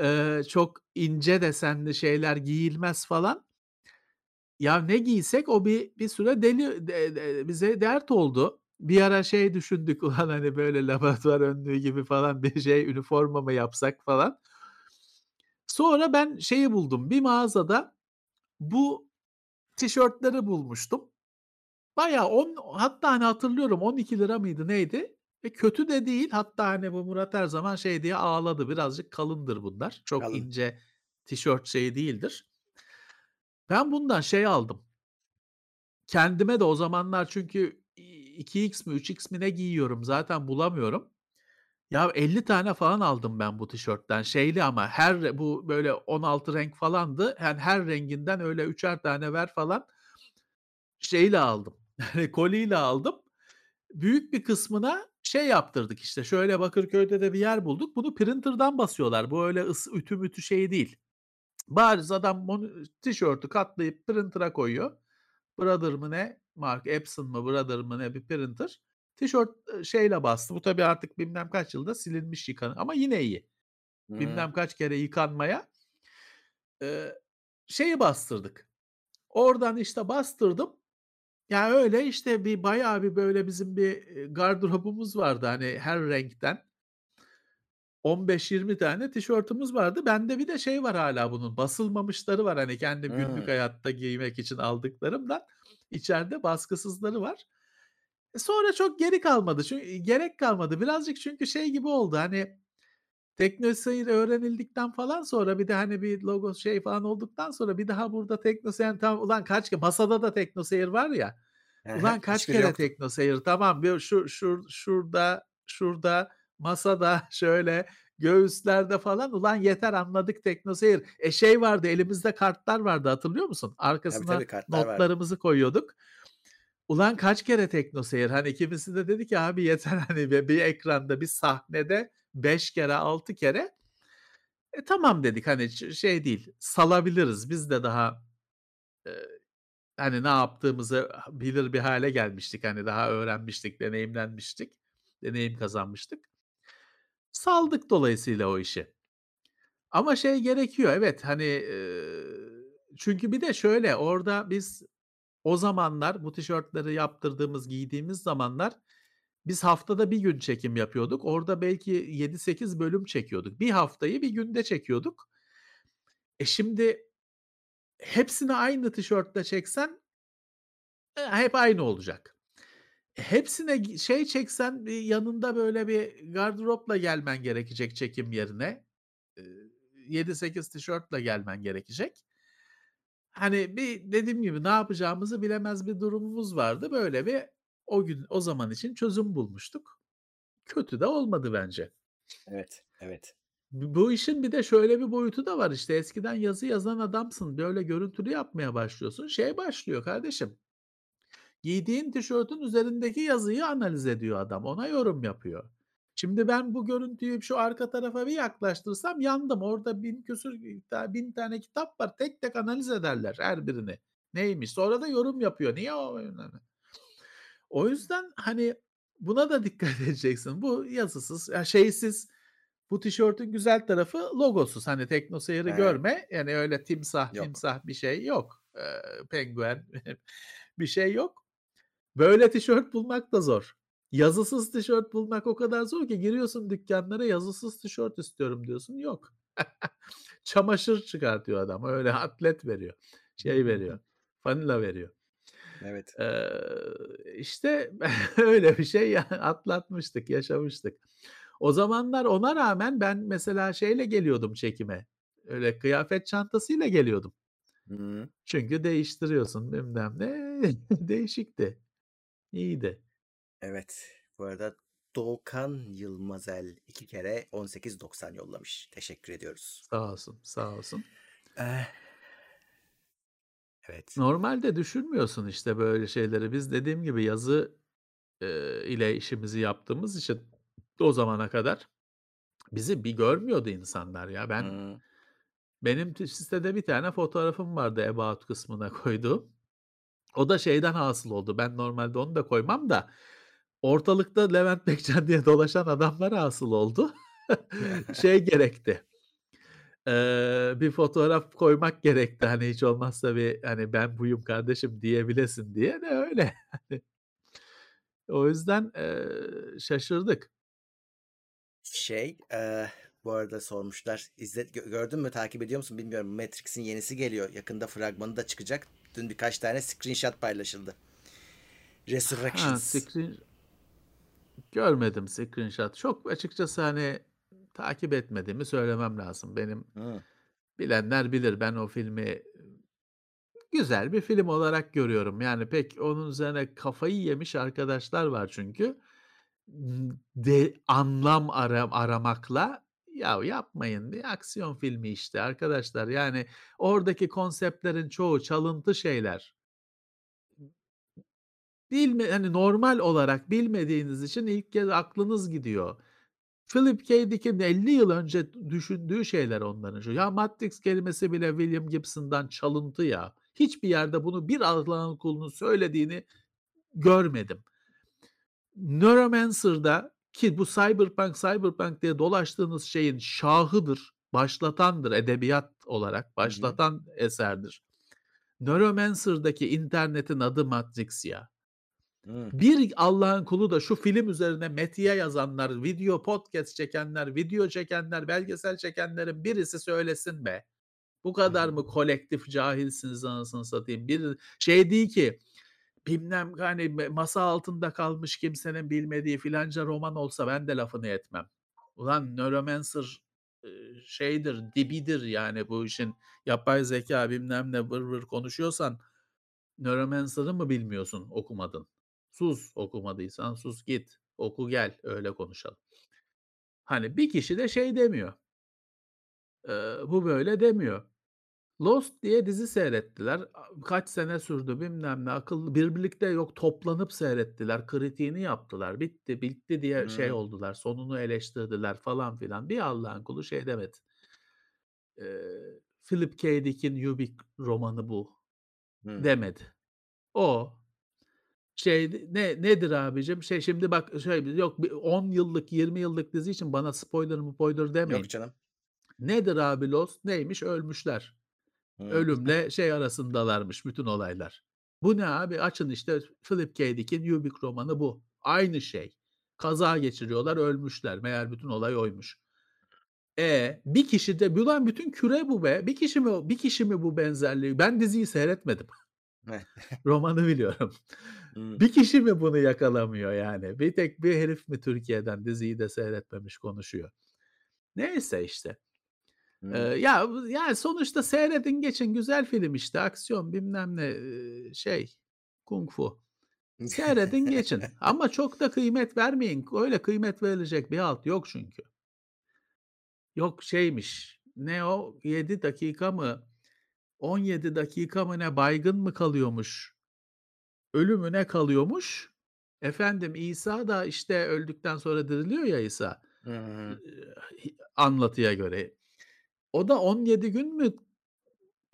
Eee, çok ince desenli şeyler giyilmez falan. Ya ne giysek o bir bir süre deli de de bize dert oldu. Bir ara şey düşündük ulan hani böyle laboratuvar önlüğü gibi falan bir şey üniforma mı yapsak falan. Sonra ben şeyi buldum. Bir mağazada bu tişörtleri bulmuştum. Bayağı on hatta hani hatırlıyorum £12 mıydı neydi? Ve kötü de değil. Hatta hani bu Murat her zaman şey diye ağladı. Birazcık kalındır bunlar. Çok Kalın. ince tişört şeyi değildir. Ben bundan şey aldım. Kendime de o zamanlar çünkü 2x mi 3x mi ne giyiyorum zaten bulamıyorum. Ya 50 tane falan aldım ben bu tişörtten. Şeyli ama her bu böyle 16 renk falandı. Yani her renginden öyle 3'er tane ver falan. Şeyle aldım. Hani koliyle aldım. Büyük bir kısmına şey yaptırdık işte. Şöyle Bakırköy'de de bir yer bulduk. Bunu printer'dan basıyorlar. Bu öyle ıs ütü mütü şeyi değil. Bariz adam tişörtü katlayıp printer'a koyuyor. Brother mı ne? Marka Epson mı Brother mı ne bir printer. Tişört, şeyle bastı. Bu tabii artık bilmem kaç yılda silinmiş yıkan ama yine iyi. Hımm. Bilmem kaç kere yıkanmaya. Eee, şeyi bastırdık. Oradan işte bastırdım. Ya, öyle, işte, bir bayağı bir, böyle, bizim bir, gardırobumuz vardı, hani, her renkten. 15-20 tane tişörtümüz vardı. Bende bir de şey var hâlâ bunun, basılmamışları var. Hani, kendim günlük Hıı. hayatta giymek için aldıklarımdan. İçeride baskısızları var. E, sonra çok geri kalmadı. Çün eee, gerek kalmadı. Birazcık çünkü şey gibi oldu, hani, TeknoSeyir öğrenildikten falan sonra bir de, hani, bir logo şey falan olduktan sonra bir daha burada TeknoSeyir tamam ulan kaç ke masada da TeknoSeyir var ya, ulan kaç Hiçbiri kere yoktu. TeknoSeyir tamam bir şu şur şurada, şurada, masada, şöyle, göğüslerde falan ulan yeter anladık TeknoSeyir. E, şey vardı elimizde kartlar vardı hatırlıyor musun? Tabii, Arkasına tabii, vardı. notlarımızı koyuyorduk. Ulan kaç kere TeknoSeyir? Hani, kimisi de dedi ki abi yeter, hani, bir bir ekranda, bir sahnede 5 kere, 6 kere. E, tamam dedik, hani, şey değil, salabiliriz. Biz de daha, eee, hani, ne yaptığımızı bilir bir hâle gelmiştik. Hani, daha öğrenmiştik, deneyimlenmiştik, deneyim kazanmıştık. Saldık dolayısıyla o işi. Ama şey gerekiyor, evet, hani, eee, çünkü bir de şöyle, orada biz o zamanlar bu tişörtleri yaptırdığımız, giydiğimiz zamanlar biz haftada 1 gün çekim yapıyorduk. Orada belki 7-8 bölüm çekiyorduk. 1 haftayı 1 günde çekiyorduk. E, şimdi hepsini aynı tişörtle çeksen eee, hep aynı olacak. Hepsine şey çeksen, yanında böyle bir gardıropla gelmen gerekecek çekim yerine. Eee, 7-8 tişörtle gelmen gerekecek. Hani, bir dediğim gibi ne yapacağımızı bilemez bir durumumuz vardı. Böyle bir o gün, o zaman için çözüm bulmuştuk. Kötü de olmadı bence. Evet, evet. Bu işin bir de şöyle bir boyutu da var, işte, eskiden yazı yazan adamsın, böyle görüntülü yapmaya başlıyorsun. Şey başlıyor kardeşim, giydiğin tişörtün üzerindeki yazıyı analiz ediyor adam, ona yorum yapıyor. Şimdi ben bu görüntüyü şu arka tarafa bir yaklaştırsam yandım. Orada 1000 küsur, eee, ta 1000 tane kitap var. Tek tek analiz ederler her birini. Neymiş? Sonra da yorum yapıyor. Niye o O yüzden, hani, buna da dikkat edeceksin. Bu yazısız, ya, şeysiz, bu tişörtün güzel tarafı logosuz. Hani, TeknoSeyir'i He. görme, yani, öyle timsah Yok. mimsah bir şey yok. Eee, penguen bir şey yok. Böyle tişört bulmak da zor. Yazısız tişört bulmak o kadar zor ki giriyorsun dükkânlara yazısız tişört istiyorum diyorsun, yok. Çamaşır çıkartıyor adam, öyle atlet veriyor, şey veriyor, fanila veriyor. Evet. Eee, işte öyle bir şey ya atlatmıştık, yaşamıştık. O zamanlar ona rağmen ben mesela şeyle geliyordum çekime, öyle kıyafet çantasıyla geliyordum. Hıı. Çünkü değiştiriyorsun bilmem ne, değişikti, iyiydi. Evet, bu arada Doğukan Yılmazel 2 kere 18.90 yollamış. Teşekkür ediyoruz. Sağ olsun, sağ olsun. Eh Evet. Normalde düşünmüyorsun, işte, böyle şeyleri. Biz dediğim gibi yazı, eee, ile işimizi yaptığımız için o zamana kadar bizi bir görmüyordu insanlar ya. Ben Hıı. benim sitede bir tane fotoğrafım vardı about kısmına koyduğum. O da şeyden hasıl oldu. Ben normalde onu da koymam da ortalıkta Levent Bekcan diye dolaşan adamlar hasıl oldu. Şey gerekti, eee, bir fotoğraf koymak gerekti, hani, hiç olmazsa bir, hani, "Ben buyum kardeşim." diyebilesin diye de öyle. O yüzden, eee, şaşırdık. Şey, eee, bu arada sormuşlar, izle gö gördün mü, takip ediyor musun bilmiyorum. Matrix'in yenisi geliyor. Yakında fragmanı da çıkacak. Dün birkaç tane screenshot paylaşıldı. Ha, Resurrections. screen görmedim screenshot. Çok açıkçası, hani, takip etmediğimi söylemem lazım. Benim Hıı. bilenler bilir. Ben o filmi güzel bir film olarak görüyorum. Yani, pek onun üzerine kafayı yemiş arkadaşlar var çünkü. De anlam ara aramakla, ya yapmayın, bir aksiyon filmi işte arkadaşlar. Yani, oradaki konseptlerin çoğu çalıntı şeyler. Bilme hani, normal olarak bilmediğiniz için ilk kez aklınız gidiyor. Philip K. Dick'in 50 yıl önce düşündüğü şeyler onların şu ya Matrix kelimesi bile William Gibson'dan çalıntı ya. Hiçbir yerde bunu bir Allah'ın kulunun söylediğini görmedim. Neuromancer'da ki bu cyberpunk, cyberpunk diye dolaştığınız şeyin şahıdır, başlatandır edebiyat olarak, Hı hı. başlatan eserdir. Neuromancer'daki internetin adı Matrix ya. Hımm. Bir Allah'ın kulu da şu film üzerine metiye yazanlar, video podcast çekenler, video çekenler, belgesel çekenlerin birisi söylesin be. Bu kadar mı kolektif cahilsiniz anasını satayım? Bir şey değil ki bilmem hani masa altında kalmış kimsenin bilmediği filanca roman olsa ben de lafını etmem. Ulan Neuromancer, şeydir, dibidir yani bu işin. Yapay zekâ bilmem ne vır vır konuşuyorsan Neuromancer'ı mı bilmiyorsun, okumadın? Sus, okumadıysan sus git, oku gel, öyle konuşalım. Hani bir kişi de şey demiyor. Eee, bu böyle demiyor. Lost diye dizi seyrettiler. Kaç sene sürdü bilmem ne. Bir birlikte yok toplanıp seyrettiler. Kritiğini yaptılar. Bitti, bitti diye şey Hımm. oldular. Sonunu eleştirdiler falan filan. Bir Allah'ın kulu şey demedi. Eee, Philip K. Dick'in Ubik romanı bu Hımm. demedi. O şey ne nedir abicim? Şey şimdi bak şey yok bir 10 yıllık 20 yıllık dizi için bana spoiler spoiler demeyin. Yok canım. Nedir abi Lost? Neymiş? Ölmüşler. Hımm. Ölümle şey arasındalarmış bütün olaylar. Bu ne abi? Açın işte Philip K. Dick'in Ubik romanı bu. Aynı şey. Kaza geçiriyorlar, ölmüşler. Meğer bütün olay oymuş. E bir kişi de ulan bütün küre bu be. Bir kişi mi bir kişi mi bu benzerliği? Ben diziyi seyretmedim. Romanı biliyorum. Bir kişi mi bunu yakalamıyor yani? Bir tek bir herif mi Türkiye'den diziyi de seyretmemiş konuşuyor? Neyse işte. Hımm. ya yani sonuçta seyredin geçin güzel film işte aksiyon bilmem ne, şey kung fu. Seyredin geçin ama çok da kıymet vermeyin. Öyle kıymet verilecek bir halt yok çünkü. Yok şeymiş, ne o 7 dakika mı 17 dakika mı ne baygın mı kalıyormuş? Ölü mü ne kalıyormuş? Efendim İsa da işte öldükten sonra diriliyor ya İsa. Hı hı. Eee, hi anlatıya göre. O da 17 gün mü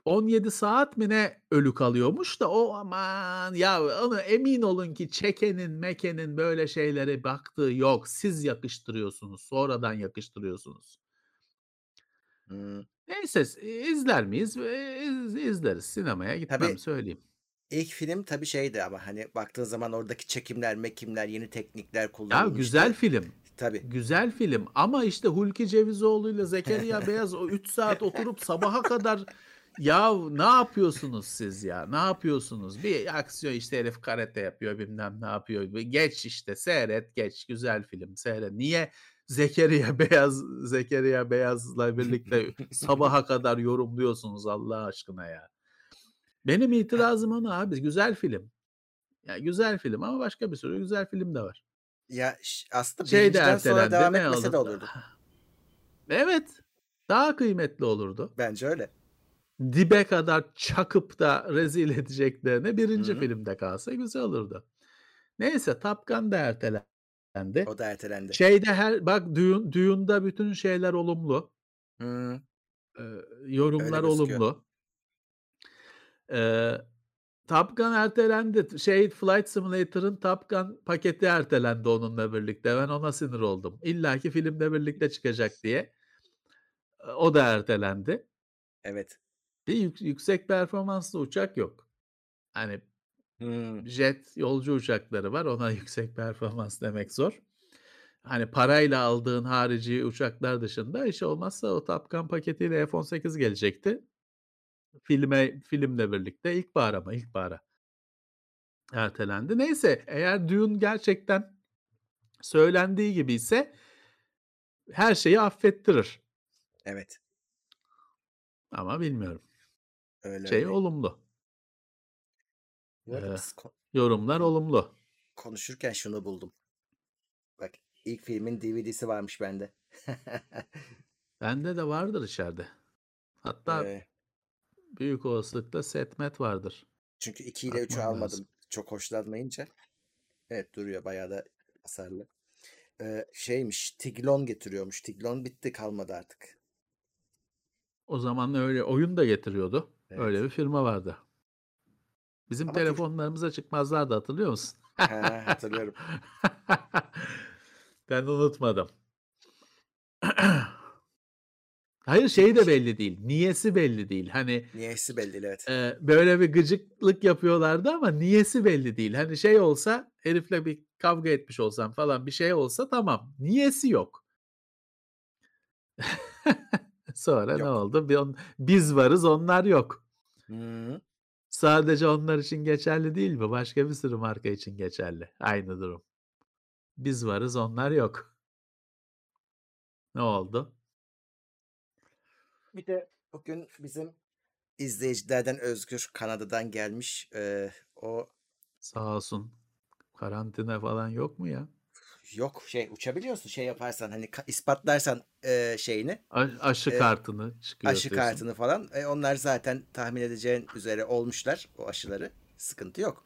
17 saat mi ne ölü kalıyormuş da o aman ya onu emin olun ki çekenin mekenin böyle şeylere baktığı yok. Siz yakıştırıyorsunuz. Sonradan yakıştırıyorsunuz. Hımm. Neyse s izler miyiz? Eee, iz izleriz. Sinemaya gitmem Tabii söyleyeyim. ilk film tabii şeydi ama hani baktığın zaman oradaki çekimler mekimler, yeni teknikler Ya kullanılmıştı. güzel film. Tabii. Güzel film ama işte Hulki Cevizoğlu'yla Zekeriya Beyaz o 3 saat oturup sabaha kadar ya ne yapıyorsunuz siz ya? Ne yapıyorsunuz? Bir aksiyon işte herif karate yapıyor bilmem ne yapıyor. Geç işte seyret geç güzel film seyret. Niye Zekeriya Beyaz Zekeriya Beyaz'la birlikte sabaha kadar yorumluyorsunuz Allah aşkına ya? Benim itirazım ona abi güzel film. Ya güzel film ama başka bir sürü güzel film de var. Ya aslında Şey de 1'inciden sonra devam etmese de olurdu? Evet. Daha kıymetli olurdu. Bence öyle. Dibe kadar çakıp da rezil edeceklerine Hı 1. hı. filmde kalsa güzel olurdu. Neyse Top Gun da ertelendi. O da ertelendi. Şeyde her bak Dune Dune'da bütün şeyler olumlu. Öyle yorumlar olumlu. Eee, Top Gun ertelendi. Şey Flight Simulator'ın Top Gun paketi ertelendi onunla birlikte. Ben ona sinir oldum. İllaki filmle birlikte çıkacak diye. O da ertelendi. Evet. Bir yük yüksek performanslı uçak yok. Hani Hımm. jet yolcu uçakları var. Ona yüksek performans demek zor. Hani parayla aldığın harici uçaklar dışında hiç olmazsa o Top Gun paketiyle F-18 gelecekti. Filme filmle birlikte ilkbahar ama ilkbahara ertelendi. Neyse eğer Dune gerçekten söylendiği gibiyse her şeyi affettirir. Evet. Ama bilmiyorum. Öyle, Şey öyle. olumlu. Ko yorumlar olumlu. konuşurken şunu buldum. Bak ilk filmin DVD'si varmış bende. Bende de vardır içeride. Hatta Eee büyük olasılıkla setmet vardır. Çünkü 2 ile 3'ü Bakmam lazım. almadım çok hoşlanmayınca. Evet duruyor bayağı da hasarlı. Eee, şeymiş Tiglon getiriyormuş. Tiglon bitti kalmadı artık. O zaman öyle oyun da getiriyordu. Öyle Evet. bir firma vardı. Bizim Ama telefonlarımıza çıkmazlardı hatırlıyor musun? He, hatırlıyorum. Ben unutmadım. Hayır şey de belli değil. Niyesi belli değil. Hani Niyesi belli değil, evet. e, böyle bir gıcıklık yapıyorlardı ama niyesi belli değil. Hani şey olsa herifle bir kavga etmiş olsam falan bir şey olsa tamam. Niyesi yok. Sonra ne Yok. oldu? Bir on- Biz varız onlar yok. Hı. Sadece onlar için geçerli değil mi? Başka bir sürü marka için geçerli. Aynı durum. Biz varız onlar yok. Ne oldu? Bir de bugün bizim izleyicilerden Özgür Kanada'dan gelmiş. Ee, o Sağ olsun. Karantina falan yok mu ya? yok şey uçabiliyorsun şey yaparsan hani ispatlarsan e, şeyini A- aşı E, kartını aşı çıkartıyorsun. kartını falan e, onlar zaten tahmin edeceğin üzere olmuşlar o aşıları sıkıntı yok.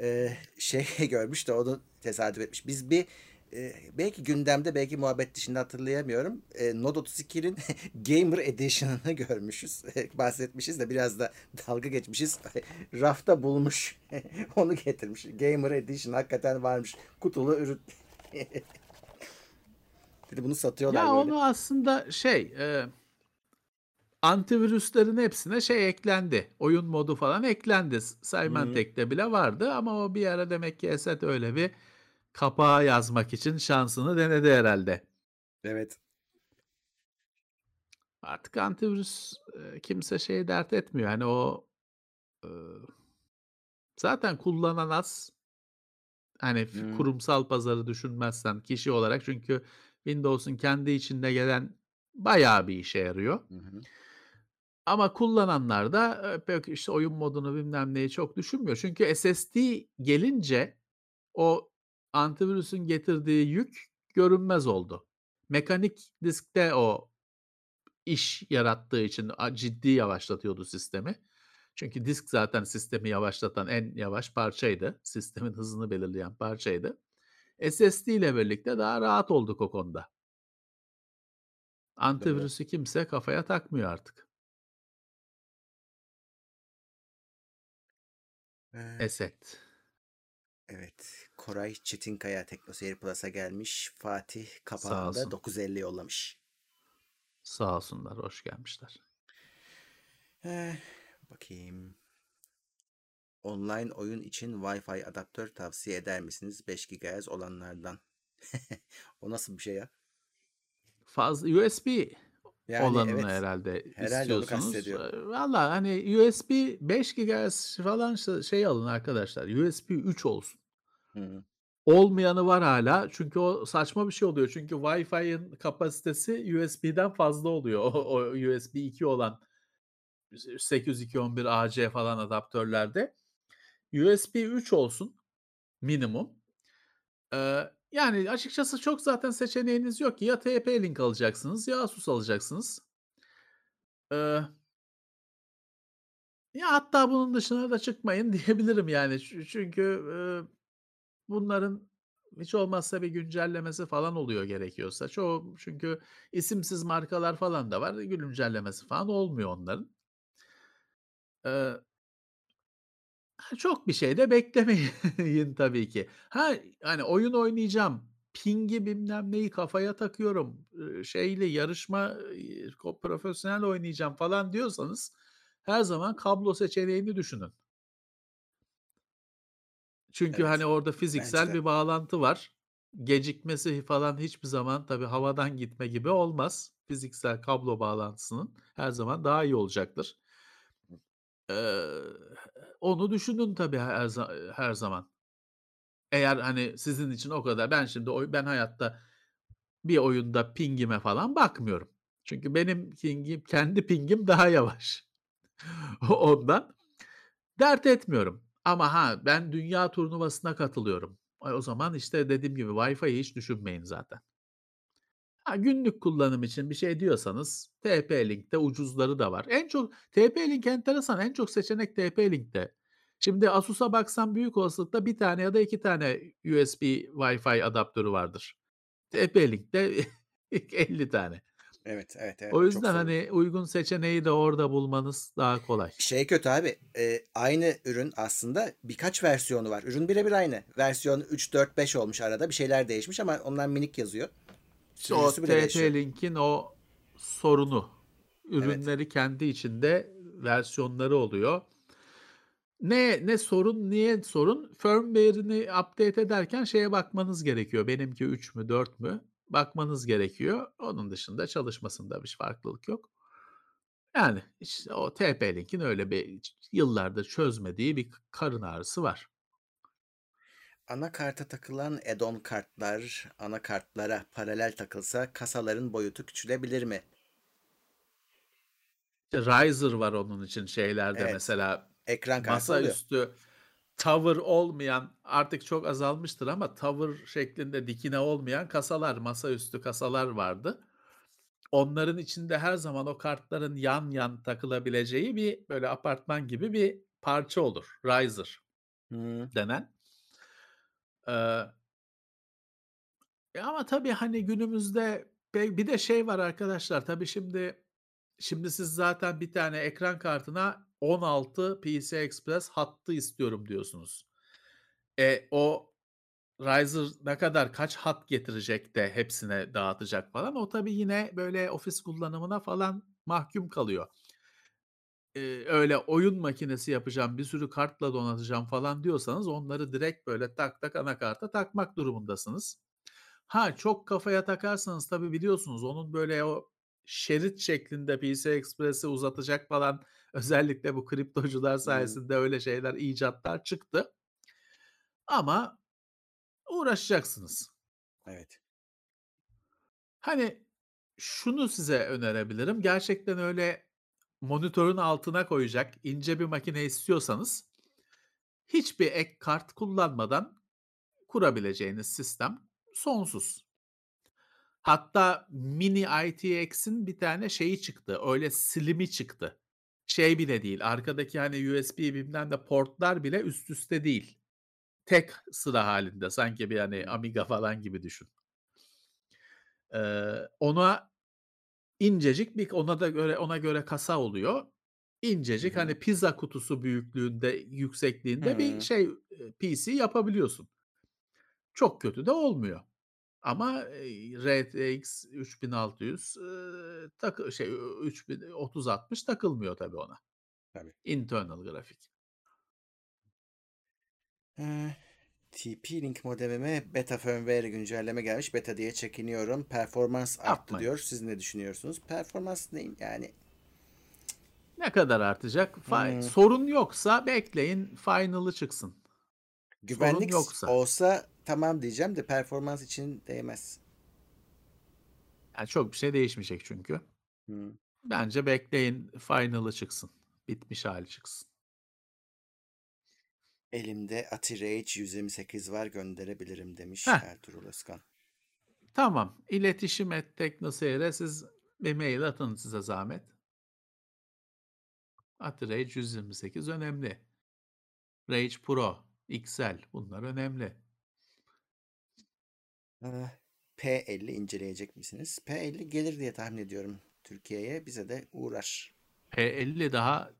Ee, şey görmüş de onu tesadüf etmiş. Biz bir e, belki gündemde belki muhabbet dışında hatırlayamıyorum. E, Node 32'nin Gamer Edition'ını görmüşüz. Bahsetmişiz de biraz da dalga geçmişiz. Rafta bulmuş. onu getirmiş. Gamer Edition hakikaten varmış. Kutulu ürün. Bir de bunu satıyorlar Ya böyle. onu aslında şey e, antivirüslerin hepsine şey eklendi. Oyun modu falan eklendi. Symantec'te bile vardı ama o bir ara demek ki Esed öyle bir kapağa yazmak için şansını denedi herhalde. Evet. Artık antivirüs e, kimse şey dert etmiyor. Hani o e, zaten kullanan az. Hani Hmm. kurumsal pazarı düşünmezsen kişi olarak çünkü Windows'un kendi içinde gelen bayağı bir işe yarıyor. Hı hı. Ama kullananlar da e, pek işte oyun modunu bilmem neyi çok düşünmüyor. Çünkü SSD gelince o antivirüsün getirdiği yük görünmez oldu. Mekanik diskte o iş yarattığı için ciddi yavaşlatıyordu sistemi. Çünkü disk zaten sistemi yavaşlatan en yavaş parçaydı. Sistemin hızını belirleyen parçaydı. SSD ile birlikte daha rahat olduk o konuda. Antivirüsü kimse kafaya takmıyor artık. Ee, Eset. Evet. Koray Çetinkaya Teknoseyir Plus'a gelmiş. Fatih kapağında olsun. 950 yollamış. Sağ olsunlar, hoş gelmişler. Eh, bakayım. Online oyun için Wi-Fi adaptör tavsiye eder misiniz? 5 GHz olanlardan. o nasıl bir şey ya? Fazla USB Yani olanını evet. herhalde Herhalde istiyorsunuz. Ee, Valla hani USB 5 GHz falan şey alın arkadaşlar. USB 3 olsun. Olmayanı var hala. Çünkü o saçma bir şey oluyor. Çünkü Wi-Fi'nin kapasitesi USB'den fazla oluyor. O, o USB 2 olan 802.11 AC falan adaptörlerde. USB 3 olsun minimum. Ee, yani açıkçası çok zaten seçeneğiniz yok ki. Ya TP-Link alacaksınız ya Asus alacaksınız. Ee, ya hatta bunun dışına da çıkmayın diyebilirim yani. Çünkü e, bunların hiç olmazsa bir güncellemesi falan oluyor gerekiyorsa. Çoğu çünkü isimsiz markalar falan da var. Güncellemesi falan olmuyor onların. Ee, çok bir şey de beklemeyin tabii ki. Ha hani oyun oynayacağım. Pingi bilmem neyi kafaya takıyorum. Şeyle yarışma profesyonel oynayacağım falan diyorsanız her zaman kablo seçeneğini düşünün. Çünkü Evet. hani orada Bence fiziksel de. bir bağlantı var. Gecikmesi falan hiçbir zaman tabii havadan gitme gibi olmaz. Fiziksel kablo bağlantısının her zaman daha iyi olacaktır. Ee, onu düşünün tabii her, za- her zaman. Eğer hani sizin için o kadar ben şimdi oy- ben hayatta bir oyunda pingime falan bakmıyorum. Çünkü benim pingim kendi pingim daha yavaş. Ondan dert etmiyorum. Ama ha ben dünya turnuvasına katılıyorum. O zaman işte dediğim gibi Wi-Fi'yi hiç düşünmeyin zaten. Ha, günlük kullanım için bir şey diyorsanız TP-Link'te ucuzları da var. En çok TP-Link enteresan. En çok seçenek TP-Link'te. Şimdi Asus'a baksan büyük olasılıkla bir tane ya da iki tane USB Wi-Fi adaptörü vardır. TP-Link'te 50 tane. Evet, evet, evet. O yüzden hani uygun seçeneği de orada bulmanız daha kolay. Şey kötü abi. e, aynı ürün aslında birkaç versiyonu var. Ürün birebir aynı. Versiyon 3, 4, 5 olmuş arada. Bir şeyler değişmiş ama onlar minik yazıyor. İşte o değişiyor. TP-Link'in o sorunu Evet. Ürünleri kendi içinde versiyonları oluyor. Ne ne sorun, niye sorun? Firmware'ini update ederken şeye bakmanız gerekiyor. Benimki 3 mü 4 mü? Bakmanız gerekiyor. Onun dışında çalışmasında bir farklılık yok. Yani işte o TP-Link'in öyle bir yıllardır çözmediği bir karın ağrısı var. Anakarta takılan add-on kartlar anakartlara paralel takılsa kasaların boyutu küçülebilir mi? İşte Riser var onun için şeylerde Evet. mesela Ekran kartı oluyor. masaüstü tower olmayan artık çok azalmıştır ama tower şeklinde dikine olmayan kasalar, masaüstü kasalar vardı. Onların içinde her zaman o kartların yan yan takılabileceği bir böyle apartman gibi bir parça olur. Riser Hı. denen. Eee E, ama tabii, hani, günümüzde bir de şey var arkadaşlar, tabii şimdi şimdi siz zaten bir tane ekran kartına 16 PCI Express hattı istiyorum diyorsunuz. E, o Riser ne kadar kaç hat getirecek de hepsine dağıtacak falan. O tabii yine böyle ofis kullanımına falan mahkum kalıyor. Eee, öyle oyun makinesi yapacağım, bir sürü kartla donatacağım falan diyorsanız onları direkt böyle tak tak anakarta takmak durumundasınız. Ha, çok kafaya takarsanız tabii biliyorsunuz onun böyle o şerit şeklinde PCI Express'i uzatacak falan özellikle bu kriptocular sayesinde öyle şeyler, icatlar çıktı. Ama uğraşacaksınız. Evet. Hani, şunu size önerebilirim. Gerçekten öyle monitörün altına koyacak ince bir makine istiyorsanız hiçbir ek kart kullanmadan kurabileceğiniz sistem sonsuz. Hatta mini ITX'in bir tane şeyi çıktı. Öyle slim'i çıktı. Şey bile değil. Arkadaki hani USB bilmem ne portlar bile üst üste değil. Tek sıra halinde. Sanki bir hani Amiga falan gibi düşün. Eee, ona incecik bir ona da göre ona göre kasa oluyor. İncecik hı. hani pizza kutusu büyüklüğünde, yüksekliğinde bir Hıı. şey, PC yapabiliyorsun. Çok kötü de olmuyor. Ama, eee, RTX 3600 eee, takı şey, 3000 3060 takılmıyor tabii ona. Tabii. Internal grafik. TP-Link modemime beta firmware güncelleme gelmiş. Beta diye çekiniyorum. Performans arttı Yapmayın. diyor. Siz ne düşünüyorsunuz? Performans neyin yani? Ne kadar artacak? Hıı. sorun yoksa bekleyin final'ı çıksın. Sorun Güvenlik s yoksa. olsa tamam diyeceğim de performans için değmez. Yani çok bir şey değişmeyecek çünkü. Hıı. Bence bekleyin final'ı çıksın. Bitmiş hâli çıksın. Elimde ATI Rage 128 var gönderebilirim demiş Heh. Ertuğrul Özkan. Tamam. İletişim@teknoseyir'e siz bir mail atın size zahmet. ATI Rage 128 önemli. Rage Pro, XL bunlar önemli. Eee, P50 inceleyecek misiniz? P50 gelir diye tahmin ediyorum Türkiye'ye. Bize de uğrar. P50 daha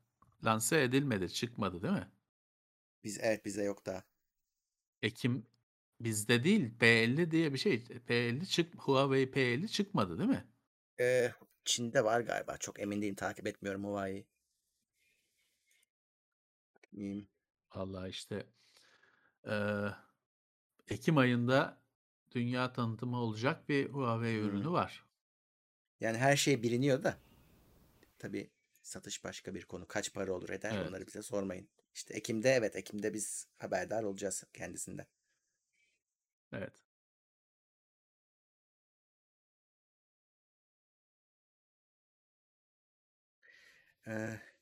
lanse edilmedi, çıkmadı değil mi? Biz evet bizde yok daha. Ekim bizde değil, P50 diye bir şey. P50 çık Huawei P50 çıkmadı değil mi? Eee, Çin'de var galiba. Çok emin değilim. Takip etmiyorum Huawei'yi. Vallahi işte, eee, ekim ayında dünya tanıtımı olacak bir Huawei Hıı. ürünü var. Yani her şey biliniyor da tabii satış başka bir konu. Kaç para olur eder Evet. onları bize sormayın. İşte ekim'de evet ekim'de biz haberdar olacağız kendisinden. Evet. Eee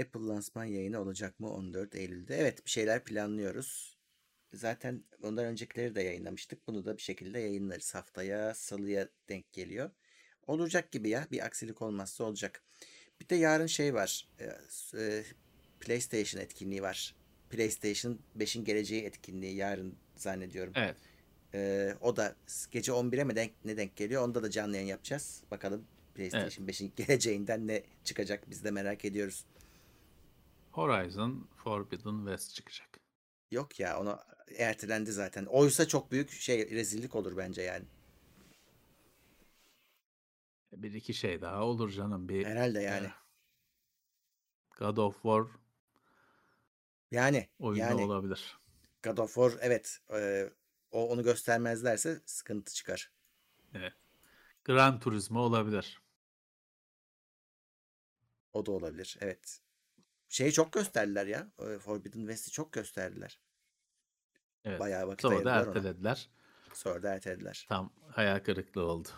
Apple lansman yayını olacak mı 14 Eylül'de? Evet bir şeyler planlıyoruz. Zaten ondan öncekileri de yayınlamıştık. Bunu da bir şekilde yayınlarız. Haftaya salıya denk geliyor. Olacak gibi ya. Bir aksilik olmazsa olacak. Bir de yarın şey var. S eee, PlayStation etkinliği var. PlayStation 5'in geleceği etkinliği yarın zannediyorum. Evet. Eee, o da gece 11'e mi denk ne denk geliyor? Onda da canlı yayın yapacağız. Bakalım Evet. PlayStation 5'in geleceğinden ne çıkacak biz de merak ediyoruz. Horizon Forbidden West çıkacak. Yok ya onu ertelendi zaten. Oysa çok büyük şey rezillik olur bence yani. Bir iki şey daha olur canım. Bir Herhalde eee yani. God of War Yani oyunu yani olabilir. God of War evet eee, o onu göstermezlerse sıkıntı çıkar. Evet. Gran Turismo olabilir. O da olabilir. Evet. Şeyi çok gösterdiler ya. Forbidden West'i çok gösterdiler. Evet. Bayağı vakit Sonra da ayırdılar ona. ertelediler. Sonra da ertelediler. Tam hayal kırıklığı oldu.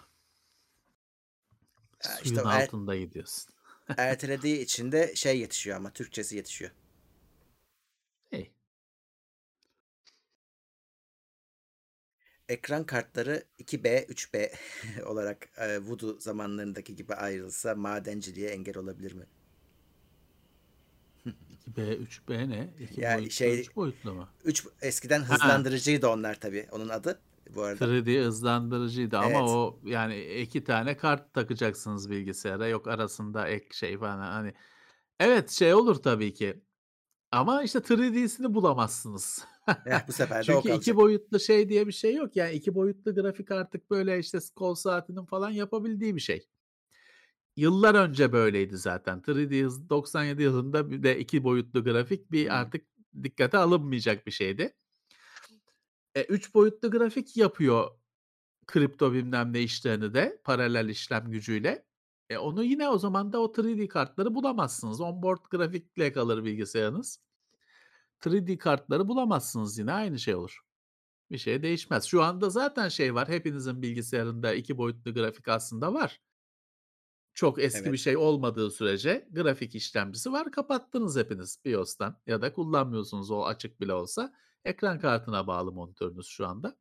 Ya Suyun işte er- altında gidiyorsun. ertelediği için de şey yetişiyor ama Türkçesi yetişiyor. Hey. Ekran kartları 2B, 3B olarak eee, Voodoo zamanlarındaki gibi ayrılsa madenciliğe engel olabilir mi? 2B, 3B ne? 2 Ya boyutlu, şey 3 boyutlu mu? 3 eskiden Ha. hızlandırıcıydı onlar tabii. Onun adı bu arada. 3D hızlandırıcıydı ama Evet. o yani iki tane kart takacaksınız bilgisayara. Yok arasında ek şey falan hani. Evet şey olur tabii ki. Ama işte 3D'sini bulamazsınız. Eh, bu sefer de o Çünkü iki kalacak. boyutlu şey diye bir şey yok. Yani iki boyutlu grafik artık böyle işte kol saatinin falan yapabildiği bir şey. Yıllar önce böyleydi zaten. 3D hız 97 yılında bir de iki boyutlu grafik bir artık dikkate alınmayacak bir şeydi. E, 3 boyutlu grafik yapıyor kripto bilmem ne işlerini de paralel işlem gücüyle. E, onu yine o zaman da o 3D kartları bulamazsınız. Onboard grafikle kalır bilgisayarınız. 3D kartları bulamazsınız yine aynı şey olur. Bir şey değişmez. Şu anda zaten şey var. Hepinizin bilgisayarında iki boyutlu grafik aslında var. Çok eski bir Evet. şey olmadığı sürece grafik işlemcisi var. Kapattınız hepiniz BIOS'tan ya da kullanmıyorsunuz o açık bile olsa. Ekran kartına bağlı monitörünüz şu anda.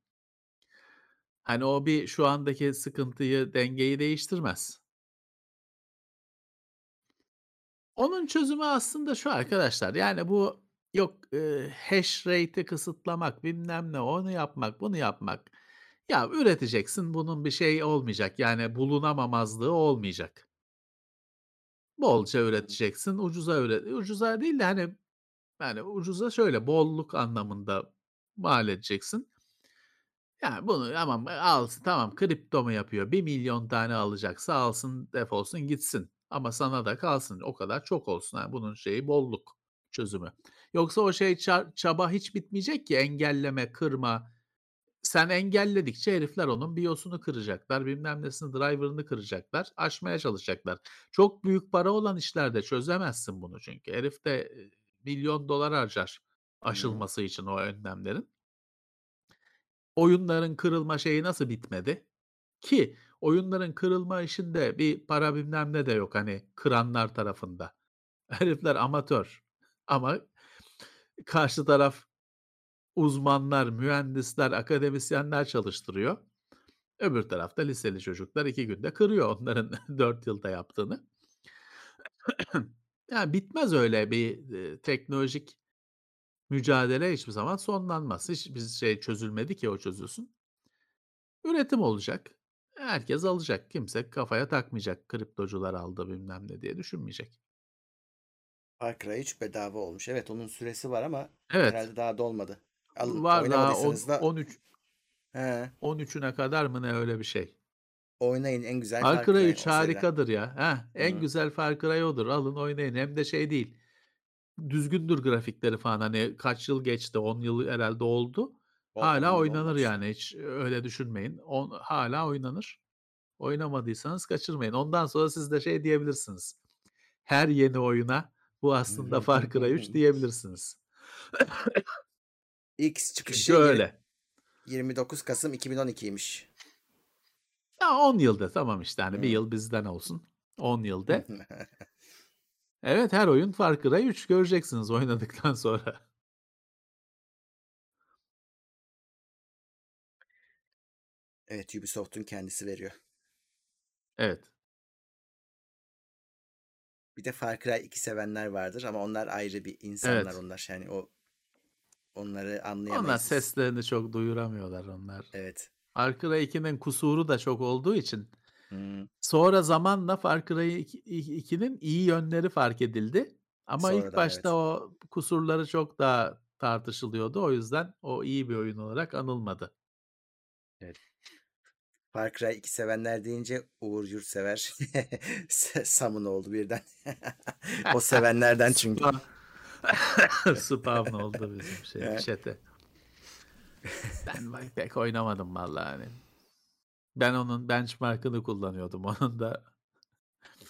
Hani o bir şu andaki sıkıntıyı, dengeyi değiştirmez. Onun çözümü aslında şu arkadaşlar. Yani bu yok eee, hash rate'i kısıtlamak, bilmem ne, onu yapmak, bunu yapmak. Ya üreteceksin bunun bir şey olmayacak. Yani bulunamamazlığı olmayacak. Bolca üreteceksin, ucuza üret. Ucuza değil de hani yani ucuza şöyle bolluk anlamında mal edeceksin. Yani bunu tamam alsın tamam kripto mu yapıyor? 1 milyon tane alacaksa alsın defolsun gitsin. Ama sana da kalsın o kadar çok olsun. Yani bunun şeyi bolluk çözümü. Yoksa o şey ça- çaba hiç bitmeyecek ki engelleme, kırma. Sen engelledikçe herifler onun BIOS'unu kıracaklar, bilmem nesini, driver'ını kıracaklar, aşmaya çalışacaklar. Çok büyük para olan işlerde çözemezsin bunu çünkü. Herif de e, milyon dolar harcar aşılması için o önlemlerin. Oyunların kırılma şeyi nasıl bitmedi? Ki oyunların kırılma işinde bir para bilmem ne de yok hani kıranlar tarafında. Herifler amatör. Ama karşı taraf uzmanlar, mühendisler, akademisyenler çalıştırıyor. Öbür tarafta liseli çocuklar 2 günde kırıyor onların 4 yılda yaptığını. Yani bitmez öyle bir, eee, teknolojik mücadele hiçbir zaman sonlanmaz. Hiçbir şey çözülmedi ki o çözülsün. Üretim olacak. Herkes alacak. Kimse kafaya takmayacak. Kriptocular aldı bilmem ne diye düşünmeyecek. Far Cry 3 bedava olmuş. Evet onun süresi var ama Evet. herhalde daha dolmadı. Alın Var daha on, da 13 he, 13'üne kadar mı ne öyle bir şey. oynayın en güzel Far Cry Cry 3 o seriden. harikadır ya. Heh, en Hı. güzel Far Cry odur. Alın oynayın. Hem de şey değil. Düzgündür grafikleri falan. Hani kaç yıl geçti? 10 yıl herhalde oldu. O Hala oynanır olmamış. yani. Hiç öyle düşünmeyin. On, hala oynanır. Oynamadıysanız kaçırmayın. Ondan sonra siz de şey diyebilirsiniz. Her yeni oyuna bu aslında Far Cry 3 diyebilirsiniz. X çıkışı Çünkü öyle. 29 Kasım 2012'ymiş. Ya 10 yılda tamam işte hani bir Hı. yıl bizden olsun. 10 yılda. Evet her oyun Far Cry 3 göreceksiniz oynadıktan sonra. Evet Ubisoft'un kendisi veriyor. Evet. Bir de Far Cry 2 sevenler vardır ama onlar ayrı bir insanlar Evet. onlar. Yani o onları Onlar anlayamayız. biz. seslerini çok duyuramıyorlar onlar. Evet. Far Cry 2'nin kusuru da çok olduğu için Hı. sonra zamanla Far Cry 2'nin iyi yönleri fark edildi. Ama ilk Sonradan başta evet. o kusurları çok daha tartışılıyordu. O yüzden o iyi bir oyun olarak anılmadı. Evet. Far Cry 2 sevenler deyince Uğur Yurtsever Sam'ın oldu birden. O sevenlerden çünkü. Spam oldu bizim şey Evet. chat'e. Ben pek oynamadım vallahi hani. Ben onun benchmark'ını kullanıyordum. Onun da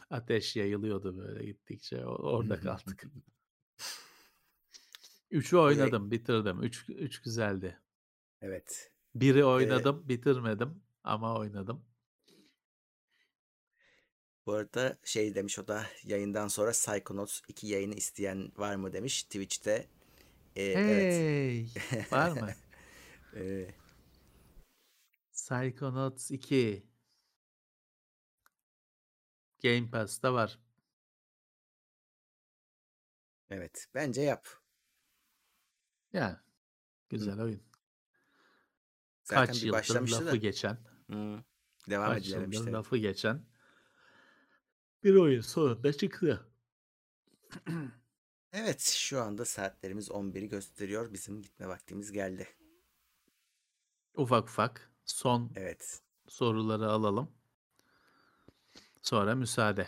ateş yayılıyordu böyle gittikçe. Orada kaldık. 3'ü oynadım, bitirdim. 3 3 güzeldi. Evet. 1'i Eee oynadım, bitirmedim ama oynadım. Bu arada şey demiş o da yayından sonra Psychonauts 2 yayını isteyen var mı demiş Twitch'te. Evet. Hey! Var mı? Eee Psychonauts 2. Game Pass'ta var. Evet. Bence yap. Hı. güzel oyun. Zaten Kaç bir yıldır lafı da. geçen, Hıı. Devam kaç edilememişti. Evet. lafı geçen bir oyun sonunda çıktı. Evet, şu anda saatlerimiz 11'i gösteriyor. Bizim gitme vaktimiz geldi. Ufak ufak son Evet. soruları alalım. Sonra müsaade.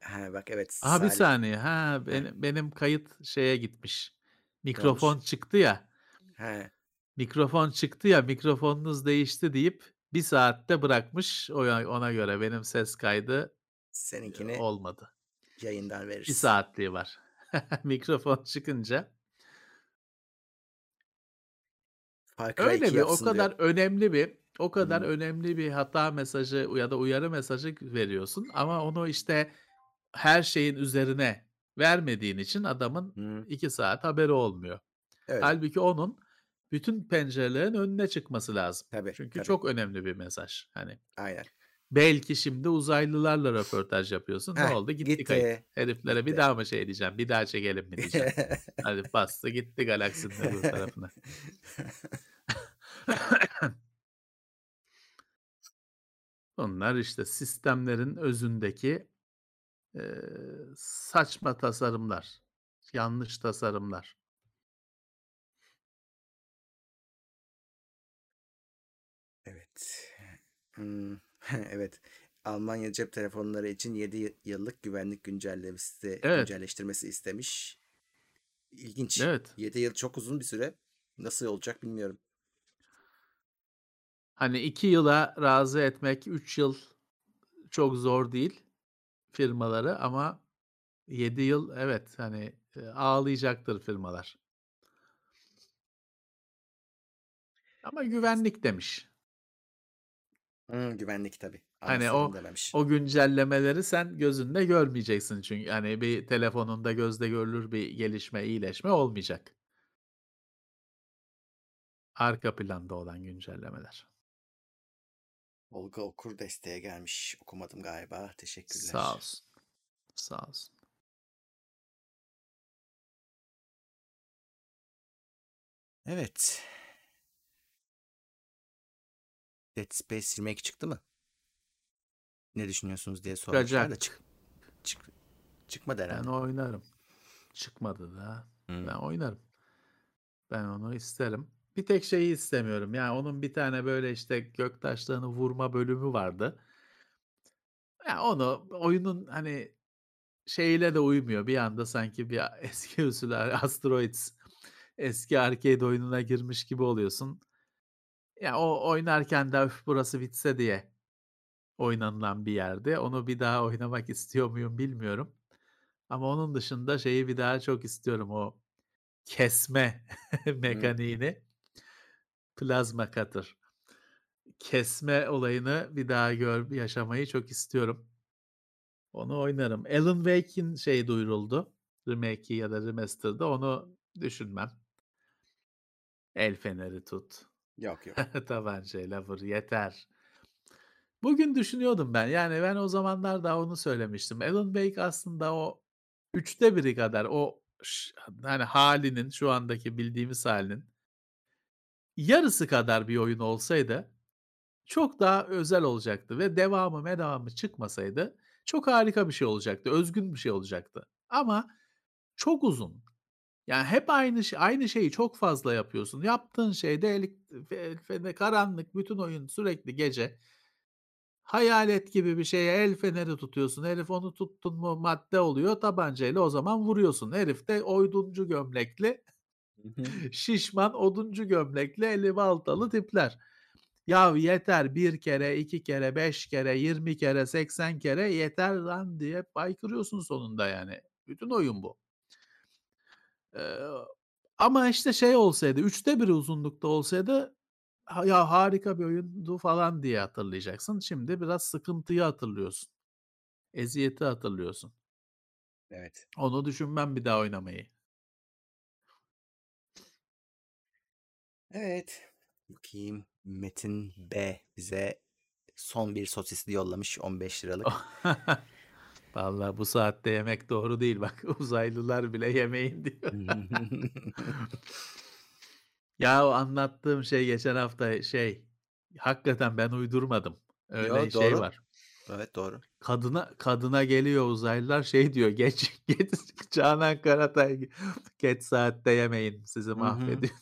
Ha, bak evet Aha bir Salih. saniye. Ha benim, benim kayıt şeye gitmiş. Ne olmuş? Mikrofon çıktı ya. He. Mikrofon çıktı ya. Mikrofonunuz değişti deyip bir saatte bırakmış. Ona, göre benim ses kaydı Seninkini olmadı. yayından Bir veririz. saatliği var. Mikrofon çıkınca. Far Cry Öyle 2 bir o yapsın diyor. kadar önemli bir o kadar Hı. önemli bir hata mesajı ya da uyarı mesajı veriyorsun ama onu işte her şeyin üzerine vermediğin için adamın Hı. 2 saat haberi olmuyor. Öyle. Halbuki onun bütün pencerelerin önüne çıkması lazım. Tabii, Çünkü tabii. çok önemli bir mesaj. Hani Aynen. Belki şimdi uzaylılarla röportaj yapıyorsun. Ne oldu? Gitti kayıt. gitti. Heriflere bir Gitti. daha mı şey diyeceğim? Bir daha çekelim mi diyeceğim. Hadi bastı gitti galaksinin öbür tarafına. Bunlar işte sistemlerin özündeki eee, saçma tasarımlar. Yanlış tasarımlar. Evet. Hımm. Evet. Almanya cep telefonları için 7 yıllık güvenlik güncellemesi Evet. güncelleştirmesi istemiş. İlginç. Evet. 7 yıl çok uzun bir süre. Nasıl olacak bilmiyorum. Hani 2 yıla razı etmek 3 yıl çok zor değil firmaları ama 7 yıl evet hani eee, ağlayacaktır firmalar. Ama güvenlik demiş. Hımm, güvenlik tabii. Hani o dememiş. o güncellemeleri sen gözünde görmeyeceksin çünkü hani bir telefonunda gözle görülür bir gelişme, iyileşme olmayacak. Arka planda olan güncellemeler. Olga Okur desteğe gelmiş. Okumadım galiba. Sağ Teşekkürler. olsun. Sağ olsun. Evet. Dead Space remake çıktı mı? Ne düşünüyorsunuz diye sormuşlar da çık çık çıkmadı Ben herhalde. oynarım. Çıkmadı da. Hımm. Ben oynarım. Ben onu isterim. Bir tek şeyi istemiyorum. Yani onun bir tane böyle işte göktaşlarını vurma bölümü vardı. Ya onu oyunun hani şeyiyle de uymuyor. Bir anda sanki bir eski usul Asteroids eski arcade oyununa girmiş gibi oluyorsun. Ya o oynarken de "Üf, burası bitse diye oynanılan bir yerde. Onu bir daha oynamak istiyor muyum bilmiyorum. Ama onun dışında şeyi bir daha çok istiyorum o kesme Hımm. mekaniğini. Plazma cutter. Kesme olayını bir daha gör yaşamayı çok istiyorum. Onu oynarım. Alan Wake'in şey duyuruldu. Remake'i ya da remaster'da onu düşünmem. El feneri tut. Yok, yok. Tabancayla vur yeter. Bugün düşünüyordum ben. Yani ben o zamanlar da onu söylemiştim. Alan Wake aslında o 3'te 1'i kadar o hani hâlinin şu andaki bildiğimiz hâlinin yarısı kadar bir oyun olsaydı çok daha özel olacaktı ve devamı medamı çıkmasaydı çok harika bir şey olacaktı. Özgün bir şey olacaktı. Ama çok uzun. Yani hep aynı şey aynı şeyi çok fazla yapıyorsun. Yaptığın şey de elik karanlık bütün oyun sürekli gece. Hayalet gibi bir şeye el feneri tutuyorsun. Herif onu tuttun mu madde oluyor. Tabancayla o zaman vuruyorsun. Herif de oyduncu gömlekli, şişman oduncu gömlekli, eli baltalı tipler. Yahu yeter 1 kere, 2 kere, 5 kere, 20 kere, 80 kere yeter lan diye baykırıyorsun sonunda yani. Bütün oyun bu. Ama işte şey olsaydı, 3'te 1 uzunlukta olsaydı ya harika bir oyundu falan diye hatırlayacaksın. Şimdi biraz sıkıntıyı hatırlıyorsun. Eziyeti hatırlıyorsun. Evet. Onu düşünmem bir daha oynamayı. Evet. Bakayım. Metin B bize son bir sosisli yollamış 15 liralık. Vallahi bu saatte yemek doğru değil bak. Uzaylılar bile yemeyin diyor. Ya o anlattığım şey geçen hafta şey hakikaten ben uydurmadım. Öyle Yo, şey doğru. var. Evet doğru. Kadına kadına geliyor uzaylılar şey diyor geç geç Canan Karatay geç saatte yemeyin sizi mahvediyor.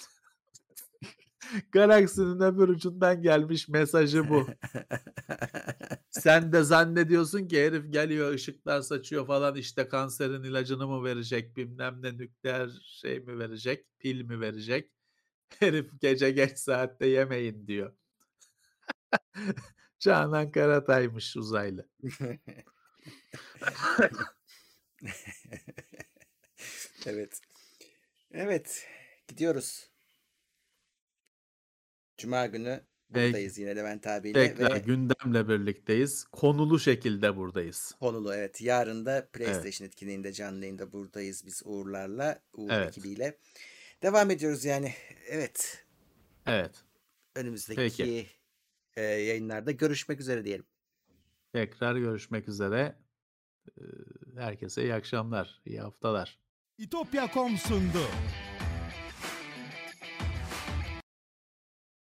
Galaksinin öbür ucundan gelmiş mesajı bu. Sen de zannediyorsun ki herif geliyor ışıklar saçıyor falan işte kanserin ilacını mı verecek bilmem ne nükleer şey mi verecek pil mi verecek. Herif gece geç saatte yemeyin diyor. Canan Karatay'mış uzaylı. Evet. Evet. Gidiyoruz. Cuma günü buradayız yine Levent abiyle Tekrar ve gündemle birlikteyiz. Konulu şekilde buradayız. konulu evet. Yarın da PlayStation etkinliğinde canlı yayında buradayız biz Uğurlarla, Uğur Evet. ekibiyle. Devam ediyoruz yani. Evet. Evet. Önümüzdeki Peki. e, yayınlarda görüşmek üzere diyelim. Tekrar görüşmek üzere. Ee, Herkese iyi akşamlar, iyi haftalar. İtopya.com sundu.